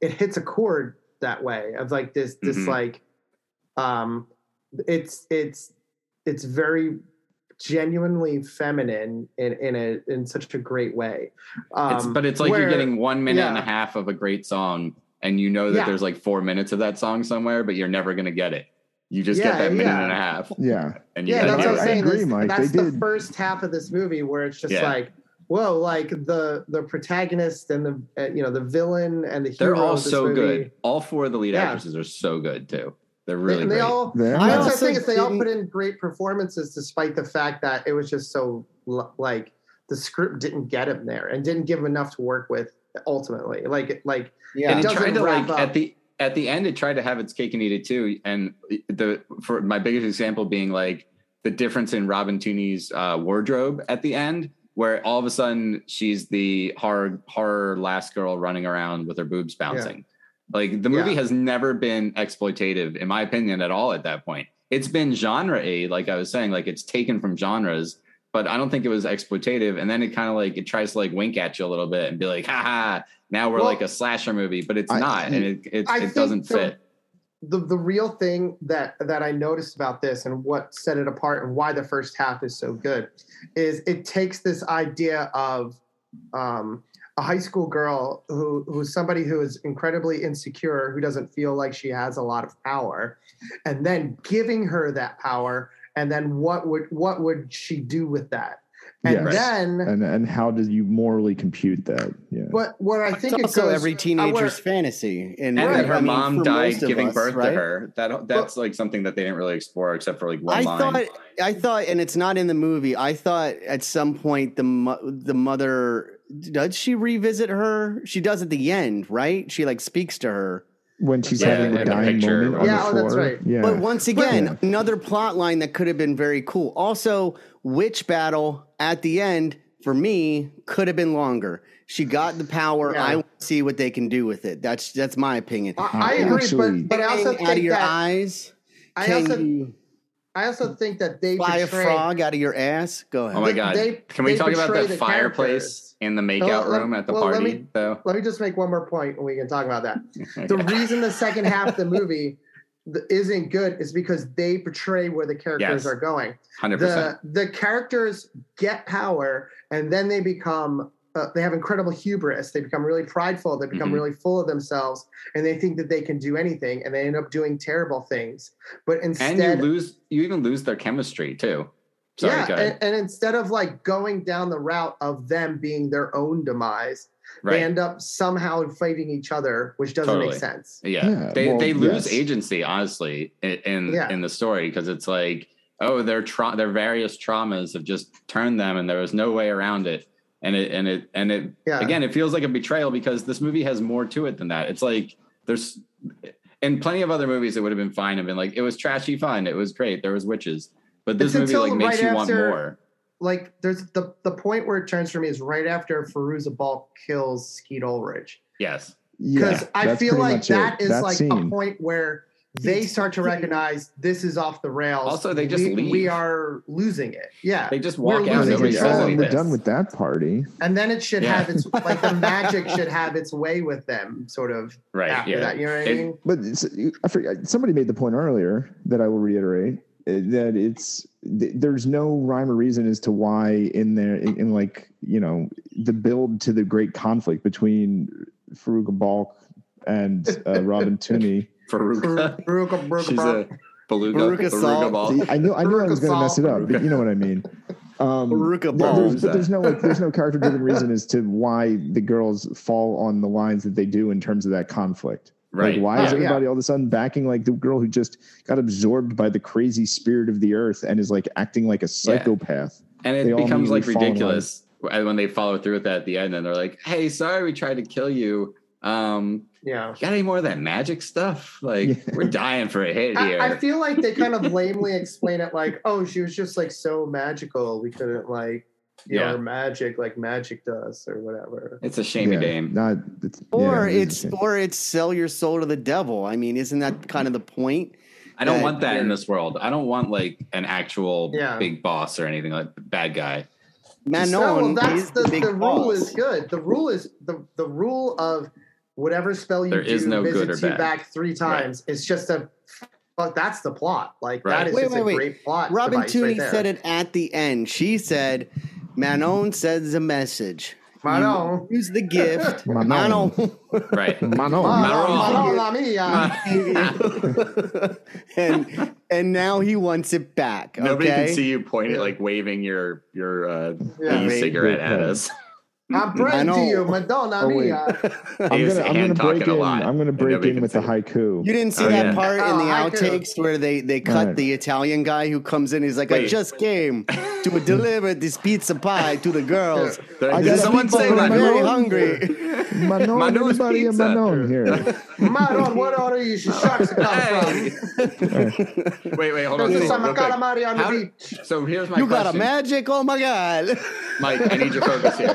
[SPEAKER 4] it hits a chord that way of like this this
[SPEAKER 3] Mhm.
[SPEAKER 4] like um it's it's it's very genuinely feminine in in a in such a great way um
[SPEAKER 3] It's, but it's like you're getting one minute and a half of a great song, and you know that
[SPEAKER 4] Yeah.
[SPEAKER 3] there's like four minutes of that song somewhere, but you're never gonna get it. You just
[SPEAKER 4] Yeah,
[SPEAKER 3] get that minute
[SPEAKER 4] yeah.
[SPEAKER 3] and a half,
[SPEAKER 2] yeah.
[SPEAKER 3] and you
[SPEAKER 4] yeah, that's what. I'm saying.
[SPEAKER 2] I agree, Mike.
[SPEAKER 4] That's
[SPEAKER 2] They
[SPEAKER 4] the
[SPEAKER 2] did.
[SPEAKER 4] first half of this movie where it's just
[SPEAKER 3] Yeah.
[SPEAKER 4] like, whoa, like the the protagonist and the uh, you know the villain and the
[SPEAKER 3] They're
[SPEAKER 4] hero.
[SPEAKER 3] all
[SPEAKER 4] of this
[SPEAKER 3] so
[SPEAKER 4] movie,
[SPEAKER 3] good. All four of the lead
[SPEAKER 4] Yeah.
[SPEAKER 3] actresses are so good too. They're really
[SPEAKER 4] and they
[SPEAKER 3] great.
[SPEAKER 4] all.
[SPEAKER 2] They
[SPEAKER 5] I
[SPEAKER 4] That's the
[SPEAKER 5] also
[SPEAKER 4] thing is they all put in great performances despite the fact that it was just so like the script didn't get him there and didn't give him enough to work with ultimately. Like like
[SPEAKER 5] Yeah.
[SPEAKER 3] it
[SPEAKER 4] doesn't
[SPEAKER 3] tried to
[SPEAKER 4] wrap
[SPEAKER 3] like
[SPEAKER 4] up.
[SPEAKER 3] at the at the end it tried to have its cake and eat it too and the for my biggest example being like the difference in robin tunney's uh, wardrobe at the end where all of a sudden she's the horror horror last girl running around with her boobs bouncing like the movie
[SPEAKER 4] Yeah.
[SPEAKER 3] has never been exploitative in my opinion at all at that point. It's been genre a like i was saying like it's taken from genres but i don't think it was exploitative. And then it kind of like it tries to like wink at you a little bit and be like haha now we're
[SPEAKER 4] Well,
[SPEAKER 3] like a slasher movie but it's
[SPEAKER 2] I-
[SPEAKER 3] not and it it, it doesn't
[SPEAKER 4] the-
[SPEAKER 3] fit.
[SPEAKER 4] the the real thing that that I noticed about this and what set it apart and why the first half is so good is it takes this idea of um, a high school girl who who's somebody who is incredibly insecure who doesn't feel like she has a lot of power and then giving her that power and then what would what would she do with that and
[SPEAKER 2] Yes.
[SPEAKER 4] then
[SPEAKER 2] and and how do you morally compute that? Yeah.
[SPEAKER 4] but what I
[SPEAKER 5] It's
[SPEAKER 4] think it
[SPEAKER 5] also
[SPEAKER 4] goes,
[SPEAKER 5] every teenager's
[SPEAKER 4] wanna-
[SPEAKER 5] fantasy. And,
[SPEAKER 3] And
[SPEAKER 4] Right.
[SPEAKER 3] that her
[SPEAKER 5] I mean,
[SPEAKER 3] mom
[SPEAKER 5] for
[SPEAKER 3] died giving
[SPEAKER 5] us,
[SPEAKER 3] birth
[SPEAKER 5] right?
[SPEAKER 3] to her. That that's like something that they didn't really explore except for like one
[SPEAKER 5] I
[SPEAKER 3] line.
[SPEAKER 5] thought, I thought, and it's not in the movie. I thought at some point the the mother does she revisit her? She does at the end, right? She like speaks to her.
[SPEAKER 2] when she's
[SPEAKER 3] Yeah,
[SPEAKER 2] having the dying moment on
[SPEAKER 4] Yeah,
[SPEAKER 2] the
[SPEAKER 4] oh,
[SPEAKER 2] floor.
[SPEAKER 4] that's right.
[SPEAKER 2] Yeah.
[SPEAKER 5] But once again,
[SPEAKER 2] Yeah.
[SPEAKER 5] another plot line that could have been very cool. Also, witch battle at the end for me could have been longer. She got the power.
[SPEAKER 4] Yeah.
[SPEAKER 5] I want to see what they can do with it. That's that's my opinion.
[SPEAKER 4] I, I agree,
[SPEAKER 2] Actually-
[SPEAKER 4] but, but I also think
[SPEAKER 5] Out of
[SPEAKER 4] think
[SPEAKER 5] your
[SPEAKER 4] that
[SPEAKER 5] eyes.
[SPEAKER 4] I
[SPEAKER 5] Can
[SPEAKER 4] also
[SPEAKER 5] you
[SPEAKER 4] I also think that they
[SPEAKER 5] fly a frog out of your ass? Go ahead.
[SPEAKER 3] Oh my
[SPEAKER 4] oh
[SPEAKER 3] god!
[SPEAKER 4] they-
[SPEAKER 3] Can we talk about
[SPEAKER 4] portray
[SPEAKER 3] the
[SPEAKER 4] the
[SPEAKER 3] fireplace
[SPEAKER 4] characters.
[SPEAKER 3] In the makeout
[SPEAKER 4] let-
[SPEAKER 3] room at the
[SPEAKER 4] well, let
[SPEAKER 3] party?
[SPEAKER 4] me-
[SPEAKER 3] though,
[SPEAKER 4] Let me just make one more point, and we can talk about that. The reason the second half of the movie isn't good is because they portray where the characters
[SPEAKER 3] Yes.
[SPEAKER 4] are going.
[SPEAKER 3] hundred percent.
[SPEAKER 4] The the characters get power, and then they become. Uh, they have incredible hubris. They become really prideful. They become
[SPEAKER 3] Mhm.
[SPEAKER 4] really full of themselves, and they think that they can do anything, and they end up doing terrible things. But instead,
[SPEAKER 3] And you lose. You even lose their chemistry too. Sorry,
[SPEAKER 4] yeah, and, and instead of like going down the route of them being their own demise, they end up somehow fighting each other, which doesn't
[SPEAKER 3] Totally.
[SPEAKER 4] make sense.
[SPEAKER 3] Yeah,
[SPEAKER 2] Yeah,
[SPEAKER 3] they
[SPEAKER 2] well,
[SPEAKER 3] they lose
[SPEAKER 2] yes.
[SPEAKER 3] agency honestly in in,
[SPEAKER 4] Yeah.
[SPEAKER 3] in the story because it's like oh their tra- their various traumas have just turned them and there was no way around it and it and it and it
[SPEAKER 4] Yeah.
[SPEAKER 3] again it feels like a betrayal because this movie has more to it than that. It's like there's in plenty of other movies it would have been fine and been like it was trashy fun it was great there was witches but this
[SPEAKER 4] It's
[SPEAKER 3] movie
[SPEAKER 4] until
[SPEAKER 3] like makes
[SPEAKER 4] right
[SPEAKER 3] you want
[SPEAKER 4] after-
[SPEAKER 3] more.
[SPEAKER 4] Like there's the the point where it turns for me is right after Fairuza Balk kills Skeet Ulrich.
[SPEAKER 3] Yes,
[SPEAKER 4] Because
[SPEAKER 2] yeah,
[SPEAKER 4] I feel like
[SPEAKER 2] much it.
[SPEAKER 4] that is
[SPEAKER 2] That
[SPEAKER 4] like a point where they start to recognize this is off the rails.
[SPEAKER 3] Also, they just
[SPEAKER 4] we,
[SPEAKER 3] leave.
[SPEAKER 4] we are losing it. Yeah.
[SPEAKER 3] they just
[SPEAKER 4] We're
[SPEAKER 3] walk out.
[SPEAKER 4] losing
[SPEAKER 3] Nobody says
[SPEAKER 4] of
[SPEAKER 2] Oh, we're done with that party.
[SPEAKER 4] and then it should
[SPEAKER 3] Yeah.
[SPEAKER 4] have its like the magic should have its way with them, sort of
[SPEAKER 3] Right,
[SPEAKER 4] after
[SPEAKER 3] yeah.
[SPEAKER 4] that. You know what I mean?
[SPEAKER 2] But I forget, somebody made the point earlier that I will reiterate that it's th- there's no rhyme or reason as to why in there in, in like you know the build to the great conflict between Faruqa Balk and uh, Robin Tunney.
[SPEAKER 3] Faruka.
[SPEAKER 4] Baruka, Baruka,
[SPEAKER 3] She's
[SPEAKER 4] Baruka.
[SPEAKER 3] a beluga.
[SPEAKER 5] Baruka
[SPEAKER 3] beluga
[SPEAKER 5] salt.
[SPEAKER 3] ball.
[SPEAKER 2] See, I knew I knew I was going to mess it up, but you know what I mean. Um,
[SPEAKER 5] Faruqa
[SPEAKER 2] there- there's, but there's no like there's no character driven reason as to why the girls fall on the lines that they do in terms of that conflict.
[SPEAKER 3] Right.
[SPEAKER 2] Like, why is
[SPEAKER 4] Oh, yeah.
[SPEAKER 2] everybody all of a sudden backing like the girl who just got absorbed by the crazy spirit of the earth and is like acting like a psychopath?
[SPEAKER 3] And it
[SPEAKER 2] all
[SPEAKER 3] becomes like
[SPEAKER 2] immediately fall
[SPEAKER 3] ridiculous when they follow through with that at the end and they're like, hey, sorry we tried to kill you. Um,
[SPEAKER 4] Yeah.
[SPEAKER 3] got any more of that magic stuff? Like,
[SPEAKER 2] Yeah.
[SPEAKER 3] we're dying for a hit here.
[SPEAKER 4] I, I feel like they kind of lamely explain it like, oh, she was just like so magical. We couldn't like, you
[SPEAKER 3] Yeah.
[SPEAKER 4] know, her magic like magic does or whatever.
[SPEAKER 3] it's a shamey
[SPEAKER 2] Yeah,
[SPEAKER 3] dame.
[SPEAKER 2] Not, it's,
[SPEAKER 5] Or
[SPEAKER 2] yeah, it is
[SPEAKER 5] it's or it's sell your soul to the devil. I mean, isn't that kind of the point?
[SPEAKER 3] I don't
[SPEAKER 5] that-
[SPEAKER 3] want that in this world. I don't want like an actual
[SPEAKER 4] Yeah.
[SPEAKER 3] big boss or anything like bad guy.
[SPEAKER 5] Manon
[SPEAKER 4] so that's
[SPEAKER 5] is
[SPEAKER 4] the,
[SPEAKER 5] the, big
[SPEAKER 4] the rule
[SPEAKER 5] boss.
[SPEAKER 4] is good. The rule is the the rule of whatever spell you
[SPEAKER 3] There
[SPEAKER 4] do
[SPEAKER 3] is no good
[SPEAKER 4] visits
[SPEAKER 3] or
[SPEAKER 4] you
[SPEAKER 3] bad.
[SPEAKER 4] back three times. It's just a but that's the plot. Like
[SPEAKER 3] Right.
[SPEAKER 4] that is
[SPEAKER 5] Wait,
[SPEAKER 4] just
[SPEAKER 5] wait,
[SPEAKER 4] a
[SPEAKER 5] wait.
[SPEAKER 4] great plot.
[SPEAKER 5] Robin
[SPEAKER 4] device
[SPEAKER 5] Tunney
[SPEAKER 4] right
[SPEAKER 5] said it at the end. She said, Manon sends a message.
[SPEAKER 4] Manon.
[SPEAKER 5] You Use the gift.
[SPEAKER 2] Manon.
[SPEAKER 5] Manon.
[SPEAKER 3] Right.
[SPEAKER 2] Manon.
[SPEAKER 4] Manon,
[SPEAKER 3] Manon.
[SPEAKER 4] Manon la mia.
[SPEAKER 5] and and now he wants it back. Okay?
[SPEAKER 3] Nobody can see you pointing,
[SPEAKER 4] Yeah.
[SPEAKER 3] like waving your your uh,
[SPEAKER 4] Yeah.
[SPEAKER 3] e-cigarette at us.
[SPEAKER 4] I'm mm-hmm. praying to you, Madonna
[SPEAKER 2] Oh,
[SPEAKER 4] mia.
[SPEAKER 2] I'm
[SPEAKER 3] He
[SPEAKER 2] gonna, I'm gonna break
[SPEAKER 3] talking a
[SPEAKER 2] in.
[SPEAKER 3] lot,
[SPEAKER 2] I'm gonna break in with the haiku.
[SPEAKER 5] You didn't see
[SPEAKER 3] Oh,
[SPEAKER 5] that
[SPEAKER 3] yeah.
[SPEAKER 5] part in
[SPEAKER 4] Oh,
[SPEAKER 5] the
[SPEAKER 4] I do.
[SPEAKER 5] outtakes where they, they cut
[SPEAKER 2] Right.
[SPEAKER 5] the Italian guy who comes in. He's like, I
[SPEAKER 3] Wait.
[SPEAKER 5] just came to deliver this pizza pie to the girls.
[SPEAKER 2] I got
[SPEAKER 3] someone
[SPEAKER 2] pizza
[SPEAKER 3] say
[SPEAKER 2] for
[SPEAKER 5] I'm very hungry.
[SPEAKER 2] Manon,
[SPEAKER 3] Manon's
[SPEAKER 2] everybody a
[SPEAKER 3] pizza.
[SPEAKER 2] Manon here.
[SPEAKER 4] Manon, what order you should sharks come
[SPEAKER 3] Hey.
[SPEAKER 4] from?
[SPEAKER 3] wait, wait, hold on.
[SPEAKER 4] There's some
[SPEAKER 3] on, real quick.
[SPEAKER 4] calamari on the beach.
[SPEAKER 3] So here's my
[SPEAKER 5] You got a magic? Oh my god!
[SPEAKER 3] Mike, I need your focus here.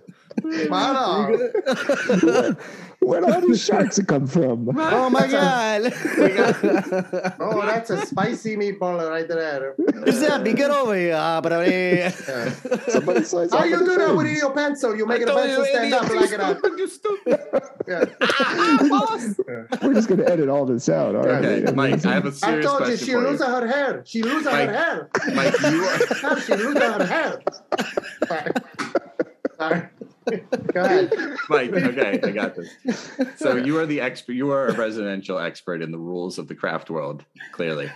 [SPEAKER 4] Manon.
[SPEAKER 2] Where do all these sharks come from?
[SPEAKER 5] Oh my god!
[SPEAKER 4] Oh, that's a spicy meatball right there.
[SPEAKER 5] Giuseppe, get over here, ah, brother.
[SPEAKER 2] Somebody slice
[SPEAKER 4] How you
[SPEAKER 2] the
[SPEAKER 4] do that with your pencil? You make
[SPEAKER 3] I
[SPEAKER 4] the
[SPEAKER 3] told
[SPEAKER 4] pencil
[SPEAKER 3] you,
[SPEAKER 4] stand up like that.
[SPEAKER 3] stupid, you stupid.
[SPEAKER 4] Yeah.
[SPEAKER 2] We're just gonna edit all this out. aren't
[SPEAKER 3] Okay. Mike, I have a
[SPEAKER 4] I
[SPEAKER 3] serious
[SPEAKER 4] told you
[SPEAKER 3] question
[SPEAKER 4] she
[SPEAKER 3] for
[SPEAKER 4] loses her hair. She loses her hair.
[SPEAKER 3] Mike, you are,
[SPEAKER 4] she loses her hair. Sorry. Sorry. Go ahead.
[SPEAKER 3] Mike. Okay, I got this. So you are the expert. You are a residential expert in the rules of the craft world. Clearly,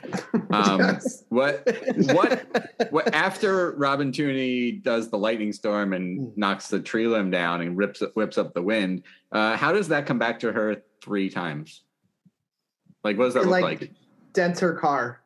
[SPEAKER 3] um,
[SPEAKER 4] Yes.
[SPEAKER 3] what what what after Robin Tunney does the lightning storm and knocks the tree limb down and rips whips up the wind? Uh, how does that come back to her three times? Like, what does that look
[SPEAKER 4] Like-
[SPEAKER 3] like?
[SPEAKER 4] Dents her car.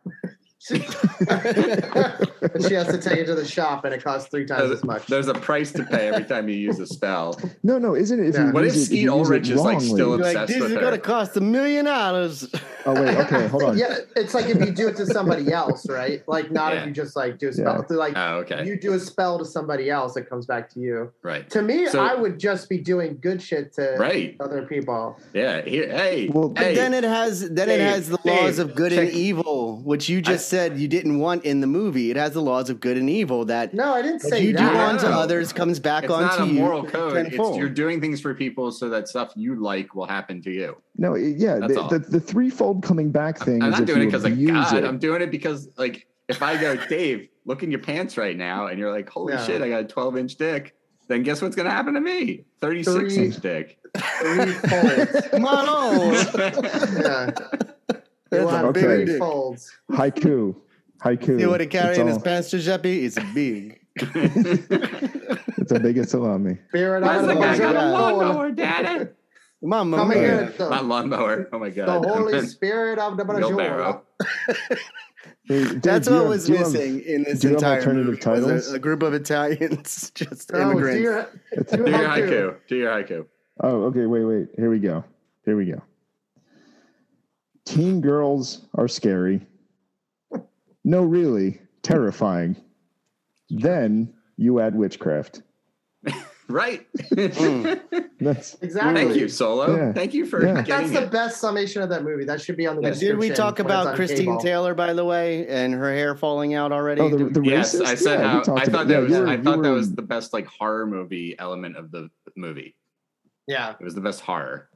[SPEAKER 4] And she has to take it to the shop, and it costs three times as much.
[SPEAKER 3] There's a price to pay every time you use a spell.
[SPEAKER 2] No, no, isn't it? If
[SPEAKER 4] Yeah.
[SPEAKER 2] you
[SPEAKER 3] What if Skeet
[SPEAKER 2] it
[SPEAKER 3] Ulrich is, like, still
[SPEAKER 2] wrongly?
[SPEAKER 3] obsessed
[SPEAKER 5] like this
[SPEAKER 3] with
[SPEAKER 5] is
[SPEAKER 3] her.
[SPEAKER 5] going to cost a million dollars.
[SPEAKER 2] Oh wait, okay, hold on.
[SPEAKER 4] Yeah, it's like if you do it to somebody else, right? Like not
[SPEAKER 3] Yeah.
[SPEAKER 4] if you just like do a spell. Like
[SPEAKER 3] Oh, okay,
[SPEAKER 4] you do a spell to somebody else, it comes back to you.
[SPEAKER 3] right,
[SPEAKER 4] To me,
[SPEAKER 3] So-
[SPEAKER 4] I would just be doing good shit to
[SPEAKER 3] right.
[SPEAKER 4] other people.
[SPEAKER 3] Yeah. Here, hey,
[SPEAKER 2] Well-
[SPEAKER 5] But
[SPEAKER 3] hey.
[SPEAKER 5] then it has then it has the laws
[SPEAKER 3] Dave,
[SPEAKER 5] of good and evil, which you just said you didn't want in the movie. It has the laws of good and evil that
[SPEAKER 4] No, I didn't say
[SPEAKER 5] you do
[SPEAKER 4] that.
[SPEAKER 5] onto
[SPEAKER 3] No.
[SPEAKER 5] others comes back
[SPEAKER 3] it's
[SPEAKER 5] onto
[SPEAKER 3] not a
[SPEAKER 5] you.
[SPEAKER 3] moral code. It's, you're doing things for people so that stuff you like will happen to you.
[SPEAKER 2] No, it- yeah, the, the, the threefold coming back thing.
[SPEAKER 3] I'm
[SPEAKER 2] is
[SPEAKER 3] not doing it because of God.
[SPEAKER 2] it.
[SPEAKER 3] I'm doing it because, like, if I go, Dave, look in your pants right now, and you're like, holy
[SPEAKER 4] Yeah.
[SPEAKER 3] shit, I got a 12 inch dick. Then guess what's gonna happen to me? 36
[SPEAKER 4] Three-
[SPEAKER 3] inch dick.
[SPEAKER 4] Three folds.
[SPEAKER 5] Mano. Oh.
[SPEAKER 4] yeah. You
[SPEAKER 5] That's
[SPEAKER 4] want
[SPEAKER 5] a
[SPEAKER 2] Okay.
[SPEAKER 5] big
[SPEAKER 4] folds.
[SPEAKER 2] Haiku, haiku.
[SPEAKER 5] See what he carry
[SPEAKER 2] It's
[SPEAKER 5] in his
[SPEAKER 2] all-
[SPEAKER 5] pants, Giuseppe? It's big.
[SPEAKER 2] It's the biggest salami.
[SPEAKER 4] Spirit
[SPEAKER 3] Why's
[SPEAKER 4] of
[SPEAKER 3] the
[SPEAKER 4] the
[SPEAKER 3] guy got a lawnmower, daddy?
[SPEAKER 5] Mama
[SPEAKER 4] Coming
[SPEAKER 5] mia.
[SPEAKER 4] in, the,
[SPEAKER 3] Not lawnmower. Oh my god. the.
[SPEAKER 4] Holy Spirit of the
[SPEAKER 3] Wheelbarrow.
[SPEAKER 2] Hey, Dave,
[SPEAKER 5] That's
[SPEAKER 2] do
[SPEAKER 5] what
[SPEAKER 2] have-
[SPEAKER 5] was
[SPEAKER 2] do you have-
[SPEAKER 5] missing in this
[SPEAKER 2] do you have
[SPEAKER 5] entire
[SPEAKER 2] alternative
[SPEAKER 5] movie. was
[SPEAKER 2] titles?
[SPEAKER 5] A, a group of Italians, just
[SPEAKER 4] Oh, do
[SPEAKER 5] immigrants.
[SPEAKER 4] your,
[SPEAKER 2] It's-
[SPEAKER 4] do
[SPEAKER 3] Do your
[SPEAKER 4] haiku.
[SPEAKER 3] haiku. Do your haiku.
[SPEAKER 2] Oh, okay. Wait, wait. Here we go. Here we go. Teen girls are scary. No, really, terrifying. Then you add witchcraft.
[SPEAKER 3] Right. Mm.
[SPEAKER 2] That's
[SPEAKER 4] Exactly.
[SPEAKER 3] Thank you, Solo.
[SPEAKER 2] Yeah.
[SPEAKER 3] Thank you for
[SPEAKER 2] Yeah.
[SPEAKER 4] That's
[SPEAKER 3] getting
[SPEAKER 4] the
[SPEAKER 3] it.
[SPEAKER 4] best summation of that movie. That should be on the
[SPEAKER 3] Yeah.
[SPEAKER 4] description.
[SPEAKER 5] Did we talk about Christine
[SPEAKER 4] cable.
[SPEAKER 5] Taylor, by the way, and her hair falling out already?
[SPEAKER 2] oh, the, the
[SPEAKER 3] Yes,
[SPEAKER 2] racist?
[SPEAKER 3] I said
[SPEAKER 2] Yeah,
[SPEAKER 3] how I
[SPEAKER 2] about-
[SPEAKER 3] thought
[SPEAKER 2] yeah,
[SPEAKER 3] that was
[SPEAKER 2] were-
[SPEAKER 3] I
[SPEAKER 2] you
[SPEAKER 3] thought that
[SPEAKER 2] were-
[SPEAKER 3] was the best like horror movie element of the movie.
[SPEAKER 4] Yeah.
[SPEAKER 3] It was the best horror.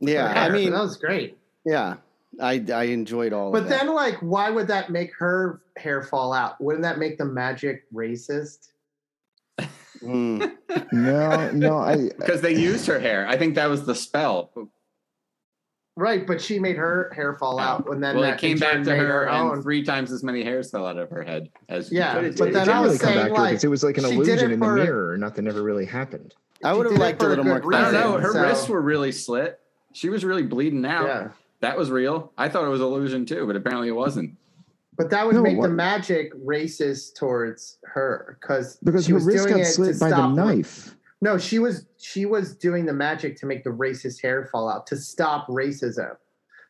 [SPEAKER 5] yeah, I mean,
[SPEAKER 4] that was great.
[SPEAKER 5] Yeah, I I enjoyed all
[SPEAKER 4] But
[SPEAKER 5] of that.
[SPEAKER 4] then, like, why would that make her hair fall out? Wouldn't that make the magic racist?
[SPEAKER 5] Mm.
[SPEAKER 2] No, no, I
[SPEAKER 3] Because they used her hair. I think that was the spell.
[SPEAKER 4] Right, but she made her hair fall out, and then
[SPEAKER 3] well,
[SPEAKER 4] that
[SPEAKER 3] it came back to
[SPEAKER 4] made
[SPEAKER 3] her, and
[SPEAKER 4] own.
[SPEAKER 3] three times as many hairs fell out of her head as
[SPEAKER 4] Yeah,
[SPEAKER 8] But it,
[SPEAKER 4] but
[SPEAKER 8] it
[SPEAKER 4] then
[SPEAKER 8] didn't
[SPEAKER 4] I was
[SPEAKER 8] really come
[SPEAKER 4] saying,
[SPEAKER 8] back to
[SPEAKER 4] like,
[SPEAKER 8] because it was like an illusion in the
[SPEAKER 4] for-
[SPEAKER 8] mirror. Nothing ever really happened.
[SPEAKER 5] I would have liked a little more
[SPEAKER 4] good
[SPEAKER 3] I don't know. Her
[SPEAKER 4] So-
[SPEAKER 3] wrists were really slit. She was really bleeding out.
[SPEAKER 4] Yeah,
[SPEAKER 3] That was real. I thought it was illusion too, but apparently it wasn't.
[SPEAKER 4] but that would
[SPEAKER 2] No,
[SPEAKER 4] make
[SPEAKER 2] what-
[SPEAKER 4] the magic racist towards her because
[SPEAKER 2] because
[SPEAKER 4] she
[SPEAKER 2] her
[SPEAKER 4] was
[SPEAKER 2] wrist
[SPEAKER 4] doing
[SPEAKER 2] got
[SPEAKER 4] it
[SPEAKER 2] slit
[SPEAKER 4] to
[SPEAKER 2] by the
[SPEAKER 4] stop.
[SPEAKER 2] knife.
[SPEAKER 4] No, she was she was doing the magic to make the racist hair fall out to stop racism.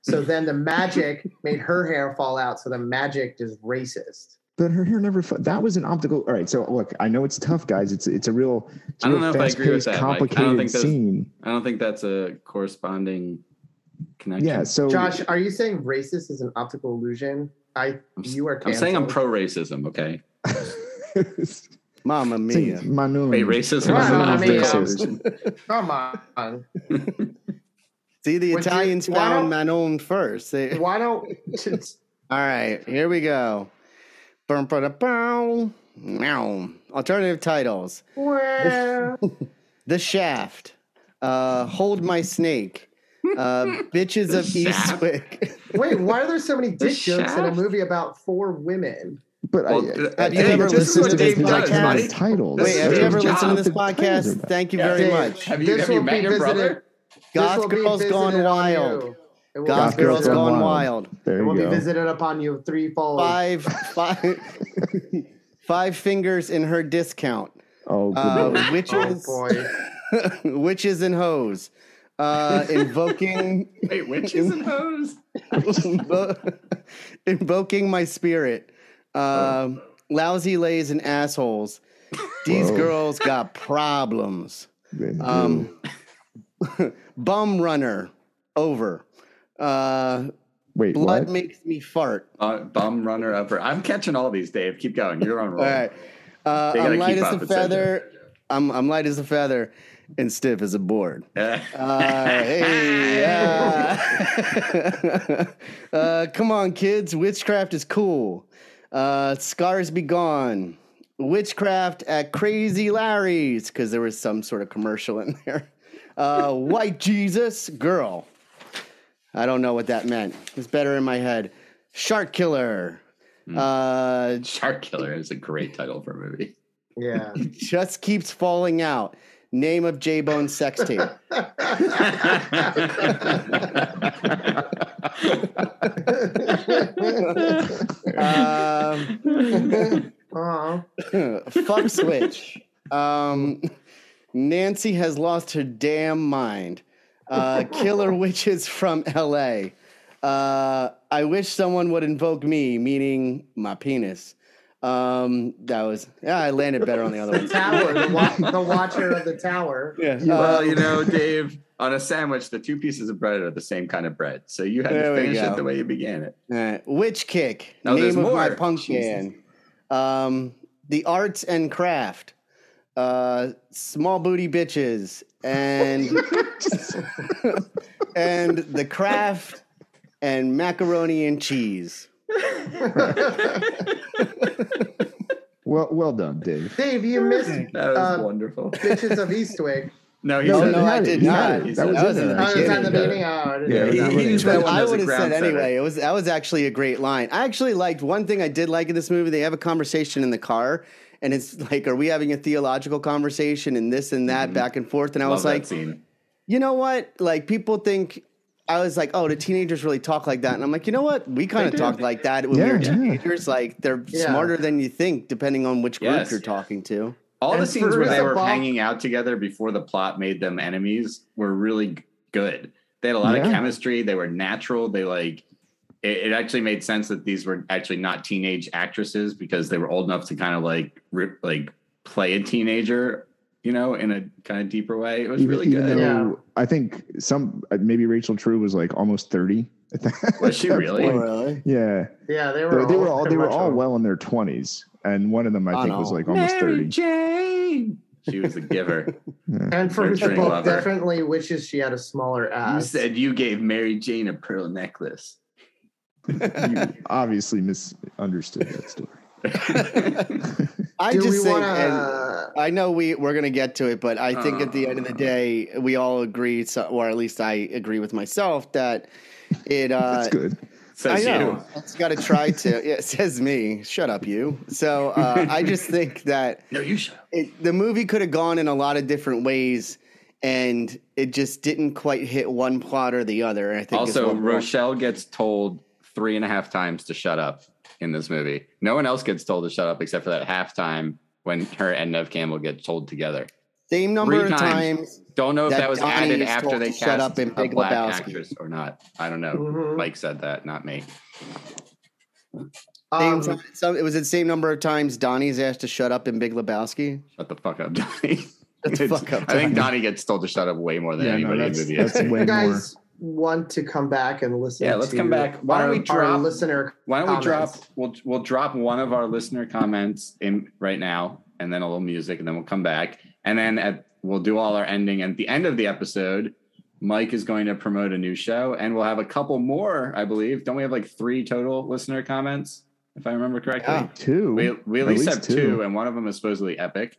[SPEAKER 4] So then the magic made her hair fall out. So the magic is racist.
[SPEAKER 2] But her hair never. fu- That was an optical. All right. So look, I know it's tough, guys. It's it's a real. It's a
[SPEAKER 3] I don't
[SPEAKER 2] real
[SPEAKER 3] know if I agree with
[SPEAKER 2] fast-paced,
[SPEAKER 3] that, I don't
[SPEAKER 2] complicated
[SPEAKER 3] think there's-
[SPEAKER 2] scene.
[SPEAKER 3] I don't think that's a corresponding connection.
[SPEAKER 2] Yeah. So
[SPEAKER 4] Josh, are you saying racist is an optical illusion? I
[SPEAKER 3] I'm,
[SPEAKER 4] you are.
[SPEAKER 3] I'm saying I'm pro racism. Okay.
[SPEAKER 5] Mama mia.
[SPEAKER 2] Manun.
[SPEAKER 3] Wait, racism
[SPEAKER 4] Right,
[SPEAKER 3] is
[SPEAKER 4] I
[SPEAKER 3] not
[SPEAKER 4] mean,
[SPEAKER 3] racist.
[SPEAKER 4] Come on.
[SPEAKER 5] See, the
[SPEAKER 4] Would
[SPEAKER 5] Italians
[SPEAKER 4] why
[SPEAKER 5] found
[SPEAKER 4] don't-
[SPEAKER 5] Manon first. They,
[SPEAKER 4] Why don't just
[SPEAKER 5] all right, here we go. Bum, ba, da, bow. Meow. Alternative titles:
[SPEAKER 4] well,
[SPEAKER 5] The Shaft, uh, Hold My Snake, uh, Bitches of
[SPEAKER 3] Shaft?
[SPEAKER 5] Eastwick.
[SPEAKER 4] wait, why are there so many
[SPEAKER 3] The
[SPEAKER 4] dick jokes in a movie about four women?
[SPEAKER 2] But
[SPEAKER 3] Well,
[SPEAKER 2] I,
[SPEAKER 5] have you ever listened to this podcast?
[SPEAKER 2] alternative titles.
[SPEAKER 5] Wait, have you ever listened to this podcast? Thank you
[SPEAKER 3] Yeah.
[SPEAKER 5] very
[SPEAKER 4] Dave,
[SPEAKER 5] much.
[SPEAKER 3] Have you
[SPEAKER 4] This
[SPEAKER 3] have you met your brother?
[SPEAKER 4] visited- this
[SPEAKER 5] Goth Girls Gone Wild.
[SPEAKER 4] you. It
[SPEAKER 5] Goth Girls Gone
[SPEAKER 2] Wild.
[SPEAKER 5] Wild.
[SPEAKER 2] There
[SPEAKER 4] It will
[SPEAKER 2] you
[SPEAKER 4] be visited upon you threefold.
[SPEAKER 5] Five, five, five fingers in her discount.
[SPEAKER 2] Oh, good
[SPEAKER 5] Uh,
[SPEAKER 2] lord.
[SPEAKER 4] Oh
[SPEAKER 5] witches,
[SPEAKER 4] boy.
[SPEAKER 5] witches and hoes. Uh, invoking,
[SPEAKER 3] Wait, witches and hoes?
[SPEAKER 5] invo- invoking my spirit. Um, lousy lays and assholes. These
[SPEAKER 2] Whoa.
[SPEAKER 5] girls got problems. Um, bum runner. Over. Uh,
[SPEAKER 2] Wait,
[SPEAKER 5] blood
[SPEAKER 2] what?
[SPEAKER 5] makes me fart.
[SPEAKER 3] Uh, bum runner over. I'm catching all these, Dave. Keep going. You're on roll.
[SPEAKER 5] All right. Uh, I'm light as a feather. I'm, I'm light as a feather. And stiff as a board.
[SPEAKER 3] Uh,
[SPEAKER 5] Uh, hey, uh, uh, come on, kids. Witchcraft is cool. Uh, scars be gone. Witchcraft at Crazy Larry's, because there was some sort of commercial in there. Uh, white Jesus, girl. I don't know what that meant. It's better in my head. Shark Killer. Uh,
[SPEAKER 3] Shark Killer is a great title for a movie.
[SPEAKER 4] Yeah.
[SPEAKER 5] just keeps falling out. Name of J Bone sex tape. um, fuck switch. Um, Nancy has lost her damn mind. Uh, killer witches from L.A. Uh, I wish someone would invoke me, meaning my penis. Um, that was yeah. I landed better on the other
[SPEAKER 4] The
[SPEAKER 5] one.
[SPEAKER 4] tower, the, wa- the watcher of the tower.
[SPEAKER 5] Yeah.
[SPEAKER 3] well,
[SPEAKER 5] um,
[SPEAKER 3] you know, Dave, on a sandwich, the two pieces of bread are the same kind of bread. So you had to finish it the way you began it.
[SPEAKER 5] Uh, Witch Kick,
[SPEAKER 3] No, there's
[SPEAKER 5] name of my
[SPEAKER 3] more.
[SPEAKER 5] punk
[SPEAKER 3] Jesus.
[SPEAKER 5] band. Um, the Arts and Craft, uh, Small Booty Bitches, and and the Craft and Macaroni and Cheese.
[SPEAKER 2] Well, well done, Dave.
[SPEAKER 4] Dave, you missed
[SPEAKER 3] That was
[SPEAKER 4] uh,
[SPEAKER 3] wonderful.
[SPEAKER 4] Bitches of Eastwick.
[SPEAKER 3] No, he
[SPEAKER 2] No,
[SPEAKER 3] said
[SPEAKER 2] you
[SPEAKER 5] no. I did not.
[SPEAKER 2] had That
[SPEAKER 3] said
[SPEAKER 2] was
[SPEAKER 3] it.
[SPEAKER 2] in there.
[SPEAKER 4] Oh, was at the
[SPEAKER 3] Yeah.
[SPEAKER 4] beginning. Oh, I didn't
[SPEAKER 3] Yeah,
[SPEAKER 4] know
[SPEAKER 3] he- he
[SPEAKER 4] was-
[SPEAKER 3] used
[SPEAKER 5] But
[SPEAKER 3] that
[SPEAKER 5] I
[SPEAKER 3] as a
[SPEAKER 5] would have said
[SPEAKER 3] setter.
[SPEAKER 5] anyway. It was that was actually a great line. I actually liked one thing I did like in this movie. They have a conversation in the car, and it's like, are we having a theological conversation and this and that back and forth? And I
[SPEAKER 3] Love
[SPEAKER 5] was like,
[SPEAKER 3] scene.
[SPEAKER 5] you know what? Like people think I was like, oh, the teenagers really talk like that, and I'm like, you know what? We kind of
[SPEAKER 3] do.
[SPEAKER 5] talk like that when
[SPEAKER 2] Yeah,
[SPEAKER 5] we were
[SPEAKER 2] yeah.
[SPEAKER 5] teenagers. Like they're
[SPEAKER 4] Yeah.
[SPEAKER 5] smarter than you think, depending on which group
[SPEAKER 3] Yes.
[SPEAKER 5] you're talking to.
[SPEAKER 3] All
[SPEAKER 4] And
[SPEAKER 3] the scenes where they were
[SPEAKER 4] Bob-
[SPEAKER 3] hanging out together before the plot made them enemies were really good. They had a lot of chemistry. They were natural. They like it, it actually made sense that these were actually not teenage actresses because they were old enough to kind of like rip, like play a teenager, you know, in a kind of deeper way. It was
[SPEAKER 2] Even,
[SPEAKER 3] really good.
[SPEAKER 2] though
[SPEAKER 4] Yeah.
[SPEAKER 2] I think some uh, maybe Rachel True was like almost thirty. at that-
[SPEAKER 3] Was she
[SPEAKER 2] at that
[SPEAKER 3] really?
[SPEAKER 2] point.
[SPEAKER 5] really?
[SPEAKER 2] Yeah,
[SPEAKER 4] Yeah, they
[SPEAKER 2] they,
[SPEAKER 4] were.
[SPEAKER 2] they were all they were
[SPEAKER 4] much
[SPEAKER 2] all well in their twenties, and one of them I
[SPEAKER 5] I
[SPEAKER 2] think was like almost
[SPEAKER 3] Mary
[SPEAKER 2] thirty.
[SPEAKER 3] Jane. She was a giver.
[SPEAKER 4] And for the book,
[SPEAKER 3] lover.
[SPEAKER 4] definitely wishes she had a smaller ass.
[SPEAKER 3] you said you gave Mary Jane a pearl necklace.
[SPEAKER 2] You obviously misunderstood that story.
[SPEAKER 5] I
[SPEAKER 4] Do
[SPEAKER 5] just
[SPEAKER 4] we
[SPEAKER 5] think,
[SPEAKER 4] want
[SPEAKER 5] and
[SPEAKER 4] to?
[SPEAKER 5] I know we we're gonna get to it, but I think at the end of the day, we all agree, so, or at least I agree with myself that it. Uh,
[SPEAKER 2] That's good.
[SPEAKER 5] I
[SPEAKER 3] Says
[SPEAKER 5] know.
[SPEAKER 3] you.
[SPEAKER 5] It's got to try to. Yeah, it says me. Shut up, you. So uh, I just think that
[SPEAKER 3] No, you shut
[SPEAKER 5] it, the movie could have gone in a lot of different ways, and it just didn't quite hit one plot or the other. I think
[SPEAKER 3] Also,
[SPEAKER 5] what we're-
[SPEAKER 3] Rochelle gets told three and a half times to shut up in this movie. No one else gets told to shut up except for that halftime when her and Neve Campbell get told together.
[SPEAKER 5] same number
[SPEAKER 3] three
[SPEAKER 5] of
[SPEAKER 3] times.
[SPEAKER 5] times.
[SPEAKER 3] Don't know if
[SPEAKER 5] That
[SPEAKER 3] that, was
[SPEAKER 5] Donnie
[SPEAKER 3] added after they
[SPEAKER 5] to shut up
[SPEAKER 3] cast
[SPEAKER 5] in
[SPEAKER 3] a
[SPEAKER 5] Big
[SPEAKER 3] black
[SPEAKER 5] Lebowski.
[SPEAKER 3] actress or not. I don't know.
[SPEAKER 4] Mhm.
[SPEAKER 3] Mike said that, not me.
[SPEAKER 4] Um,
[SPEAKER 5] time, so it was the same number of times Donnie's asked to shut up in Big Lebowski.
[SPEAKER 3] Shut the fuck up, Donnie.
[SPEAKER 5] Shut the fuck up,
[SPEAKER 3] I think
[SPEAKER 5] Donnie.
[SPEAKER 3] Donnie gets told to shut up way more than
[SPEAKER 2] Yeah, no,
[SPEAKER 3] anybody
[SPEAKER 2] that's,
[SPEAKER 3] in the
[SPEAKER 2] that's
[SPEAKER 3] movie.
[SPEAKER 2] way more.
[SPEAKER 4] guys want to come back and listen?
[SPEAKER 3] Yeah, let's
[SPEAKER 4] to
[SPEAKER 3] come back. Why don't
[SPEAKER 4] our-
[SPEAKER 3] we
[SPEAKER 4] our
[SPEAKER 3] drop-
[SPEAKER 4] listener?
[SPEAKER 3] Why don't we drop? We'll we'll drop one of our listener comments in right now, and then a little music, and then we'll come back, and then at we'll do all our ending. And at the end of the episode, Mike is going to promote a new show, and we'll have a couple more, I believe. Don't we have like three total listener comments, if I remember correctly?
[SPEAKER 5] Yeah.
[SPEAKER 2] Two.
[SPEAKER 3] We we at
[SPEAKER 2] At
[SPEAKER 3] least,
[SPEAKER 2] least
[SPEAKER 3] have two.
[SPEAKER 2] two.
[SPEAKER 3] and one of them is supposedly epic.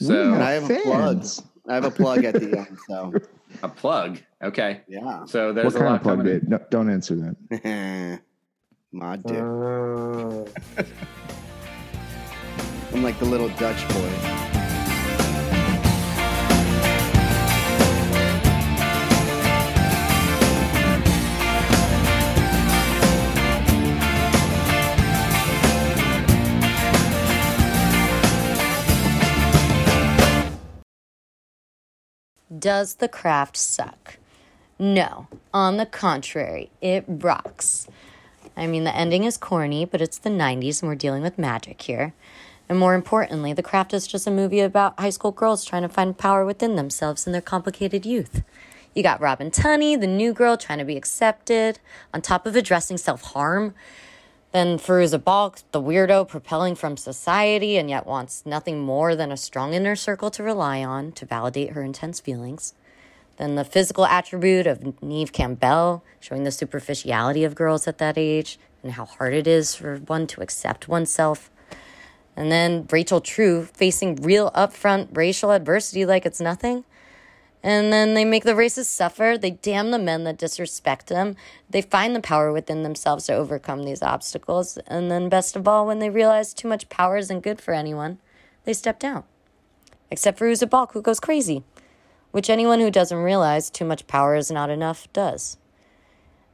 [SPEAKER 3] So
[SPEAKER 5] And I have a plug.
[SPEAKER 2] fans.
[SPEAKER 5] I have a plug at the end. So
[SPEAKER 3] a plug, okay.
[SPEAKER 5] yeah,
[SPEAKER 3] So there's
[SPEAKER 2] What
[SPEAKER 3] a
[SPEAKER 2] kind
[SPEAKER 3] lot
[SPEAKER 2] of plug,
[SPEAKER 3] coming.
[SPEAKER 2] Dave? No, don't answer that.
[SPEAKER 5] my dick.
[SPEAKER 4] Uh,
[SPEAKER 5] I'm like the little Dutch boy.
[SPEAKER 9] Does the craft suck? No. On the contrary, it rocks. I mean, the ending is corny, but it's the 90s and we're dealing with magic here. And more importantly, The Craft is just a movie about high school girls trying to find power within themselves in their complicated youth. You got Robin Tunney, the new girl trying to be accepted, on top of addressing self harm. Then Fairuza Balk, the weirdo propelling from society and yet wants nothing more than a strong inner circle to rely on to validate her intense feelings. Then the physical attribute of Neve Campbell, showing the superficiality of girls at that age and how hard it is for one to accept oneself. And then Rachel True facing real upfront racial adversity like it's nothing. And then they make the racists suffer. They damn the men that disrespect them. They find the power within themselves to overcome these obstacles. And then, best of all, when they realize too much power isn't good for anyone, they step down. Except for Uza Balk, who goes crazy, which anyone who doesn't realize too much power is not enough does.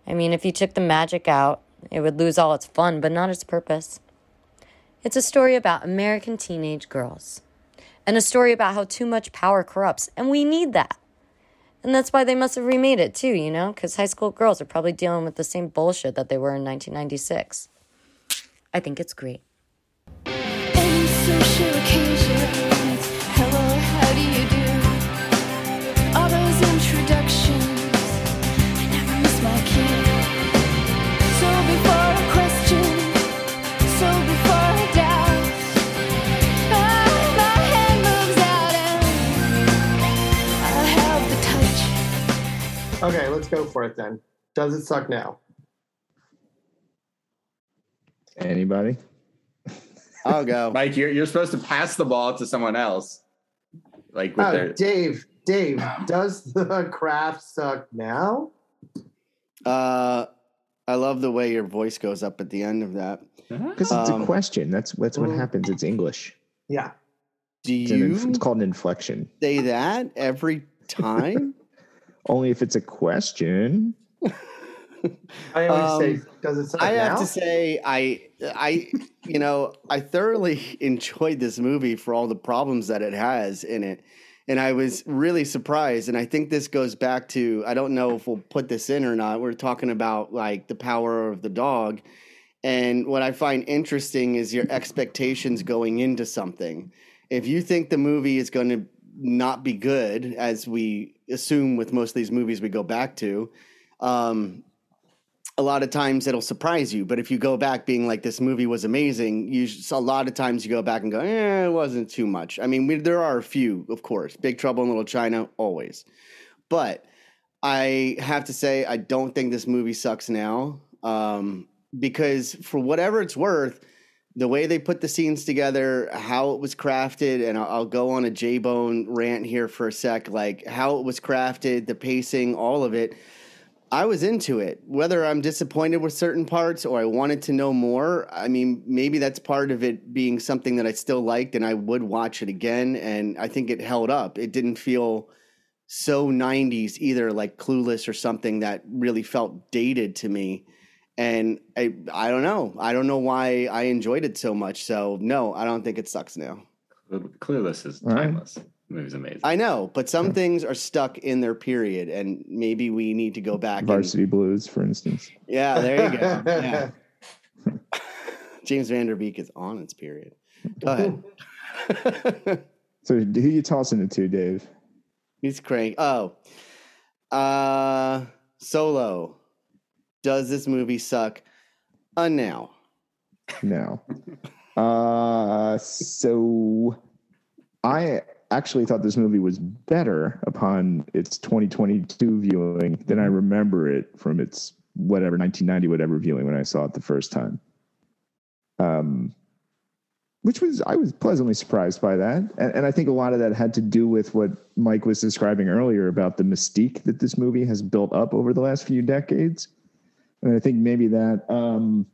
[SPEAKER 9] I mean, if you took the magic out, it would lose all its fun, but not its purpose. It's a story about American teenage girls and a story about how too much power corrupts, and we need that. And that's why they must have remade it too, you know, because high school girls are probably dealing with the same bullshit that they were in 1996. I think it's great.
[SPEAKER 4] Okay, let's go for it then. Does it suck now?
[SPEAKER 2] Anybody?
[SPEAKER 5] I'll go.
[SPEAKER 3] Mike, you're you're supposed to pass the ball to someone else. Like with
[SPEAKER 4] Oh,
[SPEAKER 3] their
[SPEAKER 4] Dave, Dave, does the craft suck now?
[SPEAKER 5] Uh, I love the way your voice goes up at the end of that.
[SPEAKER 2] Because it's
[SPEAKER 5] Um,
[SPEAKER 2] a question. That's that's what happens. It's English.
[SPEAKER 4] Yeah.
[SPEAKER 5] Do
[SPEAKER 2] It's, an inf-
[SPEAKER 5] you
[SPEAKER 2] it's called an inflection.
[SPEAKER 5] say that every time?
[SPEAKER 2] Only if it's a question.
[SPEAKER 4] I always
[SPEAKER 5] Um,
[SPEAKER 4] say, does it suck
[SPEAKER 5] I
[SPEAKER 4] now?
[SPEAKER 5] have to say, I, I, you know, I thoroughly enjoyed this movie for all the problems that it has in it, and I was really surprised. And I think this goes back to I don't know if we'll put this in or not. We're talking about like the power of the dog, and what I find interesting is your expectations going into something. If you think the movie is going to not be good, as we assume with most of these movies we go back to, um, a lot of times it'll surprise you. But if you go back being like, this movie was amazing, you a lot of times you go back and go, eh, it wasn't too much. I mean, we, there are a few, of course. Big Trouble in Little China, always. But I have to say, I don't think this movie sucks now. Um, because for whatever it's worth, the way they put the scenes together, how it was crafted, and I'll, I'll go on a J Bone rant here for a sec, like how it was crafted, the pacing, all of it. I was into it. Whether I'm disappointed with certain parts or I wanted to know more, I mean, maybe that's part of it being something that I still liked and I would watch it again. And I think it held up. It didn't feel so 90s either, like Clueless or something that really felt dated to me. And I, I don't know. I don't know why I enjoyed it so much. So, no, I don't think it sucks now.
[SPEAKER 3] Clueless is
[SPEAKER 2] All right.
[SPEAKER 3] timeless. The movie's amazing.
[SPEAKER 5] I know, but some things are stuck in their period, and maybe we need to go back. and-
[SPEAKER 2] Varsity Blues, for instance.
[SPEAKER 5] Yeah, there you go. Yeah. James Van Der Beek is on its period. Go ahead.
[SPEAKER 2] So who you tossing it to, Dave?
[SPEAKER 5] He's crank. Oh, uh, Solo. Does this movie suck? Uh, now.
[SPEAKER 2] No. uh, so I actually thought this movie was better upon its 2022 viewing than I remember it from its whatever 1990 whatever viewing when I saw it the first time. Um, which was I was pleasantly surprised by that, and, and I think a lot of that had to do with what Mike was describing earlier about the mystique that this movie has built up over the last few decades, and I think maybe that. Um,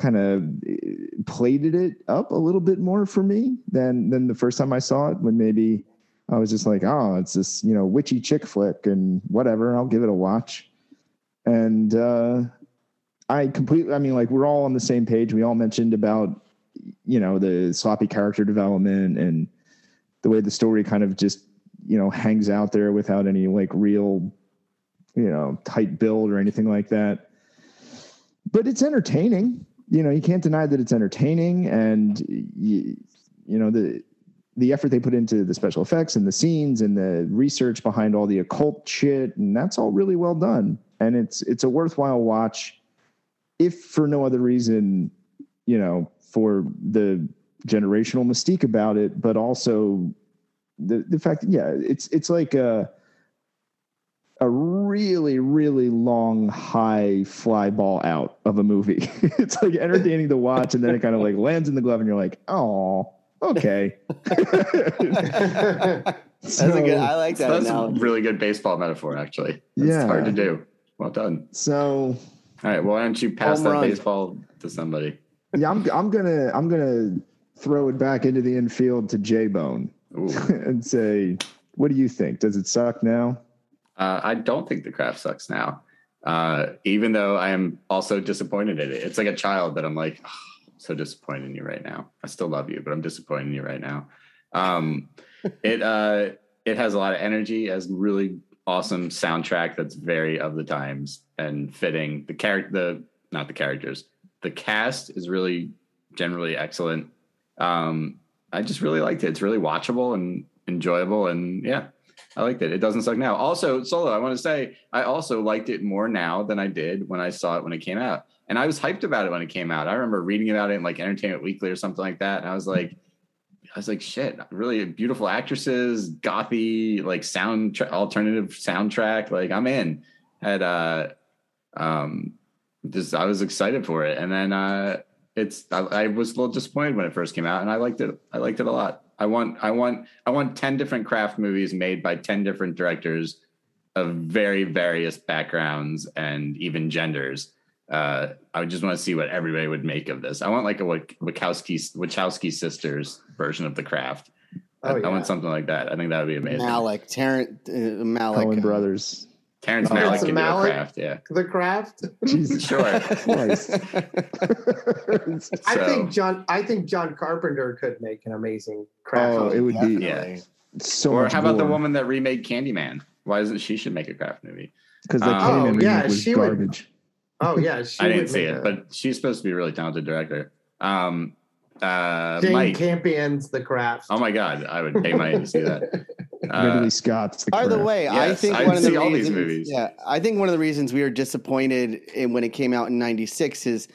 [SPEAKER 2] kind of plated it up a little bit more for me than than the first time I saw it when maybe I was just like, oh, it's this, you know, witchy chick flick and whatever, I'll give it a watch. And uh I completely I mean like we're all on the same page. We all mentioned about you know, the sloppy character development and the way the story kind of just, you know, hangs out there without any like real you know, tight build or anything like that. But it's entertaining. You know you can't deny that it's entertaining and you, you know the the effort they put into the special effects and the scenes and the research behind all the occult shit and that's all really well done. And it's it's a worthwhile watch if for no other reason, you know, for the generational mystique about it, but also the the fact yeah, it's it's like a a really really long high fly ball out of a movie. it's like entertaining to watch, and then it kind of like lands in the glove, and you're like, oh, okay.
[SPEAKER 5] That's a good. I like that
[SPEAKER 3] That's a really good baseball metaphor, actually. It's
[SPEAKER 2] Yeah.
[SPEAKER 3] hard to do. Well done.
[SPEAKER 2] So
[SPEAKER 3] All right. Well, why don't you pass
[SPEAKER 5] Home
[SPEAKER 3] that
[SPEAKER 5] run.
[SPEAKER 3] baseball to somebody?
[SPEAKER 2] yeah, I'm I'm gonna I'm gonna throw it back into the infield to J Bone and say, what do you think? Does it suck now?
[SPEAKER 3] Uh, I don't think the craft sucks now. Uh, even though I am also disappointed in it. It's like a child that I'm like, "Oh, I'm so disappointed in you right now. I still love you, but I'm disappointed in you right now. Um, it uh, it has a lot of energy, has really awesome soundtrack that's very of the times and fitting. The character, the not the characters, the cast is really generally excellent. Um, I just really liked it. It's really watchable and enjoyable, and yeah, I liked it. It doesn't suck now. Also, solo, I want to say I also liked it more now than I did when I saw it when it came out. And I was hyped about it when it came out. I remember reading about it in like Entertainment Weekly or something like that. And I was like, I was like, shit, really beautiful actresses, gothy, like sound tra- alternative soundtrack. Like I'm in. Had uh um just I was excited for it. And then uh it's I, I was a little disappointed when it first came out and I liked it. I liked it a lot. I want I want I want 10 different craft movies made by 10 different directors of very various backgrounds and even genders. Uh, I just want to see what everybody would make of this. I want like a Wachowski Wachowski sisters version of the craft. I,
[SPEAKER 4] Oh,
[SPEAKER 3] I
[SPEAKER 4] yeah.
[SPEAKER 3] want something like that. I think that would be amazing.
[SPEAKER 5] Malick, Terrence, uh, Malick.
[SPEAKER 2] Coen Brothers.
[SPEAKER 3] Terrence
[SPEAKER 4] Oh,
[SPEAKER 3] Malick
[SPEAKER 4] it's
[SPEAKER 3] can do a craft. Yeah,
[SPEAKER 4] the craft.
[SPEAKER 2] Jesus
[SPEAKER 3] sure.
[SPEAKER 2] Christ.
[SPEAKER 4] I
[SPEAKER 3] So-
[SPEAKER 4] think John. I think John Carpenter could make an amazing craft.
[SPEAKER 2] oh, it would be
[SPEAKER 3] Yeah.
[SPEAKER 2] so
[SPEAKER 3] or
[SPEAKER 2] much
[SPEAKER 3] how about the woman that remade Candyman? Why isn't she should make a craft movie?
[SPEAKER 2] Because the
[SPEAKER 3] Um,
[SPEAKER 2] Candyman
[SPEAKER 4] Oh,
[SPEAKER 2] remake
[SPEAKER 4] yeah,
[SPEAKER 2] was
[SPEAKER 4] she would-
[SPEAKER 2] garbage.
[SPEAKER 4] Oh yeah, she
[SPEAKER 3] I didn't see it,
[SPEAKER 4] a-
[SPEAKER 3] but she's supposed to be a really talented director. Um, uh,
[SPEAKER 4] Jane
[SPEAKER 3] Mike.
[SPEAKER 4] Campion's The Craft.
[SPEAKER 3] Oh my god, I would pay money to see that. Uh,
[SPEAKER 2] Ridley Scott's the
[SPEAKER 5] By the
[SPEAKER 2] Craft.
[SPEAKER 5] way, I think
[SPEAKER 3] I'd
[SPEAKER 5] one of the
[SPEAKER 3] see all these
[SPEAKER 5] reasons,
[SPEAKER 3] movies.
[SPEAKER 5] yeah, I think one of the reasons we were disappointed in when it came out in '96 is,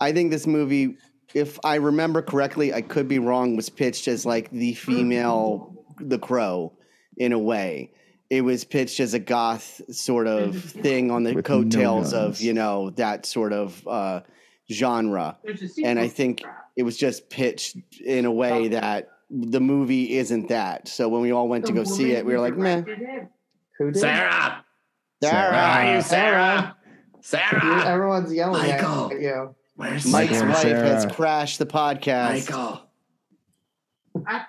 [SPEAKER 5] I think this movie, if I remember correctly, I could be wrong, was pitched as like the female The Crow, in a way. It was pitched as a goth sort of thing on the
[SPEAKER 2] With no
[SPEAKER 5] coattails of you know that sort of uh, genre, and I think it was just pitched in a way that the movie isn't that. So when we all went to go see it, we were like, "Meh."
[SPEAKER 4] Who did?
[SPEAKER 3] Sarah,
[SPEAKER 5] Sarah.
[SPEAKER 3] where are you, Sarah? Sarah,
[SPEAKER 4] Everyone's yelling
[SPEAKER 3] Michael.
[SPEAKER 4] at you.
[SPEAKER 3] where's
[SPEAKER 5] Mike's
[SPEAKER 3] Sarah?
[SPEAKER 5] wife has crashed the podcast.
[SPEAKER 3] Michael.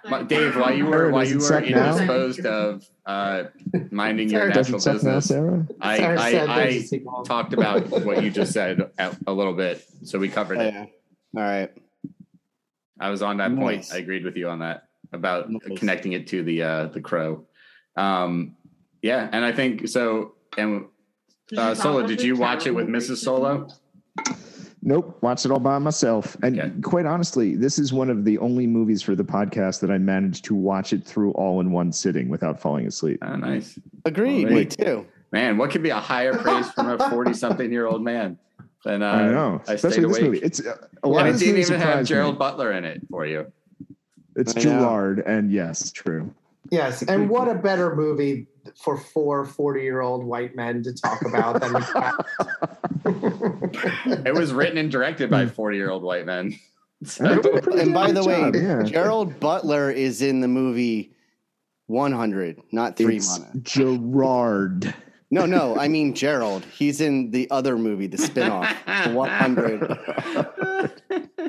[SPEAKER 3] Ma- Dave, while you were
[SPEAKER 2] Sarah,
[SPEAKER 3] while you
[SPEAKER 2] it
[SPEAKER 3] were
[SPEAKER 2] suck now?
[SPEAKER 3] indisposed of uh, minding your
[SPEAKER 4] Sarah,
[SPEAKER 2] Does
[SPEAKER 3] natural
[SPEAKER 2] it suck now,
[SPEAKER 3] business,
[SPEAKER 2] Sarah?
[SPEAKER 3] I I,
[SPEAKER 4] there's a
[SPEAKER 3] I
[SPEAKER 4] sequel.
[SPEAKER 3] talked about what you just said a, a little bit, so we covered
[SPEAKER 5] Oh,
[SPEAKER 3] it.
[SPEAKER 5] yeah. All right.
[SPEAKER 3] I was on that point. I agreed with you on that about
[SPEAKER 5] Nice.
[SPEAKER 3] connecting it to the uh, the crow. Um, yeah, and I think so. And uh, Solo, did you watch it with Mrs. Solo?
[SPEAKER 2] Nope, watched it all by myself. And
[SPEAKER 3] Okay.
[SPEAKER 2] quite honestly, this is one of the only movies for the podcast that I managed to watch it through all in one sitting without falling asleep.
[SPEAKER 3] Oh, nice.
[SPEAKER 5] Agreed.
[SPEAKER 3] Alright.
[SPEAKER 5] Me too.
[SPEAKER 3] Man, what could be a higher praise from a 40 something year old man than uh,
[SPEAKER 2] I know,
[SPEAKER 3] I
[SPEAKER 2] especially
[SPEAKER 3] stayed
[SPEAKER 2] this
[SPEAKER 3] awake.
[SPEAKER 2] movie. It's uh, a lot
[SPEAKER 3] and
[SPEAKER 2] of
[SPEAKER 3] it didn't even have
[SPEAKER 2] surprised me.
[SPEAKER 3] Gerald Butler in it for you.
[SPEAKER 2] It's Gerard, and yes, true.
[SPEAKER 4] Yes, and what a better movie for four 40 year old white men to talk about than
[SPEAKER 3] It was written and directed by 40 year old white men. So-
[SPEAKER 2] And they did a pretty
[SPEAKER 5] And by
[SPEAKER 2] good
[SPEAKER 5] the way,
[SPEAKER 2] yeah.
[SPEAKER 5] Gerald Butler is in the movie 100, not three
[SPEAKER 2] It's
[SPEAKER 5] months.
[SPEAKER 2] Gerard.
[SPEAKER 5] No, no, I mean Gerald. He's in the other movie, the spinoff, the 100.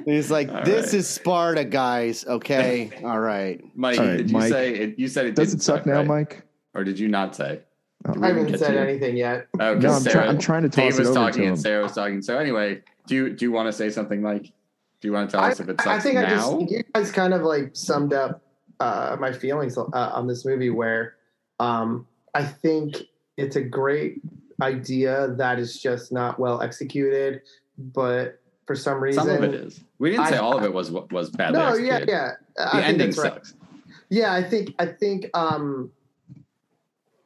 [SPEAKER 5] He's like,
[SPEAKER 3] All
[SPEAKER 5] this
[SPEAKER 3] right.
[SPEAKER 5] is Sparta, guys. Okay, all right.
[SPEAKER 3] Mike,
[SPEAKER 2] All right,
[SPEAKER 3] did you
[SPEAKER 2] Mike.
[SPEAKER 3] say it? You said it
[SPEAKER 2] Does
[SPEAKER 3] didn't
[SPEAKER 2] it suck now,
[SPEAKER 3] right?
[SPEAKER 2] Mike?
[SPEAKER 3] Or did you not say?
[SPEAKER 2] Oh.
[SPEAKER 4] I haven't said anything yet.
[SPEAKER 3] Oh, 'cause
[SPEAKER 2] No, I'm, try-
[SPEAKER 3] Sarah-
[SPEAKER 2] I'm trying to toss
[SPEAKER 3] Dave
[SPEAKER 2] it
[SPEAKER 3] was
[SPEAKER 2] over
[SPEAKER 3] talking
[SPEAKER 2] to him.
[SPEAKER 3] and Sarah was talking. So anyway, do you do you want to say something, Mike? Do you want to tell
[SPEAKER 4] I,
[SPEAKER 3] us if it sucks
[SPEAKER 4] I think I
[SPEAKER 3] now?
[SPEAKER 4] just you guys kind of like summed up uh, my feelings uh, on this movie. Where um, I think it's a great idea that is just not well executed, but for some reason,
[SPEAKER 3] Some of it is. We didn't say
[SPEAKER 4] I-
[SPEAKER 3] all of it was was badly
[SPEAKER 4] no, yeah,
[SPEAKER 3] executed.
[SPEAKER 4] yeah.
[SPEAKER 3] The
[SPEAKER 4] I
[SPEAKER 3] ending
[SPEAKER 4] that's right.
[SPEAKER 3] sucks.
[SPEAKER 4] Yeah, I think I think um,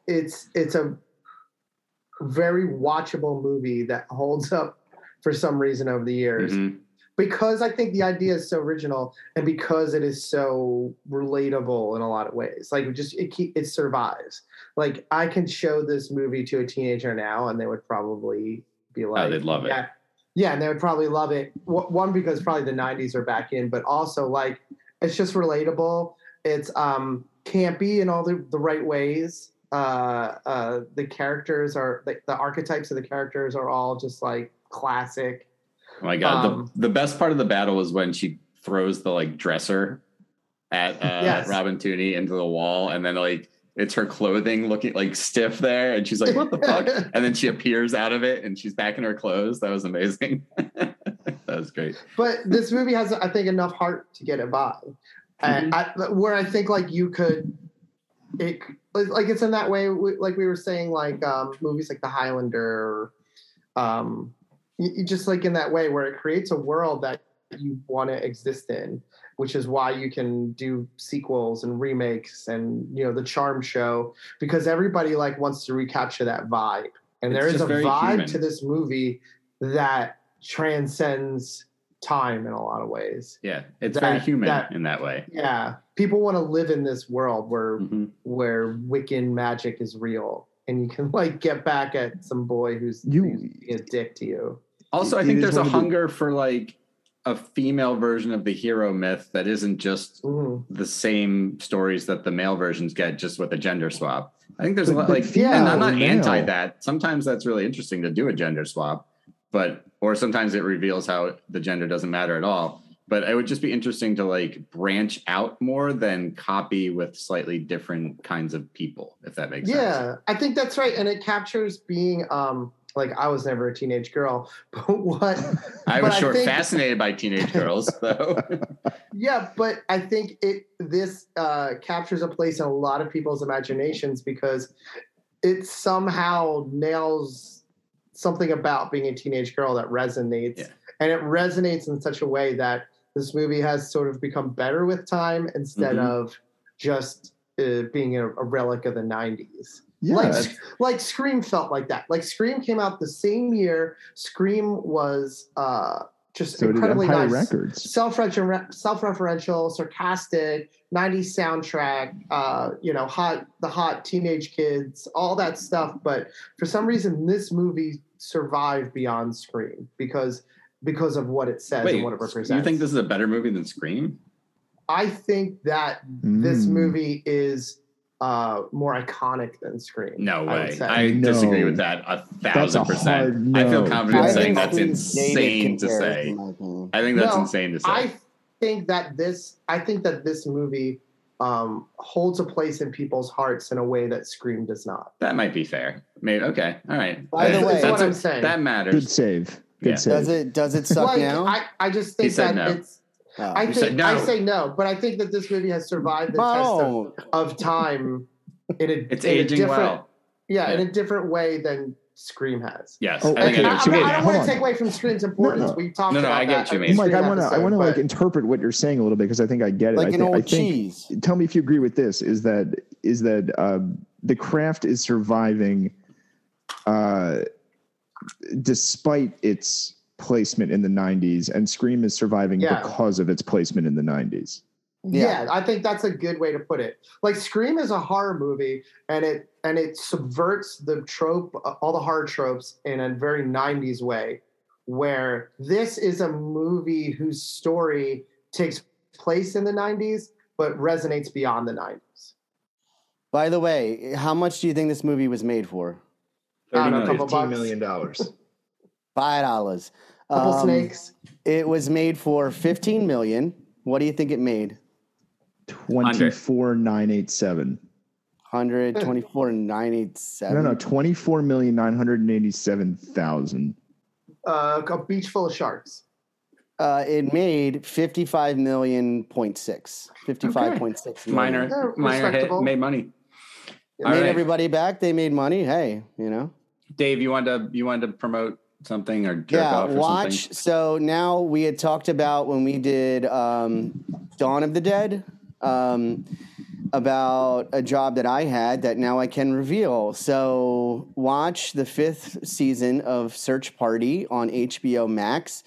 [SPEAKER 4] it's it's a very watchable movie that holds up for some reason over the years
[SPEAKER 3] Mhm.
[SPEAKER 4] because I think the idea is so original and because it is so relatable in a lot of ways. Like it just it keep, it survives. Like I can show this movie to a teenager now and they would probably be like,
[SPEAKER 3] Oh, they'd love it.
[SPEAKER 4] Yeah, and they would probably love it. One because probably the '90s are back in, but also like it's just relatable. It's um campy in all the, the right ways. Uh, uh, the characters are like the archetypes of the characters are all just like classic.
[SPEAKER 3] Oh my god,
[SPEAKER 4] Um,
[SPEAKER 3] the the best part of the battle was when she throws the like dresser at uh,
[SPEAKER 4] Yes.
[SPEAKER 3] Robin Tunney into the wall, and then like it's her clothing looking like stiff there, and she's like, "What the fuck?" and then she appears out of it, and she's back in her clothes. That was amazing. that was great.
[SPEAKER 4] but this movie has i think enough heart to get it by and I, where i think like you could it like it's in that way we- like we were saying like um movies like the highlander um just like in that way where it creates a world that you want to exist in which is why you can do sequels and remakes and you know the charm show because everybody like wants to recapture that vibe and
[SPEAKER 3] It's
[SPEAKER 4] there is a vibe
[SPEAKER 3] human.
[SPEAKER 4] to this movie that transcends time in a lot of ways.
[SPEAKER 3] Yeah, it's
[SPEAKER 4] That-
[SPEAKER 3] very human
[SPEAKER 4] that-
[SPEAKER 3] in that way.
[SPEAKER 4] Yeah, people want to live in this world where
[SPEAKER 3] Mhm.
[SPEAKER 4] where Wiccan magic is real, and you can like get back at some boy who's,
[SPEAKER 2] You-
[SPEAKER 4] who's being a dick to you.
[SPEAKER 3] Also, I think there's a
[SPEAKER 2] one of the-
[SPEAKER 3] hunger for like a female version of the hero myth that isn't just
[SPEAKER 4] Mhm.
[SPEAKER 3] the same stories that the male versions get, just with a gender swap. I think there's a lot like,
[SPEAKER 4] yeah,
[SPEAKER 3] and I'm not
[SPEAKER 2] male?
[SPEAKER 3] anti that. Sometimes that's really interesting to do a gender swap, but or sometimes it reveals how the gender doesn't matter at all. But it would just be interesting to like branch out more than copy with slightly different kinds of people, if that makes sense.
[SPEAKER 4] Yeah, I think that's right, and it captures being um like I was never a teenage girl, but what
[SPEAKER 3] I was short
[SPEAKER 4] think-
[SPEAKER 3] fascinated by teenage girls, though.
[SPEAKER 4] Yeah, but I think it this uh, captures a place in a lot of people's imaginations because it somehow nails something about being a teenage girl that resonates,
[SPEAKER 3] Yeah.
[SPEAKER 4] and it resonates in such a way that this movie has sort of become better with time instead
[SPEAKER 3] Mhm.
[SPEAKER 4] of just uh, being a, a relic of the '90s.
[SPEAKER 2] Yeah,
[SPEAKER 4] like, like Scream felt like that. Like Scream came out the same year. Scream was uh, just
[SPEAKER 2] so
[SPEAKER 4] incredibly
[SPEAKER 2] Empire
[SPEAKER 4] nice
[SPEAKER 2] Records.
[SPEAKER 4] self-refer- self-referential, sarcastic, 90s soundtrack, uh, you know, hot the hot teenage kids, all that stuff. But for some reason, this movie survived beyond Scream because because of what it says
[SPEAKER 3] Wait,
[SPEAKER 4] and what it represents.
[SPEAKER 3] you think this is a better movie than Scream?
[SPEAKER 4] I think that this
[SPEAKER 2] Mm.
[SPEAKER 4] movie is uh, more iconic than Scream.
[SPEAKER 3] No way.
[SPEAKER 4] say.
[SPEAKER 3] I,
[SPEAKER 2] No.
[SPEAKER 3] disagree with that a
[SPEAKER 2] That's a
[SPEAKER 3] thousand percent.
[SPEAKER 2] hard
[SPEAKER 3] I feel confident
[SPEAKER 5] I
[SPEAKER 3] saying that's insane to say.
[SPEAKER 5] in my opinion.
[SPEAKER 3] I think that's
[SPEAKER 4] No,
[SPEAKER 3] insane to say.
[SPEAKER 4] I think that this I think that this movie um, holds a place in people's hearts in a way that Scream does not.
[SPEAKER 3] that might be fair. Maybe okay. All right.
[SPEAKER 5] By the way-
[SPEAKER 3] that's
[SPEAKER 4] That's what
[SPEAKER 3] a-
[SPEAKER 4] I'm saying.
[SPEAKER 3] That matters.
[SPEAKER 2] Good save. Good
[SPEAKER 3] Yeah.
[SPEAKER 2] save.
[SPEAKER 5] Does it does it suck
[SPEAKER 4] like,
[SPEAKER 5] now?
[SPEAKER 4] I, I just
[SPEAKER 3] He
[SPEAKER 4] think
[SPEAKER 3] said
[SPEAKER 4] that
[SPEAKER 3] no.
[SPEAKER 5] Oh.
[SPEAKER 4] I
[SPEAKER 3] You
[SPEAKER 4] think
[SPEAKER 3] said no.
[SPEAKER 4] I say no, but I think that this movie has survived the test of, of time in a
[SPEAKER 3] It's
[SPEAKER 4] in a
[SPEAKER 3] aging
[SPEAKER 4] different,
[SPEAKER 3] well.
[SPEAKER 4] Yeah, in a different way than Scream has.
[SPEAKER 3] Yes.
[SPEAKER 2] Oh,
[SPEAKER 3] I
[SPEAKER 2] okay,
[SPEAKER 3] I
[SPEAKER 4] I,
[SPEAKER 3] know what
[SPEAKER 2] so
[SPEAKER 3] you
[SPEAKER 4] I,
[SPEAKER 3] mean.
[SPEAKER 2] wait,
[SPEAKER 4] don't want to take away from Scream's importance.
[SPEAKER 2] no.
[SPEAKER 4] We talked
[SPEAKER 3] No, no,
[SPEAKER 4] about
[SPEAKER 3] I get
[SPEAKER 4] that
[SPEAKER 3] you mean.
[SPEAKER 2] Mike, I want to I want to like interpret what you're saying a little bit because I think I get it.
[SPEAKER 5] like
[SPEAKER 2] I
[SPEAKER 5] an
[SPEAKER 2] think, I
[SPEAKER 5] old
[SPEAKER 2] think
[SPEAKER 5] cheese.
[SPEAKER 2] tell me if you agree with this is that is that uh, the craft is surviving uh, despite its placement in the 90s and scream is surviving
[SPEAKER 4] Yeah.
[SPEAKER 2] because of its placement in the 90s
[SPEAKER 4] Yeah. I think that's a good way to put it. Like Scream is a horror movie, and it and it subverts the trope, uh, all the horror tropes, in a very '90s way. Where this is a movie whose story takes place in the '90s, but resonates beyond the '90s.
[SPEAKER 5] By the way, how much do you think this movie was made for?
[SPEAKER 4] I don't know, a
[SPEAKER 3] million.
[SPEAKER 4] couple
[SPEAKER 8] Fifteen
[SPEAKER 4] bucks,
[SPEAKER 8] million dollars.
[SPEAKER 5] Five dollars.
[SPEAKER 4] couple
[SPEAKER 5] Um,
[SPEAKER 4] snakes.
[SPEAKER 5] It was made for fifteen million. What do you think it made?
[SPEAKER 2] 24987
[SPEAKER 5] Hundred twenty-four nine eight
[SPEAKER 2] no
[SPEAKER 5] seven.
[SPEAKER 2] no 24,987,000
[SPEAKER 4] Uh, a beach full of sharks.
[SPEAKER 5] Uh, it made fifty-five million point six. Fifty-five point six.
[SPEAKER 3] Minor,
[SPEAKER 4] Yeah,
[SPEAKER 3] minor hit, made money.
[SPEAKER 5] It
[SPEAKER 3] All
[SPEAKER 5] made
[SPEAKER 3] right.
[SPEAKER 5] everybody back. They made money. Hey, you know.
[SPEAKER 3] Dave, you wanted to you wanted to promote something or jerk
[SPEAKER 5] yeah,
[SPEAKER 3] off or
[SPEAKER 5] watch.
[SPEAKER 3] something?
[SPEAKER 5] So now we had talked about when we did um, Dawn of the Dead. Um, about a job that I had that now I can reveal. So, watch the fifth season of Search Party on HBO Max.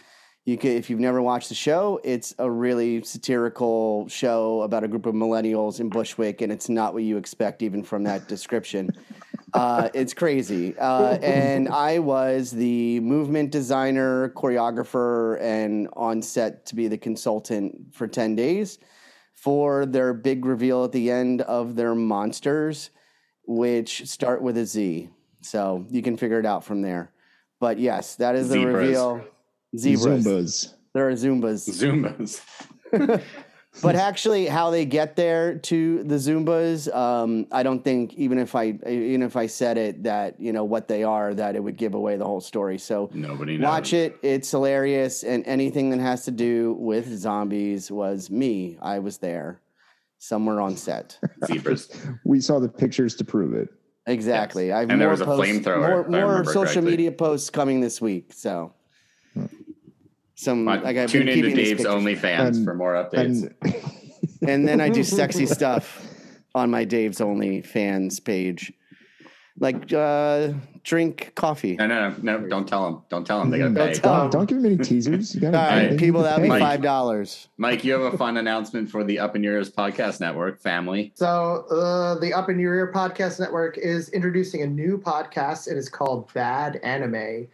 [SPEAKER 5] You can, if you've never watched the show, it's a really satirical show about a group of millennials in Bushwick, and it's not what you expect even from that description. Uh, it's crazy. Uh, and I was the movement designer, choreographer, and on set to be the consultant for 10 days for their big reveal at the end of their monsters, which start with a Z. So you can figure it out from there. But yes, that is the
[SPEAKER 3] Zebras.
[SPEAKER 5] reveal. Zebras.
[SPEAKER 2] Zumbas.
[SPEAKER 5] There are Zumbas.
[SPEAKER 3] Zumbas.
[SPEAKER 5] But actually, how they get there to the Zumbas, um, I don't think even if I even if I said it that you know what they are, that it would give away the whole story. So
[SPEAKER 3] Nobody knows.
[SPEAKER 5] watch it; it's hilarious, and anything that has to do with zombies was me. I was there, somewhere on set.
[SPEAKER 3] Zebras.
[SPEAKER 2] We saw the pictures to prove it.
[SPEAKER 5] Exactly. I've
[SPEAKER 3] And there
[SPEAKER 5] more
[SPEAKER 3] was a
[SPEAKER 5] posts-
[SPEAKER 3] flamethrower,
[SPEAKER 5] More, more social
[SPEAKER 3] correctly.
[SPEAKER 5] media posts coming this week. So. Some
[SPEAKER 3] But
[SPEAKER 5] like I've
[SPEAKER 3] tune
[SPEAKER 5] been
[SPEAKER 3] into
[SPEAKER 5] keeping these
[SPEAKER 3] Dave's
[SPEAKER 5] pictures.
[SPEAKER 3] OnlyFans
[SPEAKER 2] And-
[SPEAKER 3] for more updates.
[SPEAKER 2] And
[SPEAKER 5] and then I do sexy stuff on my Dave's Only fans page, like uh, drink coffee.
[SPEAKER 3] no, no, no, no, don't tell them. Don't tell them. They got to
[SPEAKER 5] Don't
[SPEAKER 3] pay.
[SPEAKER 5] tell-
[SPEAKER 2] don't, don't give him any teasers. You gotta,
[SPEAKER 5] All right, people, that'll be five dollars.
[SPEAKER 3] Mike, you have a fun announcement for the Up in Your Ears podcast network family.
[SPEAKER 4] So, uh, the Up in Your Ear Podcast Network is introducing a new podcast. It is called Bad Anime.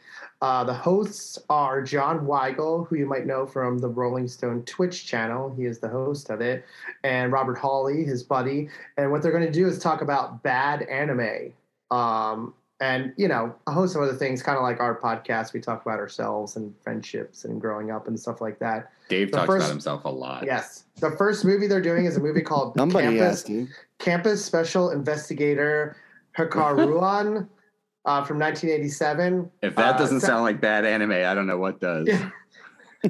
[SPEAKER 4] Uh, the hosts are John Weigel, who you might know from the Rolling Stone Twitch channel. He is the host of it, and Robert Hawley, his buddy. And what they're going to do is talk about bad anime. Um, and you know a host of other things, kind of like our podcast. We talk about ourselves and friendships and growing up and stuff like that.
[SPEAKER 3] Dave
[SPEAKER 4] The
[SPEAKER 3] talks
[SPEAKER 4] first-
[SPEAKER 3] about himself a lot.
[SPEAKER 4] Yes, the first movie they're doing is a movie called
[SPEAKER 5] Somebody
[SPEAKER 4] Campus. Campus Special Investigator Hikaruon uh, from 1987.
[SPEAKER 3] If that
[SPEAKER 4] Uh,
[SPEAKER 3] doesn't
[SPEAKER 4] so-
[SPEAKER 3] sound like bad anime, I don't know what does.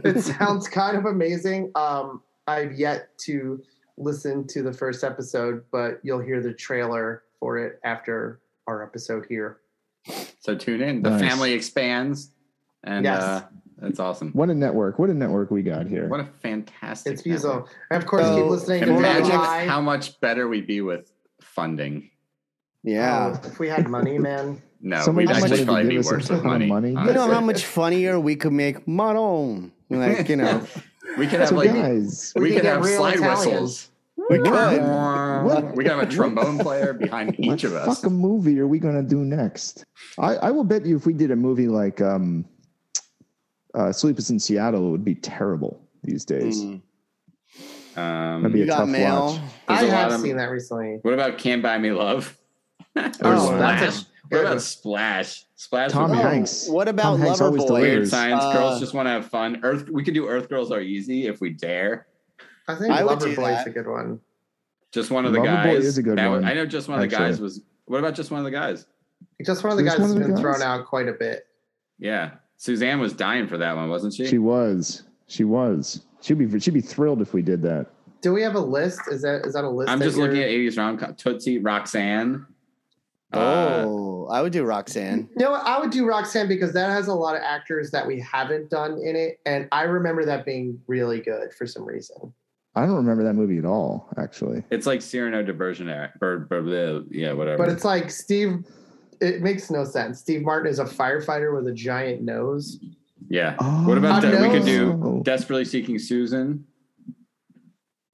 [SPEAKER 4] It sounds kind of amazing. Um, I've yet to listen to the first episode, but you'll hear the trailer for it after our episode here.
[SPEAKER 3] So tune in. The
[SPEAKER 2] Nice.
[SPEAKER 3] family expands, and
[SPEAKER 4] Yes.
[SPEAKER 3] uh, that's awesome.
[SPEAKER 2] What a network! What a network we got here.
[SPEAKER 3] What a fantastic!
[SPEAKER 4] It's
[SPEAKER 3] network.
[SPEAKER 4] beautiful. And of course,
[SPEAKER 5] So,
[SPEAKER 4] keep listening
[SPEAKER 3] And
[SPEAKER 4] to
[SPEAKER 3] imagine how much better we'd be with funding.
[SPEAKER 5] Yeah.
[SPEAKER 4] Oh, if we had money, man.
[SPEAKER 3] No,
[SPEAKER 2] Somebody
[SPEAKER 3] we'd
[SPEAKER 2] just
[SPEAKER 3] actually
[SPEAKER 2] wanted to
[SPEAKER 3] probably
[SPEAKER 2] give
[SPEAKER 3] be
[SPEAKER 2] us a
[SPEAKER 3] worse with
[SPEAKER 2] ton of
[SPEAKER 3] money.
[SPEAKER 2] money. You
[SPEAKER 5] You know how much funnier we could make Maron? Like, you know,
[SPEAKER 3] we could have
[SPEAKER 2] So
[SPEAKER 3] like
[SPEAKER 2] guys,
[SPEAKER 3] we,
[SPEAKER 4] We
[SPEAKER 3] could
[SPEAKER 4] could
[SPEAKER 3] have slide
[SPEAKER 4] Italians.
[SPEAKER 3] whistles.
[SPEAKER 5] we could.
[SPEAKER 2] What-
[SPEAKER 3] We could have a trombone player behind
[SPEAKER 2] what
[SPEAKER 3] each of us.
[SPEAKER 2] What fucking movie are we gonna do next? I, I will bet you if we did a movie like um, uh, Sleepless in Seattle, it would be terrible these days.
[SPEAKER 5] Mm.
[SPEAKER 3] Um,
[SPEAKER 2] That'd be
[SPEAKER 5] You
[SPEAKER 2] a
[SPEAKER 5] got
[SPEAKER 2] tough
[SPEAKER 5] mail.
[SPEAKER 2] watch.
[SPEAKER 3] There's
[SPEAKER 4] I
[SPEAKER 3] a lot
[SPEAKER 4] have
[SPEAKER 3] of-
[SPEAKER 4] seen that recently.
[SPEAKER 3] What about Can't Buy Me Love? or
[SPEAKER 4] Oh,
[SPEAKER 3] Splash?
[SPEAKER 4] that's a
[SPEAKER 3] what about. Splash? Splash.
[SPEAKER 2] Tom
[SPEAKER 3] would be-
[SPEAKER 2] Hanks.
[SPEAKER 5] What about
[SPEAKER 2] Tom Hanks always
[SPEAKER 5] Loverboy?
[SPEAKER 2] delivers.
[SPEAKER 3] Weird science.
[SPEAKER 5] Uh,
[SPEAKER 3] Girls just want to have fun. Earth. We could do Earth Girls Are Easy if we dare.
[SPEAKER 4] I think
[SPEAKER 5] I would do
[SPEAKER 4] Loverboy is a good one.
[SPEAKER 3] Just one of the
[SPEAKER 2] Loverboy
[SPEAKER 3] guys.
[SPEAKER 2] is a good
[SPEAKER 3] That
[SPEAKER 2] one,
[SPEAKER 3] I know. Just one of the guys was. What about just one of the guys?
[SPEAKER 4] Just one of the
[SPEAKER 2] Just
[SPEAKER 4] guys has
[SPEAKER 2] the
[SPEAKER 4] been
[SPEAKER 2] guys?
[SPEAKER 4] thrown out quite a bit.
[SPEAKER 3] Yeah, Suzanne was dying for that one, wasn't she?
[SPEAKER 2] She was. She was. She'd be. She'd be thrilled if we did that.
[SPEAKER 4] Do we have a list? Is that is that a list?
[SPEAKER 3] I'm just looking
[SPEAKER 4] you're-
[SPEAKER 3] at 80s rom com. Tootsie, Roxanne. Uh,
[SPEAKER 5] Oh, I would do Roxanne.
[SPEAKER 4] You know? I would do Roxanne because that has a lot of actors that we haven't done in it, and I remember that being really good for some reason.
[SPEAKER 2] I don't remember that movie at all. Actually,
[SPEAKER 3] it's like Cyrano de Bergerac. Ber, Ber, Ber- yeah, whatever.
[SPEAKER 4] But it's like Steve. It makes no sense. Steve Martin is a firefighter with a giant nose.
[SPEAKER 3] yeah.
[SPEAKER 2] Oh,
[SPEAKER 3] what about that? We could do Desperately Seeking Susan.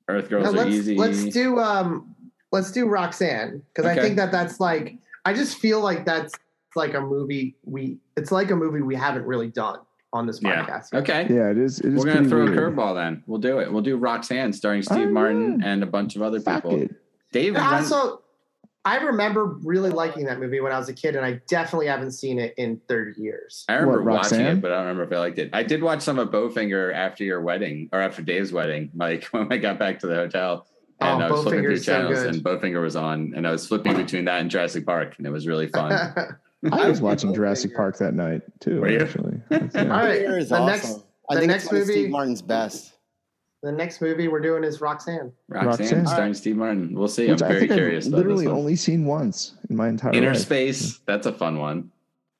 [SPEAKER 3] Earth Girls
[SPEAKER 4] Now,
[SPEAKER 3] Are
[SPEAKER 4] let's
[SPEAKER 3] Easy.
[SPEAKER 4] let's do um let's do Roxanne because I think that that's like I just feel like that's like a movie we it's like a movie we haven't really done on this podcast. yet.
[SPEAKER 3] Okay.
[SPEAKER 2] yeah, it is. It is
[SPEAKER 3] We're gonna throw
[SPEAKER 2] weird.
[SPEAKER 3] a curveball then. We'll do it. We'll do Roxanne starring Steve
[SPEAKER 2] Oh,
[SPEAKER 3] Martin
[SPEAKER 2] yeah.
[SPEAKER 3] and a bunch of other
[SPEAKER 2] Fuck
[SPEAKER 3] people.
[SPEAKER 2] it.
[SPEAKER 3] Dave
[SPEAKER 4] And also, I remember really liking that movie when I was a kid, and I definitely haven't seen it in 30 years.
[SPEAKER 3] I remember
[SPEAKER 2] What,
[SPEAKER 3] watching it, but I don't remember if I liked it. I did watch some of Bowfinger after your wedding or after Dave's wedding, like when I got back to the hotel. Oh, and
[SPEAKER 4] Oh,
[SPEAKER 3] I was flipping through
[SPEAKER 4] Bowfinger's so
[SPEAKER 3] channels
[SPEAKER 4] good.
[SPEAKER 3] and Bowfinger was on and I was flipping between that and Jurassic Park and it was really fun.
[SPEAKER 2] I was watching Jurassic Park that night too.
[SPEAKER 3] Were you?
[SPEAKER 2] Actually, That's- yeah.
[SPEAKER 4] All right,
[SPEAKER 5] Here is
[SPEAKER 4] the
[SPEAKER 5] awesome.
[SPEAKER 4] next
[SPEAKER 5] I
[SPEAKER 4] the
[SPEAKER 5] think
[SPEAKER 4] next
[SPEAKER 5] it's
[SPEAKER 4] movie-
[SPEAKER 5] Steve Martin's best.
[SPEAKER 4] the next movie we're doing is Roxanne.
[SPEAKER 3] Roxanne,
[SPEAKER 2] Roxanne.
[SPEAKER 3] starring Steve Martin. We'll see.
[SPEAKER 2] Which
[SPEAKER 3] I'm
[SPEAKER 2] I
[SPEAKER 3] very
[SPEAKER 2] think
[SPEAKER 3] curious
[SPEAKER 2] I've
[SPEAKER 3] about this
[SPEAKER 2] literally
[SPEAKER 3] one.
[SPEAKER 2] only seen once in my entire
[SPEAKER 3] Inner
[SPEAKER 2] life.
[SPEAKER 3] Space, that's a fun one.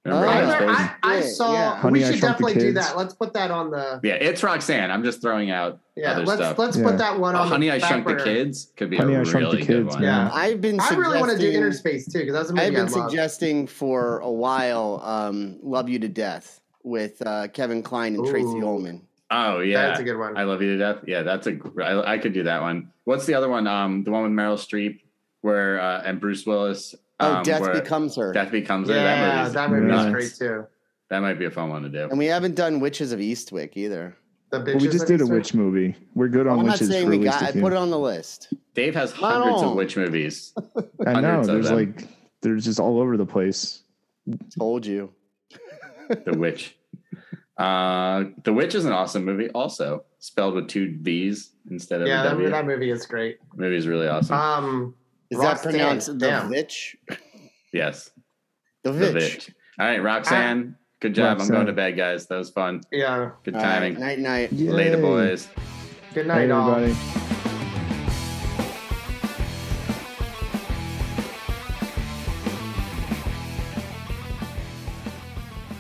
[SPEAKER 3] Remember
[SPEAKER 5] Oh,
[SPEAKER 4] I,
[SPEAKER 3] Outer
[SPEAKER 4] learned-
[SPEAKER 3] Space?
[SPEAKER 4] I, I saw.
[SPEAKER 5] yeah.
[SPEAKER 2] Honey,
[SPEAKER 4] we should
[SPEAKER 2] Shrunk
[SPEAKER 4] definitely do that. Let's put that on the.
[SPEAKER 3] yeah, it's Roxanne. I'm just throwing out
[SPEAKER 4] Yeah,
[SPEAKER 3] other
[SPEAKER 4] let's
[SPEAKER 3] stuff.
[SPEAKER 4] let's
[SPEAKER 2] Yeah.
[SPEAKER 4] put that one on.
[SPEAKER 3] Honey,
[SPEAKER 4] the
[SPEAKER 3] I
[SPEAKER 4] back
[SPEAKER 3] Shrunk the. Kids could be
[SPEAKER 2] Honey,
[SPEAKER 3] a
[SPEAKER 2] I Shrunk the
[SPEAKER 3] really good
[SPEAKER 2] Kids,
[SPEAKER 3] one.
[SPEAKER 4] Yeah.
[SPEAKER 5] I've been.
[SPEAKER 4] I really want to do
[SPEAKER 5] suggesting-
[SPEAKER 4] Space too because that's a movie
[SPEAKER 5] I've been
[SPEAKER 4] I
[SPEAKER 5] suggesting for a while um, Love You to Death with uh, Kevin Kline and Tracy
[SPEAKER 4] Ooh.
[SPEAKER 5] Ullman.
[SPEAKER 3] Oh yeah,
[SPEAKER 4] That's a good one.
[SPEAKER 3] I love you to death. Yeah, that's a. gr- I, I could do that one. What's the other one? Um, the one with Meryl Streep, where uh, and Bruce Willis.
[SPEAKER 5] Oh,
[SPEAKER 3] um,
[SPEAKER 5] Death Becomes Her.
[SPEAKER 3] Death becomes her. That
[SPEAKER 4] yeah,
[SPEAKER 3] movie's
[SPEAKER 4] that movie
[SPEAKER 2] nuts.
[SPEAKER 4] is great too.
[SPEAKER 3] That might be a fun one to do.
[SPEAKER 5] And we haven't done Witches of Eastwick either.
[SPEAKER 4] The
[SPEAKER 2] Well, we just
[SPEAKER 4] that
[SPEAKER 2] did a witch movie. We're good on
[SPEAKER 5] I'm not
[SPEAKER 2] witches.
[SPEAKER 5] saying
[SPEAKER 2] for
[SPEAKER 5] we
[SPEAKER 2] at least
[SPEAKER 5] got.
[SPEAKER 2] a
[SPEAKER 5] I
[SPEAKER 2] few.
[SPEAKER 5] put it on the list.
[SPEAKER 3] Dave has hundreds of witch movies.
[SPEAKER 2] I know. There's
[SPEAKER 3] them.
[SPEAKER 2] like there's just all over the place.
[SPEAKER 5] Told you.
[SPEAKER 3] The Witch. Uh, the Witch is an awesome movie, also spelled with two V's instead of
[SPEAKER 4] Yeah,
[SPEAKER 3] a
[SPEAKER 4] that, that movie is great.
[SPEAKER 3] movie is really awesome.
[SPEAKER 4] Um,
[SPEAKER 5] Is
[SPEAKER 4] Roxanne,
[SPEAKER 5] that pronounced the
[SPEAKER 4] damn.
[SPEAKER 5] Vitch?
[SPEAKER 3] yes,
[SPEAKER 5] The
[SPEAKER 3] the
[SPEAKER 5] Vitch.
[SPEAKER 3] Witch. All right, Roxanne. Good job. I'm going to bed, guys. That was fun.
[SPEAKER 4] yeah.
[SPEAKER 3] Good
[SPEAKER 5] All right,
[SPEAKER 3] timing.
[SPEAKER 5] Night night.
[SPEAKER 3] Later, boys.
[SPEAKER 4] Good
[SPEAKER 2] Hey,
[SPEAKER 4] night, all.
[SPEAKER 2] everybody.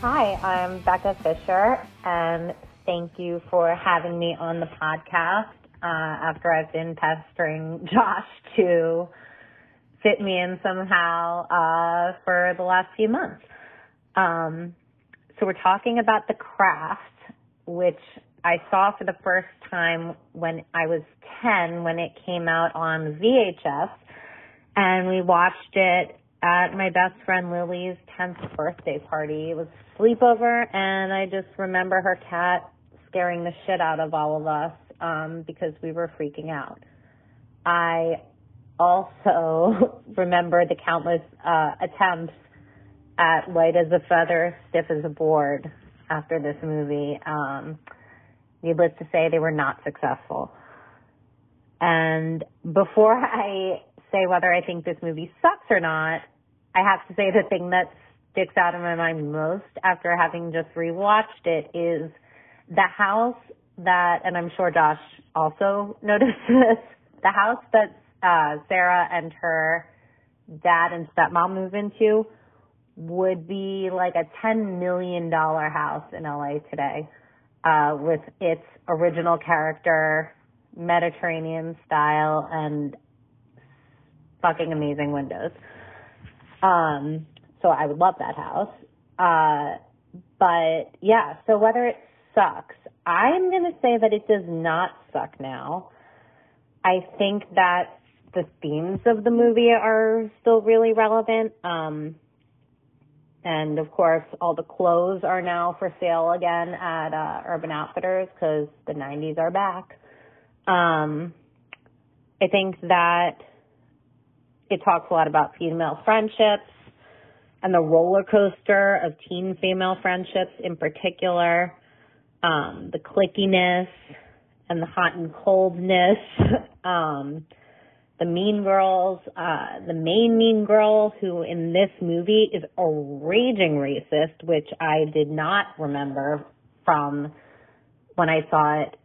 [SPEAKER 10] Hi, I'm Becca Fisher, and thank you for having me on the podcast uh, after I've been pestering Josh to fit me in somehow uh, for the last few months. Um, so we're talking about The Craft, which I saw for the first time when I was 10 when it came out on VHS, and we watched it at my best friend Lily's 10th birthday party. It was a sleepover, and I just remember her cat scaring the shit out of all of us um, because we were freaking out. I also remember the countless uh, attempts at light as a feather, stiff as a board after this movie. Um, needless to say, they were not successful. And before I say whether I think this movie sucks or not, I have to say the thing that sticks out in my mind most after having just rewatched it is the house that, and I'm sure Josh also noticed this, the house that uh, Sarah and her dad and stepmom move into would be like a $10 million house in LA today uh, with its original character, Mediterranean style, and fucking amazing windows. Um, so I would love that house. Uh, but yeah, so whether it sucks, I'm going to say that it does not suck now. I think that the themes of the movie are still really relevant. Um, and of course, all the clothes are now for sale again at uh, Urban Outfitters because the 90s are back. Um, I think that it talks a lot about female friendships and the roller coaster of teen female friendships in particular, um, the clickiness and the hot and coldness, um, the mean girls, uh, the main mean girl who in this movie is a raging racist, which I did not remember from when I saw it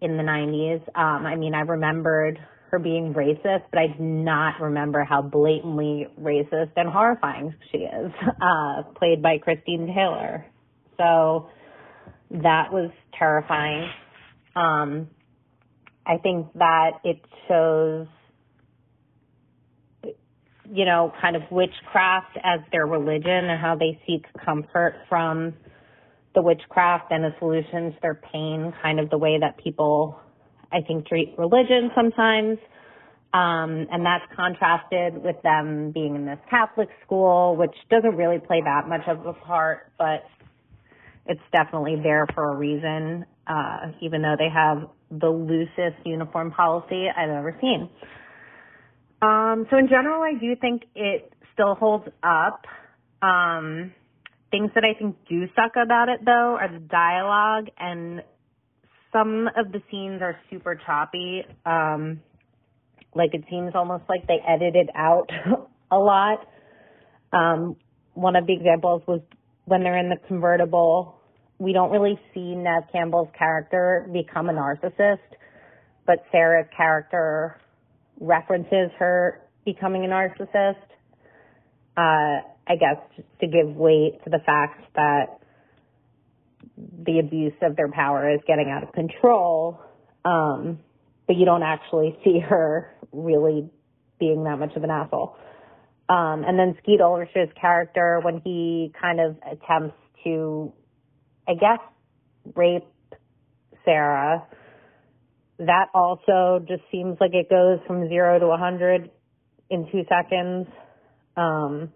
[SPEAKER 10] in the 90s. Um, I mean, I remembered her being racist, but I did not remember how blatantly racist and horrifying she is, uh, played by Christine Taylor. So that was terrifying. Um, I think that it shows, you know, kind of witchcraft as their religion and how they seek comfort from the witchcraft and the solutions, their pain, kind of the way that people, I think, treat religion sometimes. Um, and that's contrasted with them being in this Catholic school, which doesn't really play that much of a part, but it's definitely there for a reason, uh, even though they have the loosest uniform policy I've ever seen. Um, so in general, I do think it still holds up. Um, things that I think do suck about it though are the dialogue and some of the scenes are super choppy. Um, like it seems almost like they edited out a lot. Um, one of the examples was when they're in the convertible. We don't really see Neve Campbell's character become a narcissist, but Sarah's character references her becoming a narcissist. Uh, I guess, to give weight to the fact that the abuse of their power is getting out of control. Um, but you don't actually see her really being that much of an asshole. Um, and then Skeet Ulrich's character, when he kind of attempts to, I guess, rape Sarah, that also just seems like it goes from zero to a hundred in two seconds. Um,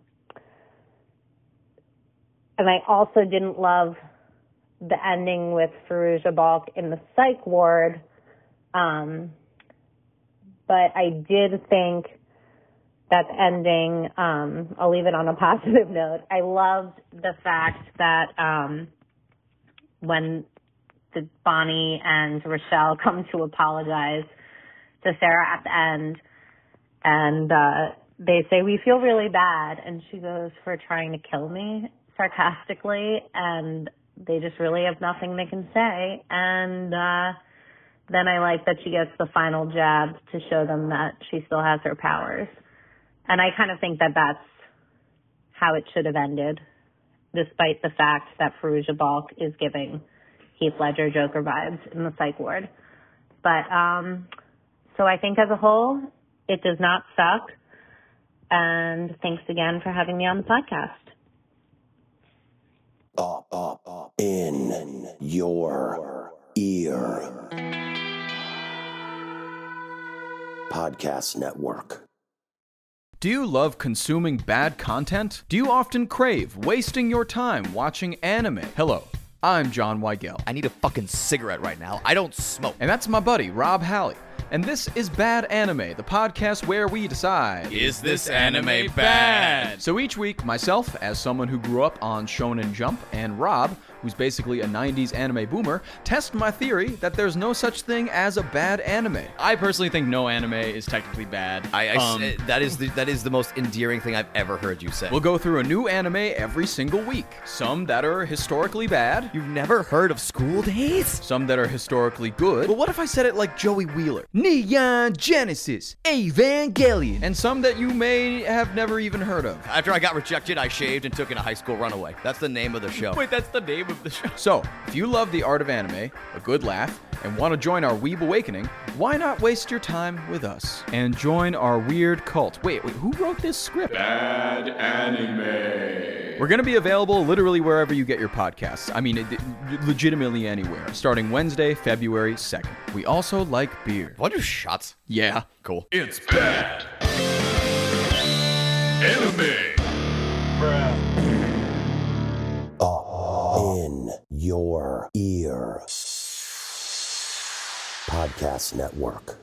[SPEAKER 10] and I also didn't love the ending with Fairuza Balk in the psych ward. Um, but I did think that ending, um, I'll leave it on a positive note. I loved the fact that, um, when the Bonnie and Rochelle come to apologize to Sarah at the end and, uh, they say, we feel really bad. And she goes, for trying to kill me sarcastically. And they just really have nothing they can say. And, uh, then I like that she gets the final jab to show them that she still has her powers. And I kind of think that that's how it should have ended, despite the fact that Fairuza Balk is giving Heath Ledger Joker vibes in the psych ward. But, um, so I think as a whole, it does not suck. And thanks again for having me on the podcast.
[SPEAKER 1] Up, up, up. In your ear. Podcast Network.
[SPEAKER 11] Do you love consuming bad content? Do you often crave wasting your time watching anime? Hello, I'm John Weigel.
[SPEAKER 12] I need a fucking cigarette right now. I don't smoke.
[SPEAKER 11] And that's my buddy, Rob Halley. And this is Bad Anime, the podcast where we decide
[SPEAKER 12] Is this anime bad?
[SPEAKER 11] So each week, myself, as someone who grew up on Shonen Jump, and Rob, who's basically a 90s anime boomer, test my theory that there's no such thing as a bad anime.
[SPEAKER 13] I personally think no anime is technically bad.
[SPEAKER 12] I, I
[SPEAKER 13] Um,
[SPEAKER 12] that is the that is the most endearing thing I've ever heard you say.
[SPEAKER 11] We'll go through a new anime every single week. Some that are historically bad,
[SPEAKER 12] You've never heard of School Days?
[SPEAKER 11] some that are historically good,
[SPEAKER 12] But what if I said it like Joey Wheeler?
[SPEAKER 11] Neon Genesis, Evangelion, and some that you may have never even heard of.
[SPEAKER 12] After I got rejected, I shaved and took in a high school runaway. That's the name of the show.
[SPEAKER 13] Wait, that's the name of the show.
[SPEAKER 11] So, if you love the art of anime, a good laugh, and want to join our Weeb Awakening, why not waste your time with us and join our weird cult? Wait, wait, who wrote this script?
[SPEAKER 3] Bad anime.
[SPEAKER 11] We're going to be available literally wherever you get your podcasts. I mean, it, legitimately anywhere, starting Wednesday, February 2nd. We also like beer.
[SPEAKER 12] What to do shots?
[SPEAKER 11] Yeah.
[SPEAKER 12] Cool.
[SPEAKER 3] It's bad anime.
[SPEAKER 1] Up your ear. Podcast Network.